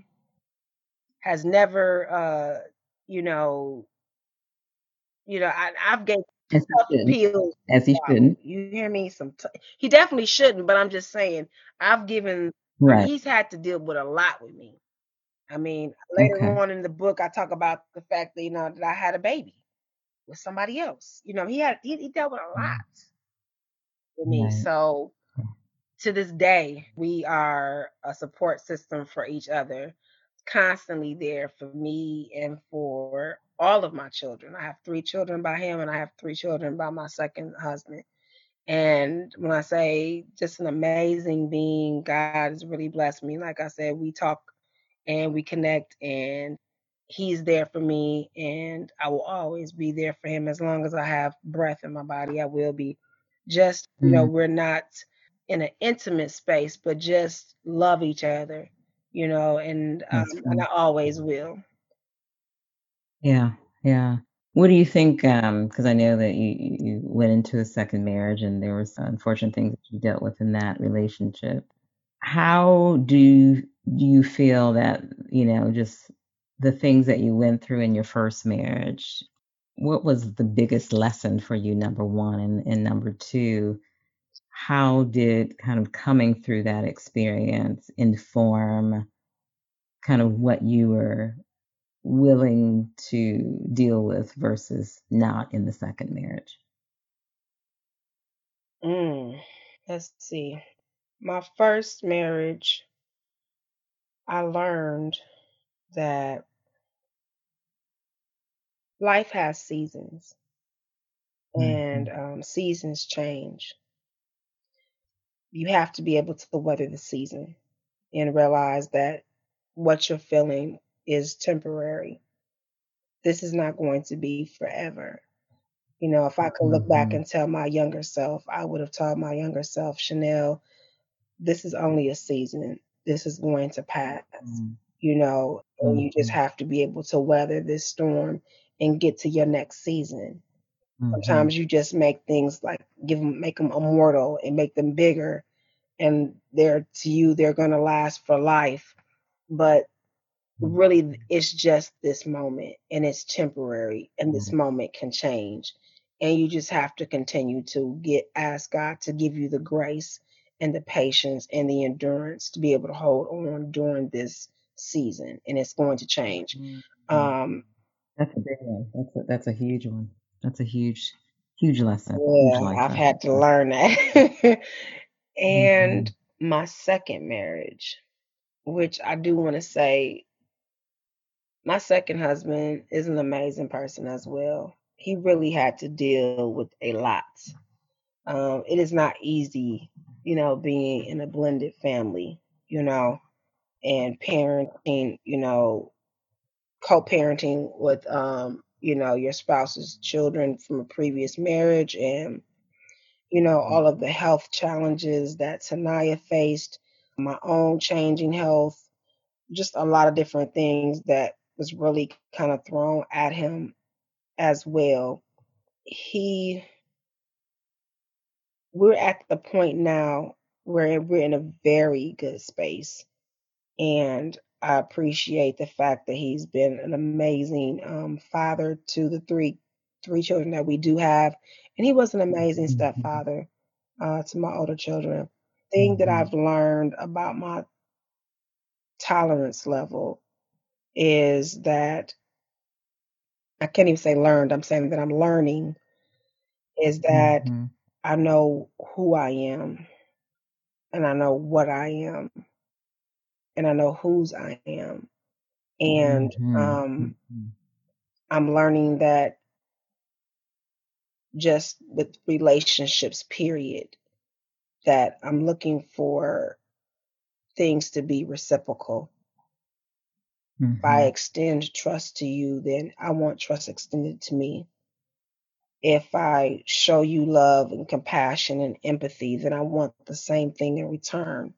[SPEAKER 2] has never uh, you know, you know, I I've gave
[SPEAKER 1] As he shouldn't. As he shouldn't.
[SPEAKER 2] You hear me? Some t- he definitely shouldn't, but I'm just saying I've given
[SPEAKER 1] Right.
[SPEAKER 2] he's had to deal with a lot with me. I mean, later
[SPEAKER 1] Okay.
[SPEAKER 2] on in the book, I talk about the fact that you know that I had a baby with somebody else. You know, he had he, he dealt with a mm. lot with me.
[SPEAKER 1] Right.
[SPEAKER 2] So to this day, we are a support system for each other, constantly there for me and for all of my children. I have three children by him, and I have three children by my second husband. And when I say just an amazing being, God has really blessed me. Like I said, we talk and we connect, and He's there for me, and I will always be there for Him as long as I have breath in my body. I will be. Just, you know,
[SPEAKER 1] Mm.
[SPEAKER 2] we're not in an intimate space, but just love each other, you know, and um, and I always will.
[SPEAKER 1] Yeah. Yeah. What do you think? Because I know that you you you went into a second marriage and there was unfortunate things that you dealt with in that relationship. How do you, do you feel that you know just the things that you went through in your first marriage? What was the biggest lesson for you? Number one, and, and number two, how did kind of coming through that experience inform kind of what you were willing to deal with versus not in the second marriage?
[SPEAKER 2] Mm, let's see. My first marriage, I learned that life has seasons and
[SPEAKER 1] Mhm.
[SPEAKER 2] um, seasons change. You have to be able to weather the season and realize that what you're feeling is temporary. This is not going to be forever. You know, if I could look back
[SPEAKER 1] Mhm.
[SPEAKER 2] and tell my younger self, I would have told my younger self, Chanel, this is only a season. This is going to pass.
[SPEAKER 1] Mhm.
[SPEAKER 2] You know, and you just
[SPEAKER 1] Mhm.
[SPEAKER 2] have to be able to weather this storm and get to your next season.
[SPEAKER 1] Mhm.
[SPEAKER 2] Sometimes you just make things like give them, make them immortal and make them bigger, and they're to you they're gonna last for life. But really, it's just this moment, and it's temporary, and this
[SPEAKER 1] Mhm.
[SPEAKER 2] moment can change, and you just have to continue to get ask God to give you the grace and the patience and the endurance to be able to hold on during this season, and it's going to change.
[SPEAKER 1] Mhm.
[SPEAKER 2] Um,
[SPEAKER 1] That's a big one. That's a, that's a huge one. That's a huge, huge lesson. Huge
[SPEAKER 2] yeah,
[SPEAKER 1] life
[SPEAKER 2] I've had to learn that. and
[SPEAKER 1] Mhm.
[SPEAKER 2] my second marriage, which I do want to say, my second husband is an amazing person as well. He really had to deal with a lot. Um, it is not easy, you know, being in a blended family, you know, and parenting, you know, co-parenting with, um, you know, your spouse's children from a previous marriage and you know, all of the health challenges that Sanaya faced, my own changing health, just a lot of different things that was really kind of thrown at him as well. He, we're at the point now where we're in a very good space. And I appreciate the fact that he's been an amazing um, father to the three three children that we do have, and he was an amazing
[SPEAKER 1] Mhm.
[SPEAKER 2] stepfather uh, to my older children. Thing that
[SPEAKER 1] Mhm.
[SPEAKER 2] I've learned about my tolerance level is that I can't even say learned. I'm saying that I'm learning is that
[SPEAKER 1] Mhm.
[SPEAKER 2] I know who I am, and I know what I am, and I know whose I am, and
[SPEAKER 1] Mhm.
[SPEAKER 2] um,
[SPEAKER 1] Mhm.
[SPEAKER 2] I'm learning that just with relationships, period, that I'm looking for things to be reciprocal. If I
[SPEAKER 1] Mhm.
[SPEAKER 2] extend trust to you, then I want trust extended to me. If I show you love and compassion and empathy, then I want the same thing in return.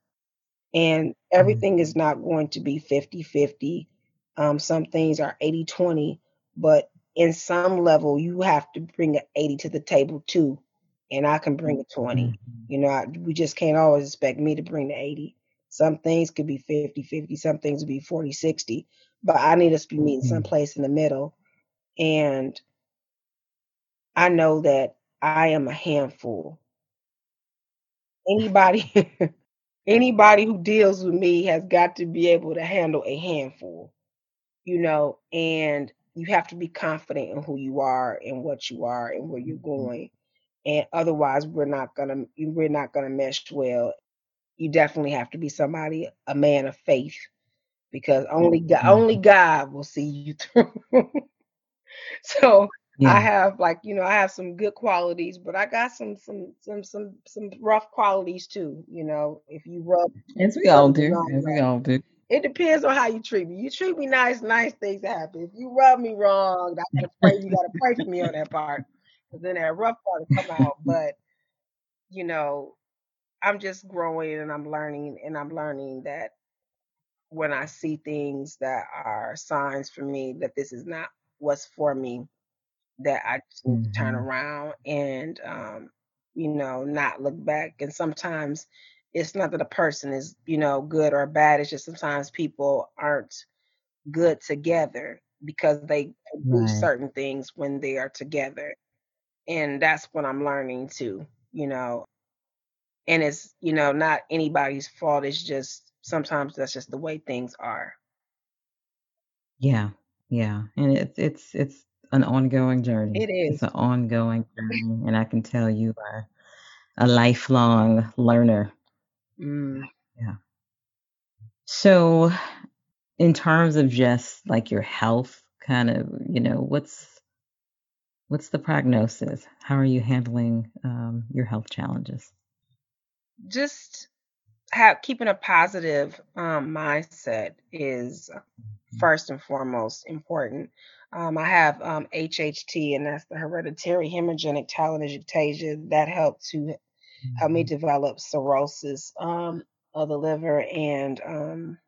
[SPEAKER 2] And everything is
[SPEAKER 1] Mhm.
[SPEAKER 2] not going to be 50-50. Um, some things are 80-20, but in some level, you have to bring a 80 to the table too, and I can bring a 20.
[SPEAKER 1] Mhm.
[SPEAKER 2] You know, I we just can't always expect me to bring the 80. Some things could be 50-50, some things would be 40-60, but I need us to be meeting
[SPEAKER 1] Yeah.
[SPEAKER 2] someplace in the middle, and I know that I am a handful. Anybody anybody who deals with me has got to be able to handle a handful, you know, and you have to be confident in who you are and what you are and where you're
[SPEAKER 1] Mhm.
[SPEAKER 2] going, and otherwise we're not gonna we're not gonna mesh well. You definitely have to be somebody a man of faith because only God, only. God will see you through. So, I have, like, you know, I have some good qualities, but I got some some some some some rough qualities too, you know, if you rub
[SPEAKER 1] As we all do,
[SPEAKER 2] wrong
[SPEAKER 1] as we all do.
[SPEAKER 2] It depends on how you treat me. You treat me nice, nice things happen. If you rub me wrong, I gotta pray you gotta pray for me on that part, 'cause then that rough part will come out, but, you know, I'm just growing and I'm learning and I'm learning that when I see things that are signs for me that this is not what's for me, that I just need to turn around and, um, you know, not look back, and sometimes it's not that a person is, you know, good or bad, it's just sometimes people aren't good together because they do
[SPEAKER 1] Right.
[SPEAKER 2] certain things when they are together, and that's what I'm learning too, you know? And it's, you know, not anybody's fault, it's just sometimes that's just the way things are.
[SPEAKER 1] Yeah, yeah, and it's it's it's an ongoing journey.
[SPEAKER 2] It
[SPEAKER 1] It's an ongoing journey, and I can tell you are a lifelong learner.
[SPEAKER 2] Mm.
[SPEAKER 1] Yeah. So, in terms of just, like, your health, kind of, you know, what's what's the prognosis? How are you handling, um, your health challenges?
[SPEAKER 2] Just ha keeping a positive, um, mindset is
[SPEAKER 1] Mhm.
[SPEAKER 2] first and foremost important. Um, I have, um, HHT, and that's the hereditary hemorrhagic telangiectasia that helped to help me
[SPEAKER 1] Mhm.
[SPEAKER 2] develop cirrhosis, um, of the liver and, um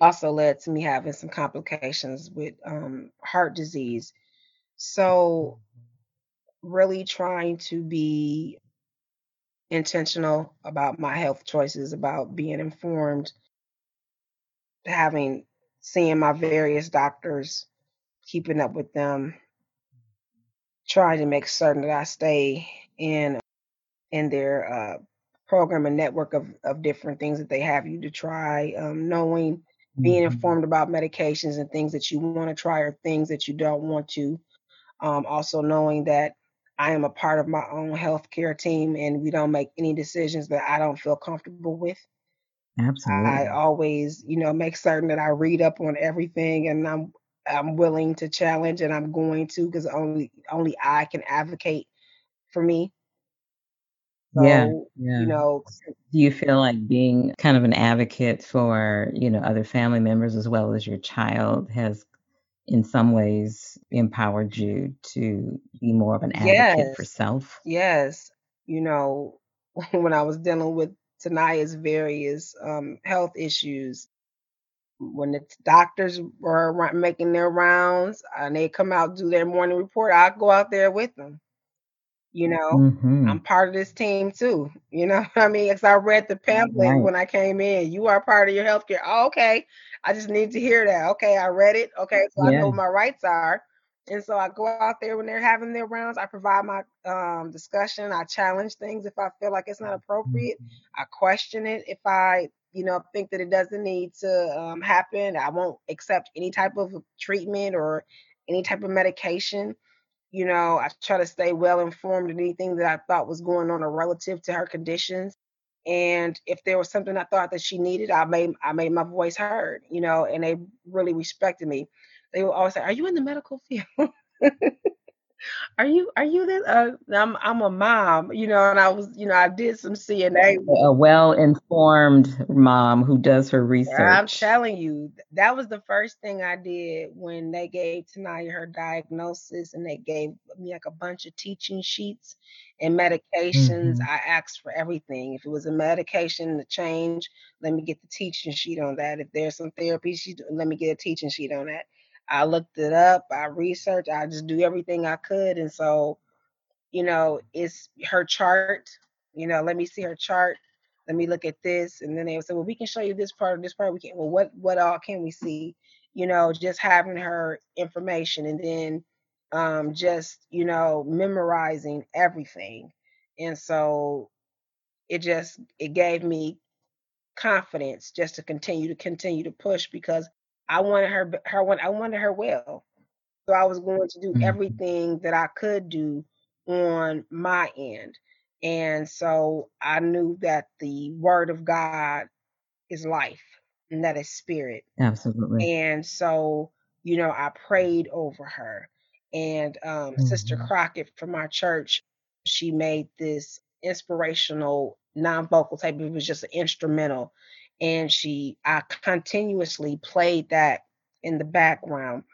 [SPEAKER 2] also led to me having some complications with, um, heart disease. So really trying to be intentional about my health choices, about being informed having seeing my various doctors, keeping up with them trying to make certain that I stay in in their, uh, program and network of of different things that they have you to try, um, knowing being
[SPEAKER 1] Mhm.
[SPEAKER 2] informed about medications and things that you wanna try or things that you don't want to. Um, also knowing that I am a part of my own healthcare team, and we don't make any decisions that I don't feel comfortable with.
[SPEAKER 1] Absolutely.
[SPEAKER 2] I always, you know, make certain that I read up on everything, and I'm I'm willing to challenge, and I'm going to because only only I can advocate for me.
[SPEAKER 1] Yeah,
[SPEAKER 2] So, you know
[SPEAKER 1] Do you feel like being kind of an advocate for, you know, other family members as well as your child has, in some ways, empowered you to be more of an advocate for self?
[SPEAKER 2] yes. You know, when I was dealing with Taniya's various, um, health issues, when the doctors were making their rounds and they come out, do their morning report, I'd go out there with them. You know?
[SPEAKER 1] Mhm.
[SPEAKER 2] I'm part of this team too, you know what I mean? 'Cause I read the pamphlet
[SPEAKER 1] Right.
[SPEAKER 2] when I came in, "You are part of your healthcare." "Oh, okay. I just need to hear that." "Okay, I read it. Okay, so I know what my rights are." And so I go out there when they're having their rounds, I provide my, um, discussion, I challenge things if I feel like it's not appropriate. I question it if I, you know, think that it doesn't need to, um, happen. I won't accept any type of treatment or any type of medication. You know, I try to stay well informed in anything that I thought was going on or relative to her conditions. And if there was something I thought that she needed, I made I made my voice heard, you know, and they really respected me. They will always say, "Are you in the medical field?" Are you are you the uh, I'm I'm a mom, you know, and I was you know, I did some CNA
[SPEAKER 1] A well-informed mom who does her research.
[SPEAKER 2] I'm telling you, that was the first thing I did when they gave Taniyah her diagnosis and they gave me, like, a bunch of teaching sheets and medications.
[SPEAKER 1] Mhm.
[SPEAKER 2] I asked for everything. If it was a medication to change, let me get the teaching sheet on that. If there's some therapy she let me get a teaching sheet on that. I looked it up, I researched, I just do everything I could, and so you know, it's her chart, you know, let me see her chart, let me look at this, and then they would say, "Well, we can show you this part of this part, we can't." Well, what what all can we see? You know, just having her information and then, um, just, you know, memorizing everything, and so it just it gave me confidence just to continue to continue to push because I wanted her her I wanted her well. So I was going to do
[SPEAKER 1] Mhm.
[SPEAKER 2] everything that I could do on my end. And so I knew that the word of God is life and that is spirit.
[SPEAKER 1] Absolutely.
[SPEAKER 2] And so, you know, I prayed over her. And um, Sister
[SPEAKER 1] Mhm.
[SPEAKER 2] Crockett from our church, she made this inspirational non-vocal tape. It was just an instrumental. And she I continuously played that in the background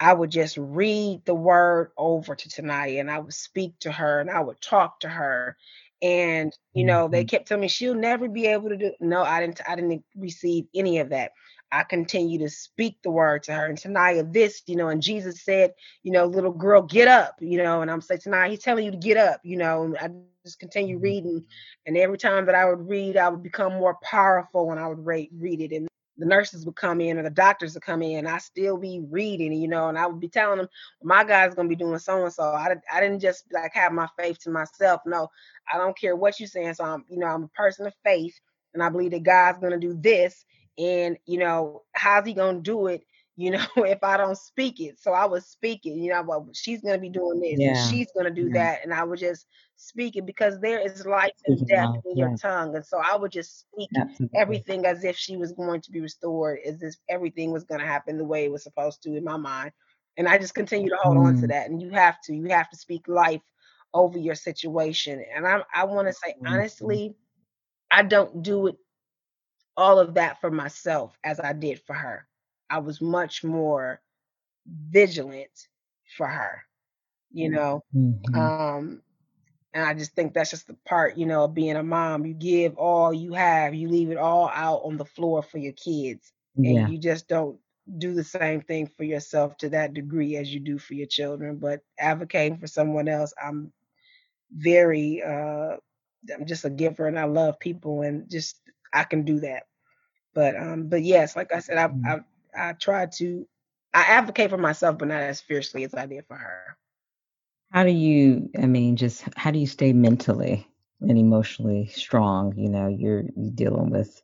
[SPEAKER 2] I would just read the word over to Tanaya and I would speak to her, and I would talk to her, and, you know, they
[SPEAKER 1] Mhm.
[SPEAKER 2] kept telling me, "She'll never be able to do" No, I didn't I didn't receive any of that. I continue to speak the word to her, and Tanaya, this, you know, and Jesus said, you know, "Little girl, get up," you know, and I'm saying, Tanaya, he's telling you to get up," you know, and I just continue
[SPEAKER 1] Mhm.
[SPEAKER 2] reading, and every time that I would read, I would become more powerful when I would read read it, and the nurses would come in or the doctors would come in, I still be reading, you know, and I would be telling them, my guy's gonna be doing so and so. I, I didn't just like have my faith to myself. No, I don't care what you're saying. So I'm, you know, I'm a person of faith, and I believe that God's gonna do this, and you know, how's He gonna do it? You know, if I don't speak it. So I was speaking, you know, well, she's gonna be doing this and she's gonna do
[SPEAKER 1] Yeah.
[SPEAKER 2] that, and I would just speak it because there is life and death in your tongue, and so I would just speak
[SPEAKER 1] Absolutely.
[SPEAKER 2] everything as if she was going to be restored, as if everything was gonna happen the way it was supposed to in my mind. And I just continue to hold on to
[SPEAKER 1] Mm.
[SPEAKER 2] that. And you have to, you have to speak life over your situation. And I I wanna say
[SPEAKER 1] Mhm.
[SPEAKER 2] honestly, I don't do it all of that for myself as I did for her. I was much more vigilant for her, you know.
[SPEAKER 1] Mhm.
[SPEAKER 2] Um, and I just think that's just the part, you know, of being a mom. You give all you have, you leave it all out on the floor for your kids. And
[SPEAKER 1] Yeah.
[SPEAKER 2] you just don't do the same thing for yourself to that degree as you do for your children. But advocating for someone else, I'm very uh I'm just a giver and I love people and just I can do that. But um but yes, like I said, I
[SPEAKER 1] Mm.
[SPEAKER 2] I I try to I advocate for myself, but not as fiercely as I did for her.
[SPEAKER 1] How do you I mean, just how do you stay mentally and emotionally strong? You know, you're you're dealing with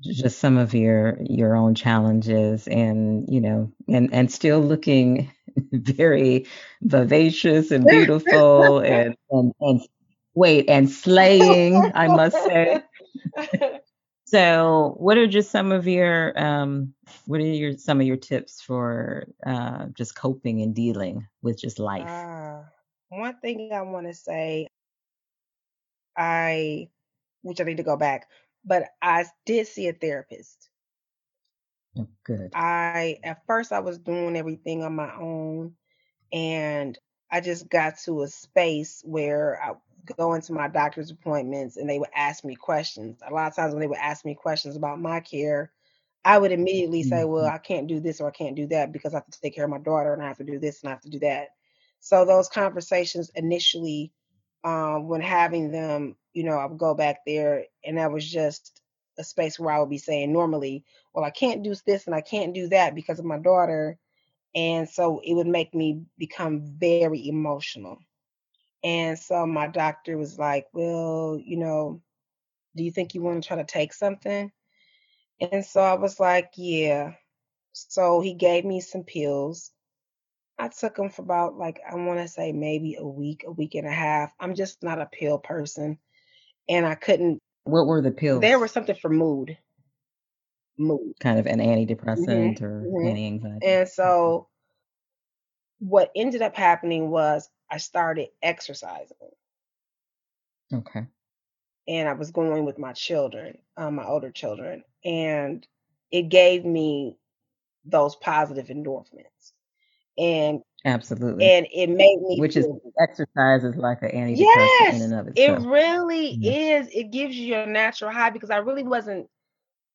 [SPEAKER 1] just some of your your own challenges and, you know, and and still looking very vivacious and beautiful and and and wait, and slaying, I must say. So, what are just some of your, um what are your some of your tips for, uh, just coping and dealing with just life?
[SPEAKER 2] Ah, one thing I wanna say, I which I need to go back, but I did see a therapist.
[SPEAKER 1] Oh, good.
[SPEAKER 2] I at first I was doing everything on my own, and I just got to a space where I go into my doctor's appointments and they would ask me questions. A lot of times when they would ask me questions about my care, I would immediately say, "Well,
[SPEAKER 1] Mhm.
[SPEAKER 2] I can't do this or I can't do that because I have to take care of my daughter and I have to do this and I have to do that." So those conversations initially, um, when having them, you know, I would go back there and that was just a space where I would be saying normally, "Well, I can't do this and I can't do that because of my daughter." And so it would make me become very emotional. And so my doctor was like, "Well, you know, do you think you want to try to take something?" And so I was like, "Yeah." So he gave me some pills. I took them for about like I want to say maybe a week, a week and a half. I'm just not a pill person, and I couldn't.
[SPEAKER 1] What were the pills?
[SPEAKER 2] There was something for mood, mood.
[SPEAKER 1] Kind of an
[SPEAKER 2] Mhm,
[SPEAKER 1] antidepressant or
[SPEAKER 2] mhm.
[SPEAKER 1] anti-anxiety?
[SPEAKER 2] And so what ended up happening was I started exercising.
[SPEAKER 1] Okay.
[SPEAKER 2] And I was going with my children, um, my older children, and it gave me those positive endorphins. And
[SPEAKER 1] Absolutely.
[SPEAKER 2] and it made me
[SPEAKER 1] Which is
[SPEAKER 2] feel
[SPEAKER 1] exercise is like an antidepressant in
[SPEAKER 2] Yes,
[SPEAKER 1] and of
[SPEAKER 2] it really
[SPEAKER 1] Yeah.
[SPEAKER 2] is. It gives you your natural high because I really wasn't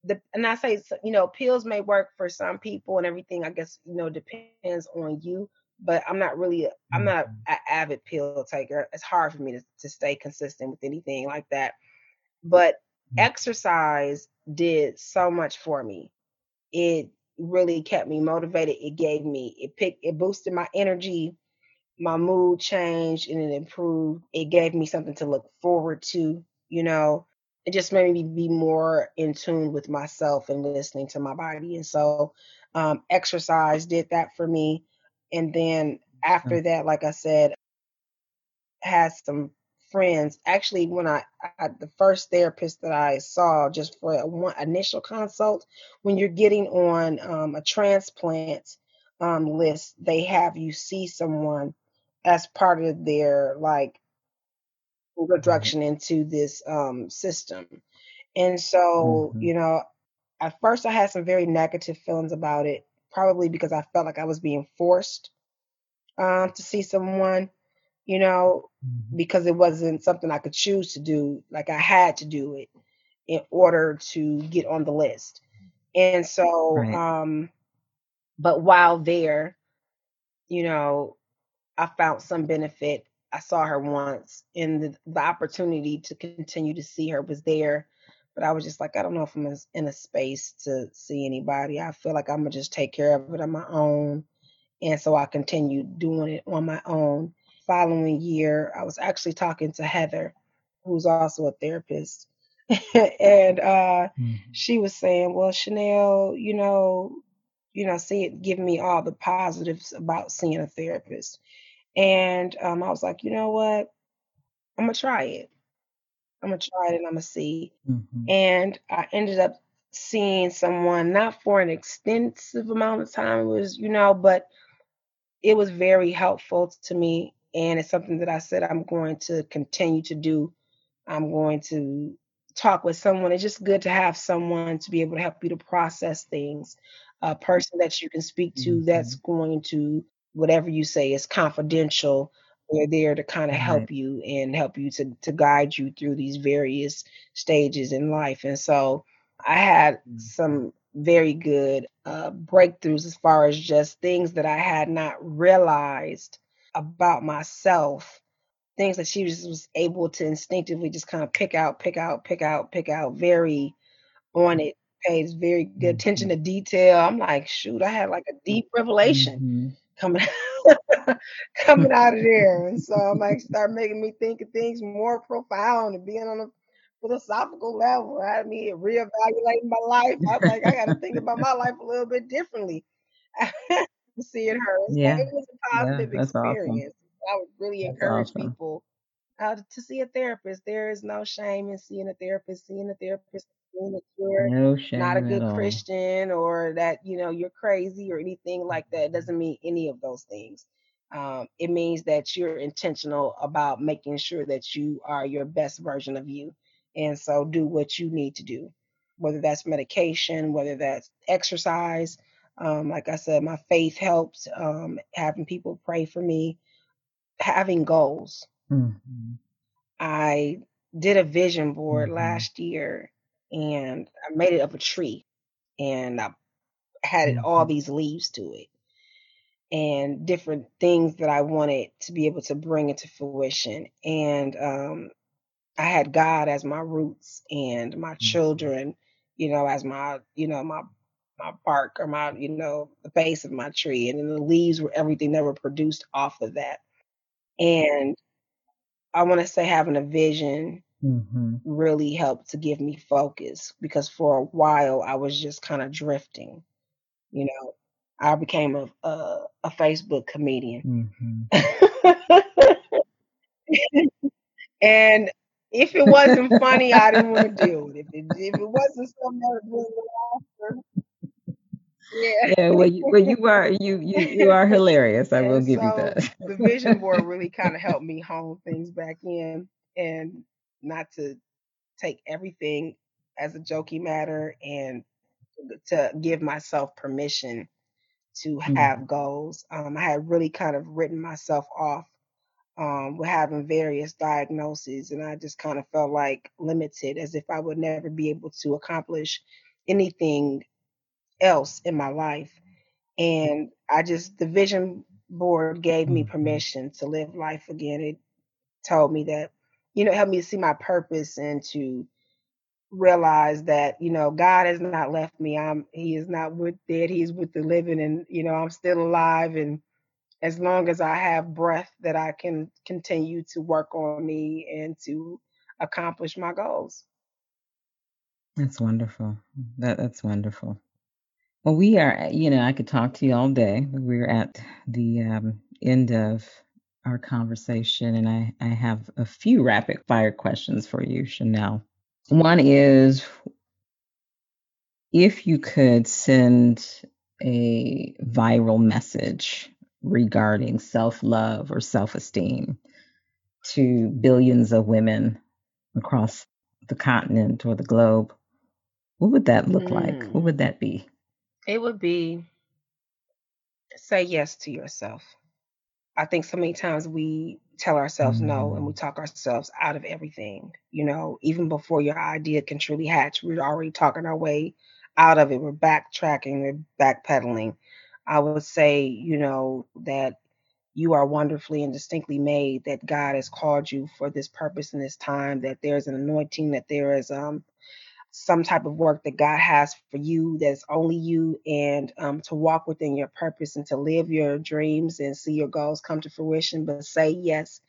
[SPEAKER 2] the and I say, you know, pills may work for some people and everything, I guess, you know, depends on you, but I'm not really I'm not an avid pill taker. It's hard for me to to stay consistent with anything like that. But
[SPEAKER 1] Mm.
[SPEAKER 2] exercise did so much for me. It really kept me motivated. It gave me it picked it boosted my energy, my mood changed, and it improved. It gave me something to look forward to, you know? It just made me be more in tune with myself and listening to my body, and so, um, exercise did that for me, and then after that, like I said had some friends actually, when I I the first therapist that I saw just for a one initial consult, when you're getting on, um, a transplant, um, list, they have you see someone as part of their, like
[SPEAKER 1] Right.
[SPEAKER 2] introduction into this, um, system. And so,
[SPEAKER 1] Mhm.
[SPEAKER 2] you know, at first I had some very negative feelings about it, probably because I felt like I was being forced, um, to see someone, you know,
[SPEAKER 1] Mhm.
[SPEAKER 2] because it wasn't something I could choose to do, like, I had to do it in order to get on the list. And so,
[SPEAKER 1] Right.
[SPEAKER 2] um but while there, you know, I found some benefit. I saw her once, and the the opportunity to continue to see her was there, but I was just like, "I don't know if I'm in in a space to see anybody." I feel like Imma just take care of it on my own, and so I continued doing it on my own. Following year, I was actually talking to Heather, who's also a therapist, and, uh,
[SPEAKER 1] Mhm.
[SPEAKER 2] she was saying, "Well, Chanel, you know you know, see it giving me all the positives about seeing a therapist." And, um, I was like, "You know what? Imma try it. Imma try it and Imma see."
[SPEAKER 1] Mhm.
[SPEAKER 2] And I ended up seeing someone not for an extensive amount of time, it was you know, but it was very helpful to me, and it's something that I said I'm going to continue to do. I'm going to talk with someone. It's just good to have someone to be able to help you to process things, a person that you can speak to that's
[SPEAKER 1] Mhm.
[SPEAKER 2] going to whatever you say is confidential. They're there to kinda
[SPEAKER 1] Right.
[SPEAKER 2] help you and help you to to guide you through these various stages in life, and so I had
[SPEAKER 1] Mhm.
[SPEAKER 2] some very good, uh, breakthroughs as far as just things that I had not realized about myself, things that she was was able to instinctively just kinda pick out, pick out, pick out, pick out, very on it, pays very good attention
[SPEAKER 1] Mhm.
[SPEAKER 2] to detail. I'm like, "Shoot, I had, like, a deep revelation
[SPEAKER 1] Mhm.
[SPEAKER 2] coming coming out of there," and so I'm like, start making me think of things more profound and being on a philosophical level, had me reevaluating my life. I was like, "I gotta think about my life a little bit differently." Seeing her,
[SPEAKER 1] Yeah.
[SPEAKER 2] it was a
[SPEAKER 1] Yeah,
[SPEAKER 2] positive
[SPEAKER 1] awesome.
[SPEAKER 2] experience. I would really
[SPEAKER 1] That's
[SPEAKER 2] encourage
[SPEAKER 1] awesome.
[SPEAKER 2] people, uh, to see a therapist. There is no shame in seeing a therapist. Seeing a therapist mean that you're
[SPEAKER 1] No
[SPEAKER 2] not a good. Christian or that, you know, you're crazy or anything like that. It doesn't mean any of those things. Um, it means that you're intentional about making sure that you are your best version of you, and so do what you need to do, whether that's medication, whether that's exercise. Um, like I said, my faith helps, um, having people pray for me, having goals.
[SPEAKER 1] Mhm.
[SPEAKER 2] I did a vision board
[SPEAKER 1] Mhm.
[SPEAKER 2] last year, and I made it of a tree, and I had it all
[SPEAKER 1] Mhm.
[SPEAKER 2] these leaves to it and different things that I wanted to be able to bring into fruition, and, um, I had God as my roots and my
[SPEAKER 1] Mhm.
[SPEAKER 2] children, you know, as my you know, my my bark or my you know, the base of my tree, and then the leaves were everything that were produced off of that. And I wanna say having a vision
[SPEAKER 1] Mhm.
[SPEAKER 2] really helped to give me focus because for a while I was just kinda drifting, you know? I became a a a Facebook comedian.
[SPEAKER 1] Mhm.
[SPEAKER 2] And if it wasn't funny, I didn't wanna deal with it. If it if it wasn't something that was laughter Yeah.
[SPEAKER 1] Yeah, well, you, well, you are you you you are hilarious. I will
[SPEAKER 2] And
[SPEAKER 1] give you that.
[SPEAKER 2] the vision board really kind of helped me hone things back in and not to take everything as a jokey matter and to give myself permission to
[SPEAKER 1] Mhm.
[SPEAKER 2] have goals. Um, I had really kind of written myself off um, with having various diagnoses, and I just kind of felt like limited, as if I would never be able to accomplish anything else in my life. And I just, the vision board gave me
[SPEAKER 1] Mhm.
[SPEAKER 2] permission to live life again. It told me that, you know, helped me to see my purpose and to realize that, you know, God has not left me. I'm, He is not with dead. He's with the living, and you know, I'm still alive. And as long as I have breath, that I can continue to work on me and to accomplish my goals.
[SPEAKER 1] That's wonderful. That that's wonderful. Well, we are, you know, I could talk to you all day. We're at the um, end of our conversation, and I, I have a few rapid fire questions for you, Chanel. One is if you could send a viral message regarding self love or self esteem to billions of women across the continent or the globe, what would that look like? What
[SPEAKER 2] Mm.
[SPEAKER 1] would that be?
[SPEAKER 2] It would be say yes to yourself. I think so many times we tell ourselves no and we
[SPEAKER 1] Mm,
[SPEAKER 2] talk ourselves out of everything. You know, even before your idea can truly hatch, we're already talking our way out of it. We're backtracking, we're backpedaling. I would say, you know, that you are wonderfully and distinctly made, that God has called you for this purpose and this time, that there's an anointing, that there is um some type of work that God has for you that's only you, and um, to walk within your purpose and to live your dreams and see your goals come to fruition. But say yes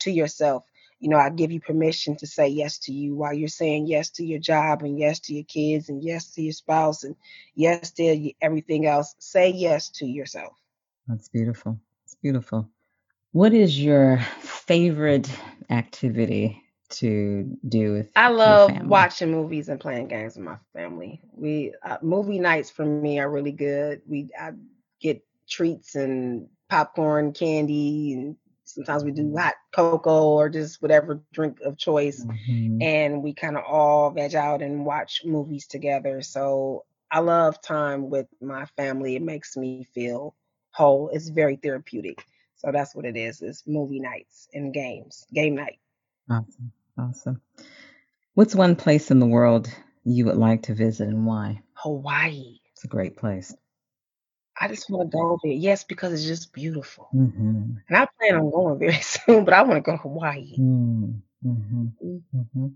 [SPEAKER 2] to yourself. You know, I give you permission to say yes to you while you're saying yes to your job and yes to your kids and yes to your spouse and yes to everything else. Say yes to yourself.
[SPEAKER 1] that's beautiful. It's beautiful. What is your favorite activity to do with
[SPEAKER 2] I love watching movies and playing games with my family. We uh, movie nights for me are really good. We I get treats and popcorn, candy, and sometimes we do hot cocoa or just whatever drink of choice.
[SPEAKER 1] Mhm.
[SPEAKER 2] And we kind of all veg out and watch movies together. So I love time with my family. It makes me feel whole. It's very therapeutic. So that's what it is. It's movie nights and games, game night.
[SPEAKER 1] Awesome. Awesome. What's one place in the world you would like to visit and why?
[SPEAKER 2] Hawaii.
[SPEAKER 1] It's a great place.
[SPEAKER 2] I just wanna go there. Yes, because it's just beautiful.
[SPEAKER 1] Mhm.
[SPEAKER 2] And I plan on going very soon, but I wanna go to Hawaii.
[SPEAKER 1] Mm. Mhm.
[SPEAKER 2] Mm,
[SPEAKER 1] Mhm.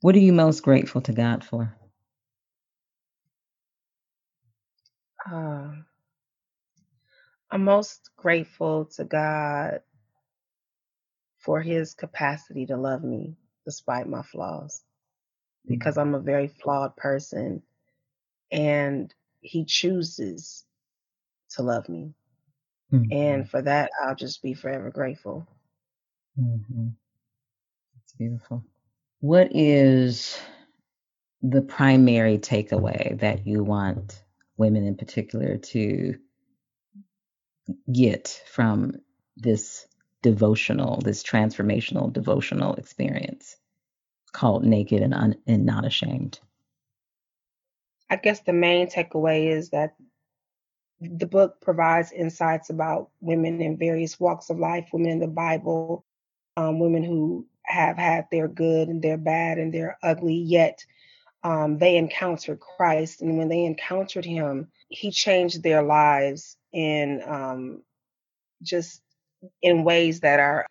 [SPEAKER 1] What are you most grateful to God for?
[SPEAKER 2] uh, I'm most grateful to God for his capacity to love me despite my flaws, because
[SPEAKER 1] Mm.
[SPEAKER 2] I'm a very flawed person, and he chooses to love me. And
[SPEAKER 1] Mhm.
[SPEAKER 2] for that, I'll just be forever grateful.
[SPEAKER 1] Mhm. It's beautiful. What is the primary takeaway that you want women in particular to get from this devotional, this transformational devotional experience called Naked and, Un- and Not Ashamed?
[SPEAKER 2] I guess the main takeaway is that the book provides insights about women in various walks of life, women in the Bible, um, women who have had their good and their bad and their ugly, yet um, they encountered Christ. And when they encountered him, he changed their lives in um, just in ways that are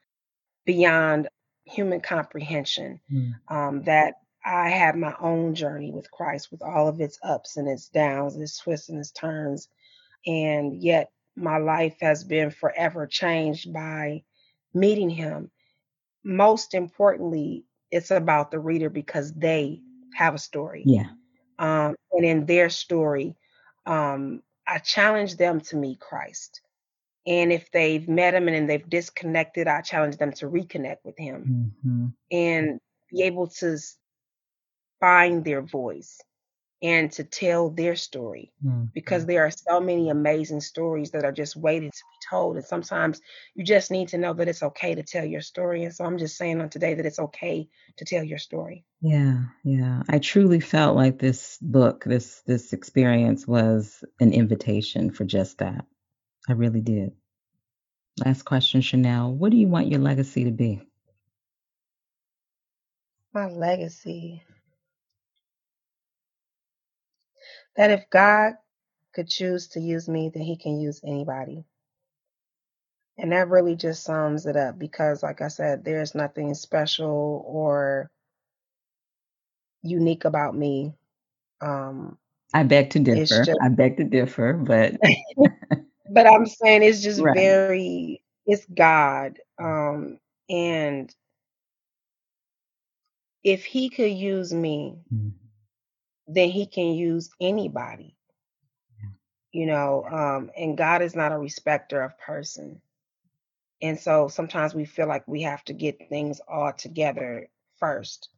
[SPEAKER 2] beyond human comprehension.
[SPEAKER 1] Mm.
[SPEAKER 2] Um, that I had my own journey with Christ with all of its ups and its downs, its twists and its turns and yet my life has been forever changed by meeting him. Most importantly, it's about the reader because they have a story.
[SPEAKER 1] Yeah.
[SPEAKER 2] Um, and in their story, um, I challenge them to meet Christ. And if they've met him and they've disconnected, I challenge them to reconnect with him
[SPEAKER 1] hmm
[SPEAKER 2] and be able to find their voice and to tell their story because
[SPEAKER 1] Mhm.
[SPEAKER 2] there are so many amazing stories that are just waiting to be told. And sometimes you just need to know that it's okay to tell your story. And so I'm just saying on today that it's okay to tell your story.
[SPEAKER 1] Yeah, yeah. I truly felt like this book, this this experience was an invitation for just that. I really did. Last question, Chanel. What do you want your legacy to be?
[SPEAKER 2] My legacy. That if God could choose to use me, then he can use anybody. And that really just sums it up because, like I said, there's nothing special or unique about me. Um,
[SPEAKER 1] I beg to differ.
[SPEAKER 2] just,
[SPEAKER 1] I beg to differ, but
[SPEAKER 2] but I'm saying it's just
[SPEAKER 1] right.
[SPEAKER 2] very, it's God. Um, and if he could use me,
[SPEAKER 1] Mhm.
[SPEAKER 2] then he can use anybody, you know. Um, and God is not a respecter of person. And so sometimes we feel like we have to get things all together first,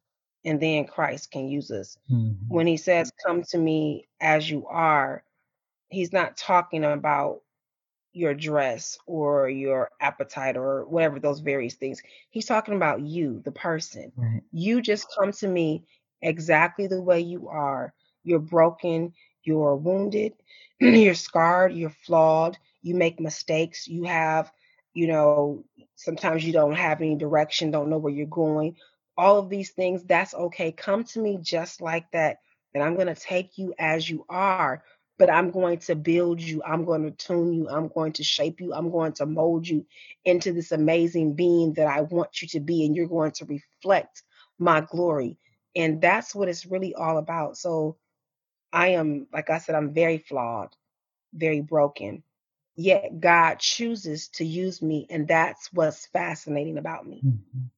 [SPEAKER 2] and then Christ can use us.
[SPEAKER 1] Mhm.
[SPEAKER 2] When he says, Come to me as you are, he's not talking about your dress or your appetite or whatever those various things. He's talking about you, the person.
[SPEAKER 1] Right.
[SPEAKER 2] You just come to me exactly the way you are. You're broken, you're wounded, you're scarred, you're flawed, you make mistakes, you have, you know, sometimes you don't have any direction, don't know where you're going. All of these things, that's okay. Come to me just like that. And I'm going to take you as you are but I'm going to build you. I'm going to tune you. I'm going to shape you. I'm going to mold you into this amazing being that I want you to be. And you're going to reflect my glory. And that's what it's really all about. So I am, like I said, I'm very flawed, very broken. Yet God chooses to use me. And that's what's fascinating about me.
[SPEAKER 1] Mhm.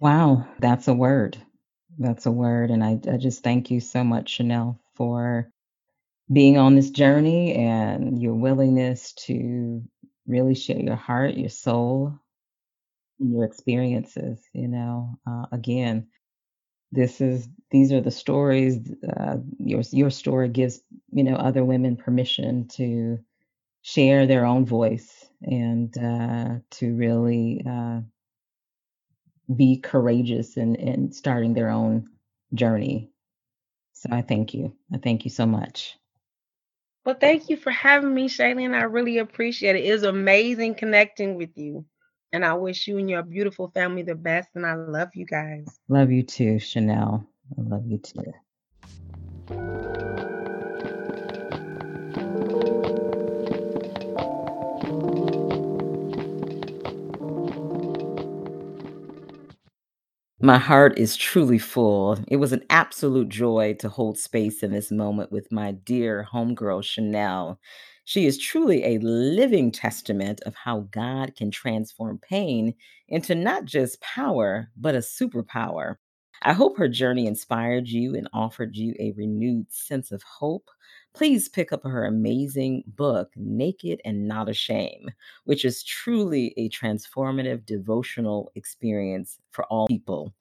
[SPEAKER 1] Wow, that's a word. That's a word. And I, I just thank you so much, Chanel, for being on this journey and your willingness to really share your heart, your soul, your experiences. You know, uh, again, this is these are the stories. Uh, your your story gives you know other women permission to share their own voice and uh, to really uh, be courageous in, in starting their own journey. So I thank you. I thank you so much.
[SPEAKER 2] Well, thank you for having me, Shaylin. I really appreciate it. It was amazing connecting with you. And I wish you and your beautiful family the best. And I love you guys.
[SPEAKER 1] Love you too, Chanel. I love you too. My heart is truly full. It was an absolute joy to hold space in this moment with my dear homegirl, Chanel. She is truly a living testament of how God can transform pain into not just power, but a superpower. I hope her journey inspired you and offered you a renewed sense of hope. Please pick up her amazing book, Naked and Not Ashamed which is truly a transformative devotional experience for all people.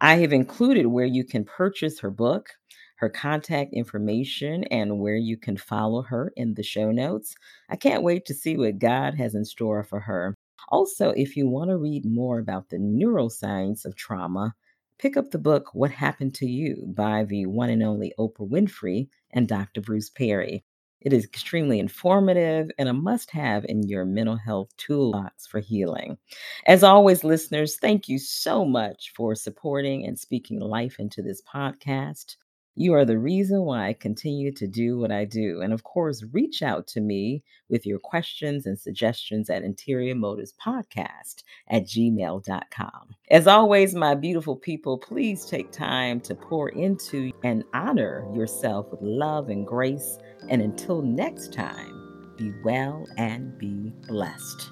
[SPEAKER 1] I have included where you can purchase her book, her contact information, and where you can follow her in the show notes. I can't wait to see what God has in store for her. Also, if you want to read more about the neuroscience of trauma, pick up the book What Happened to You by the one and only Oprah Winfrey and Dr. Bruce Perry. It is extremely informative and a must have in your mental health toolbox for healing. As always, listeners, thank you so much for supporting and speaking life into this podcast. You are the reason why I continue to do what I do. And of course, reach out to me with your questions and suggestions at Interior Motives Podcast at gmail.com. As always, my beautiful people, please take time to pour into and honor yourself with love and grace. And until next time, be well and be blessed.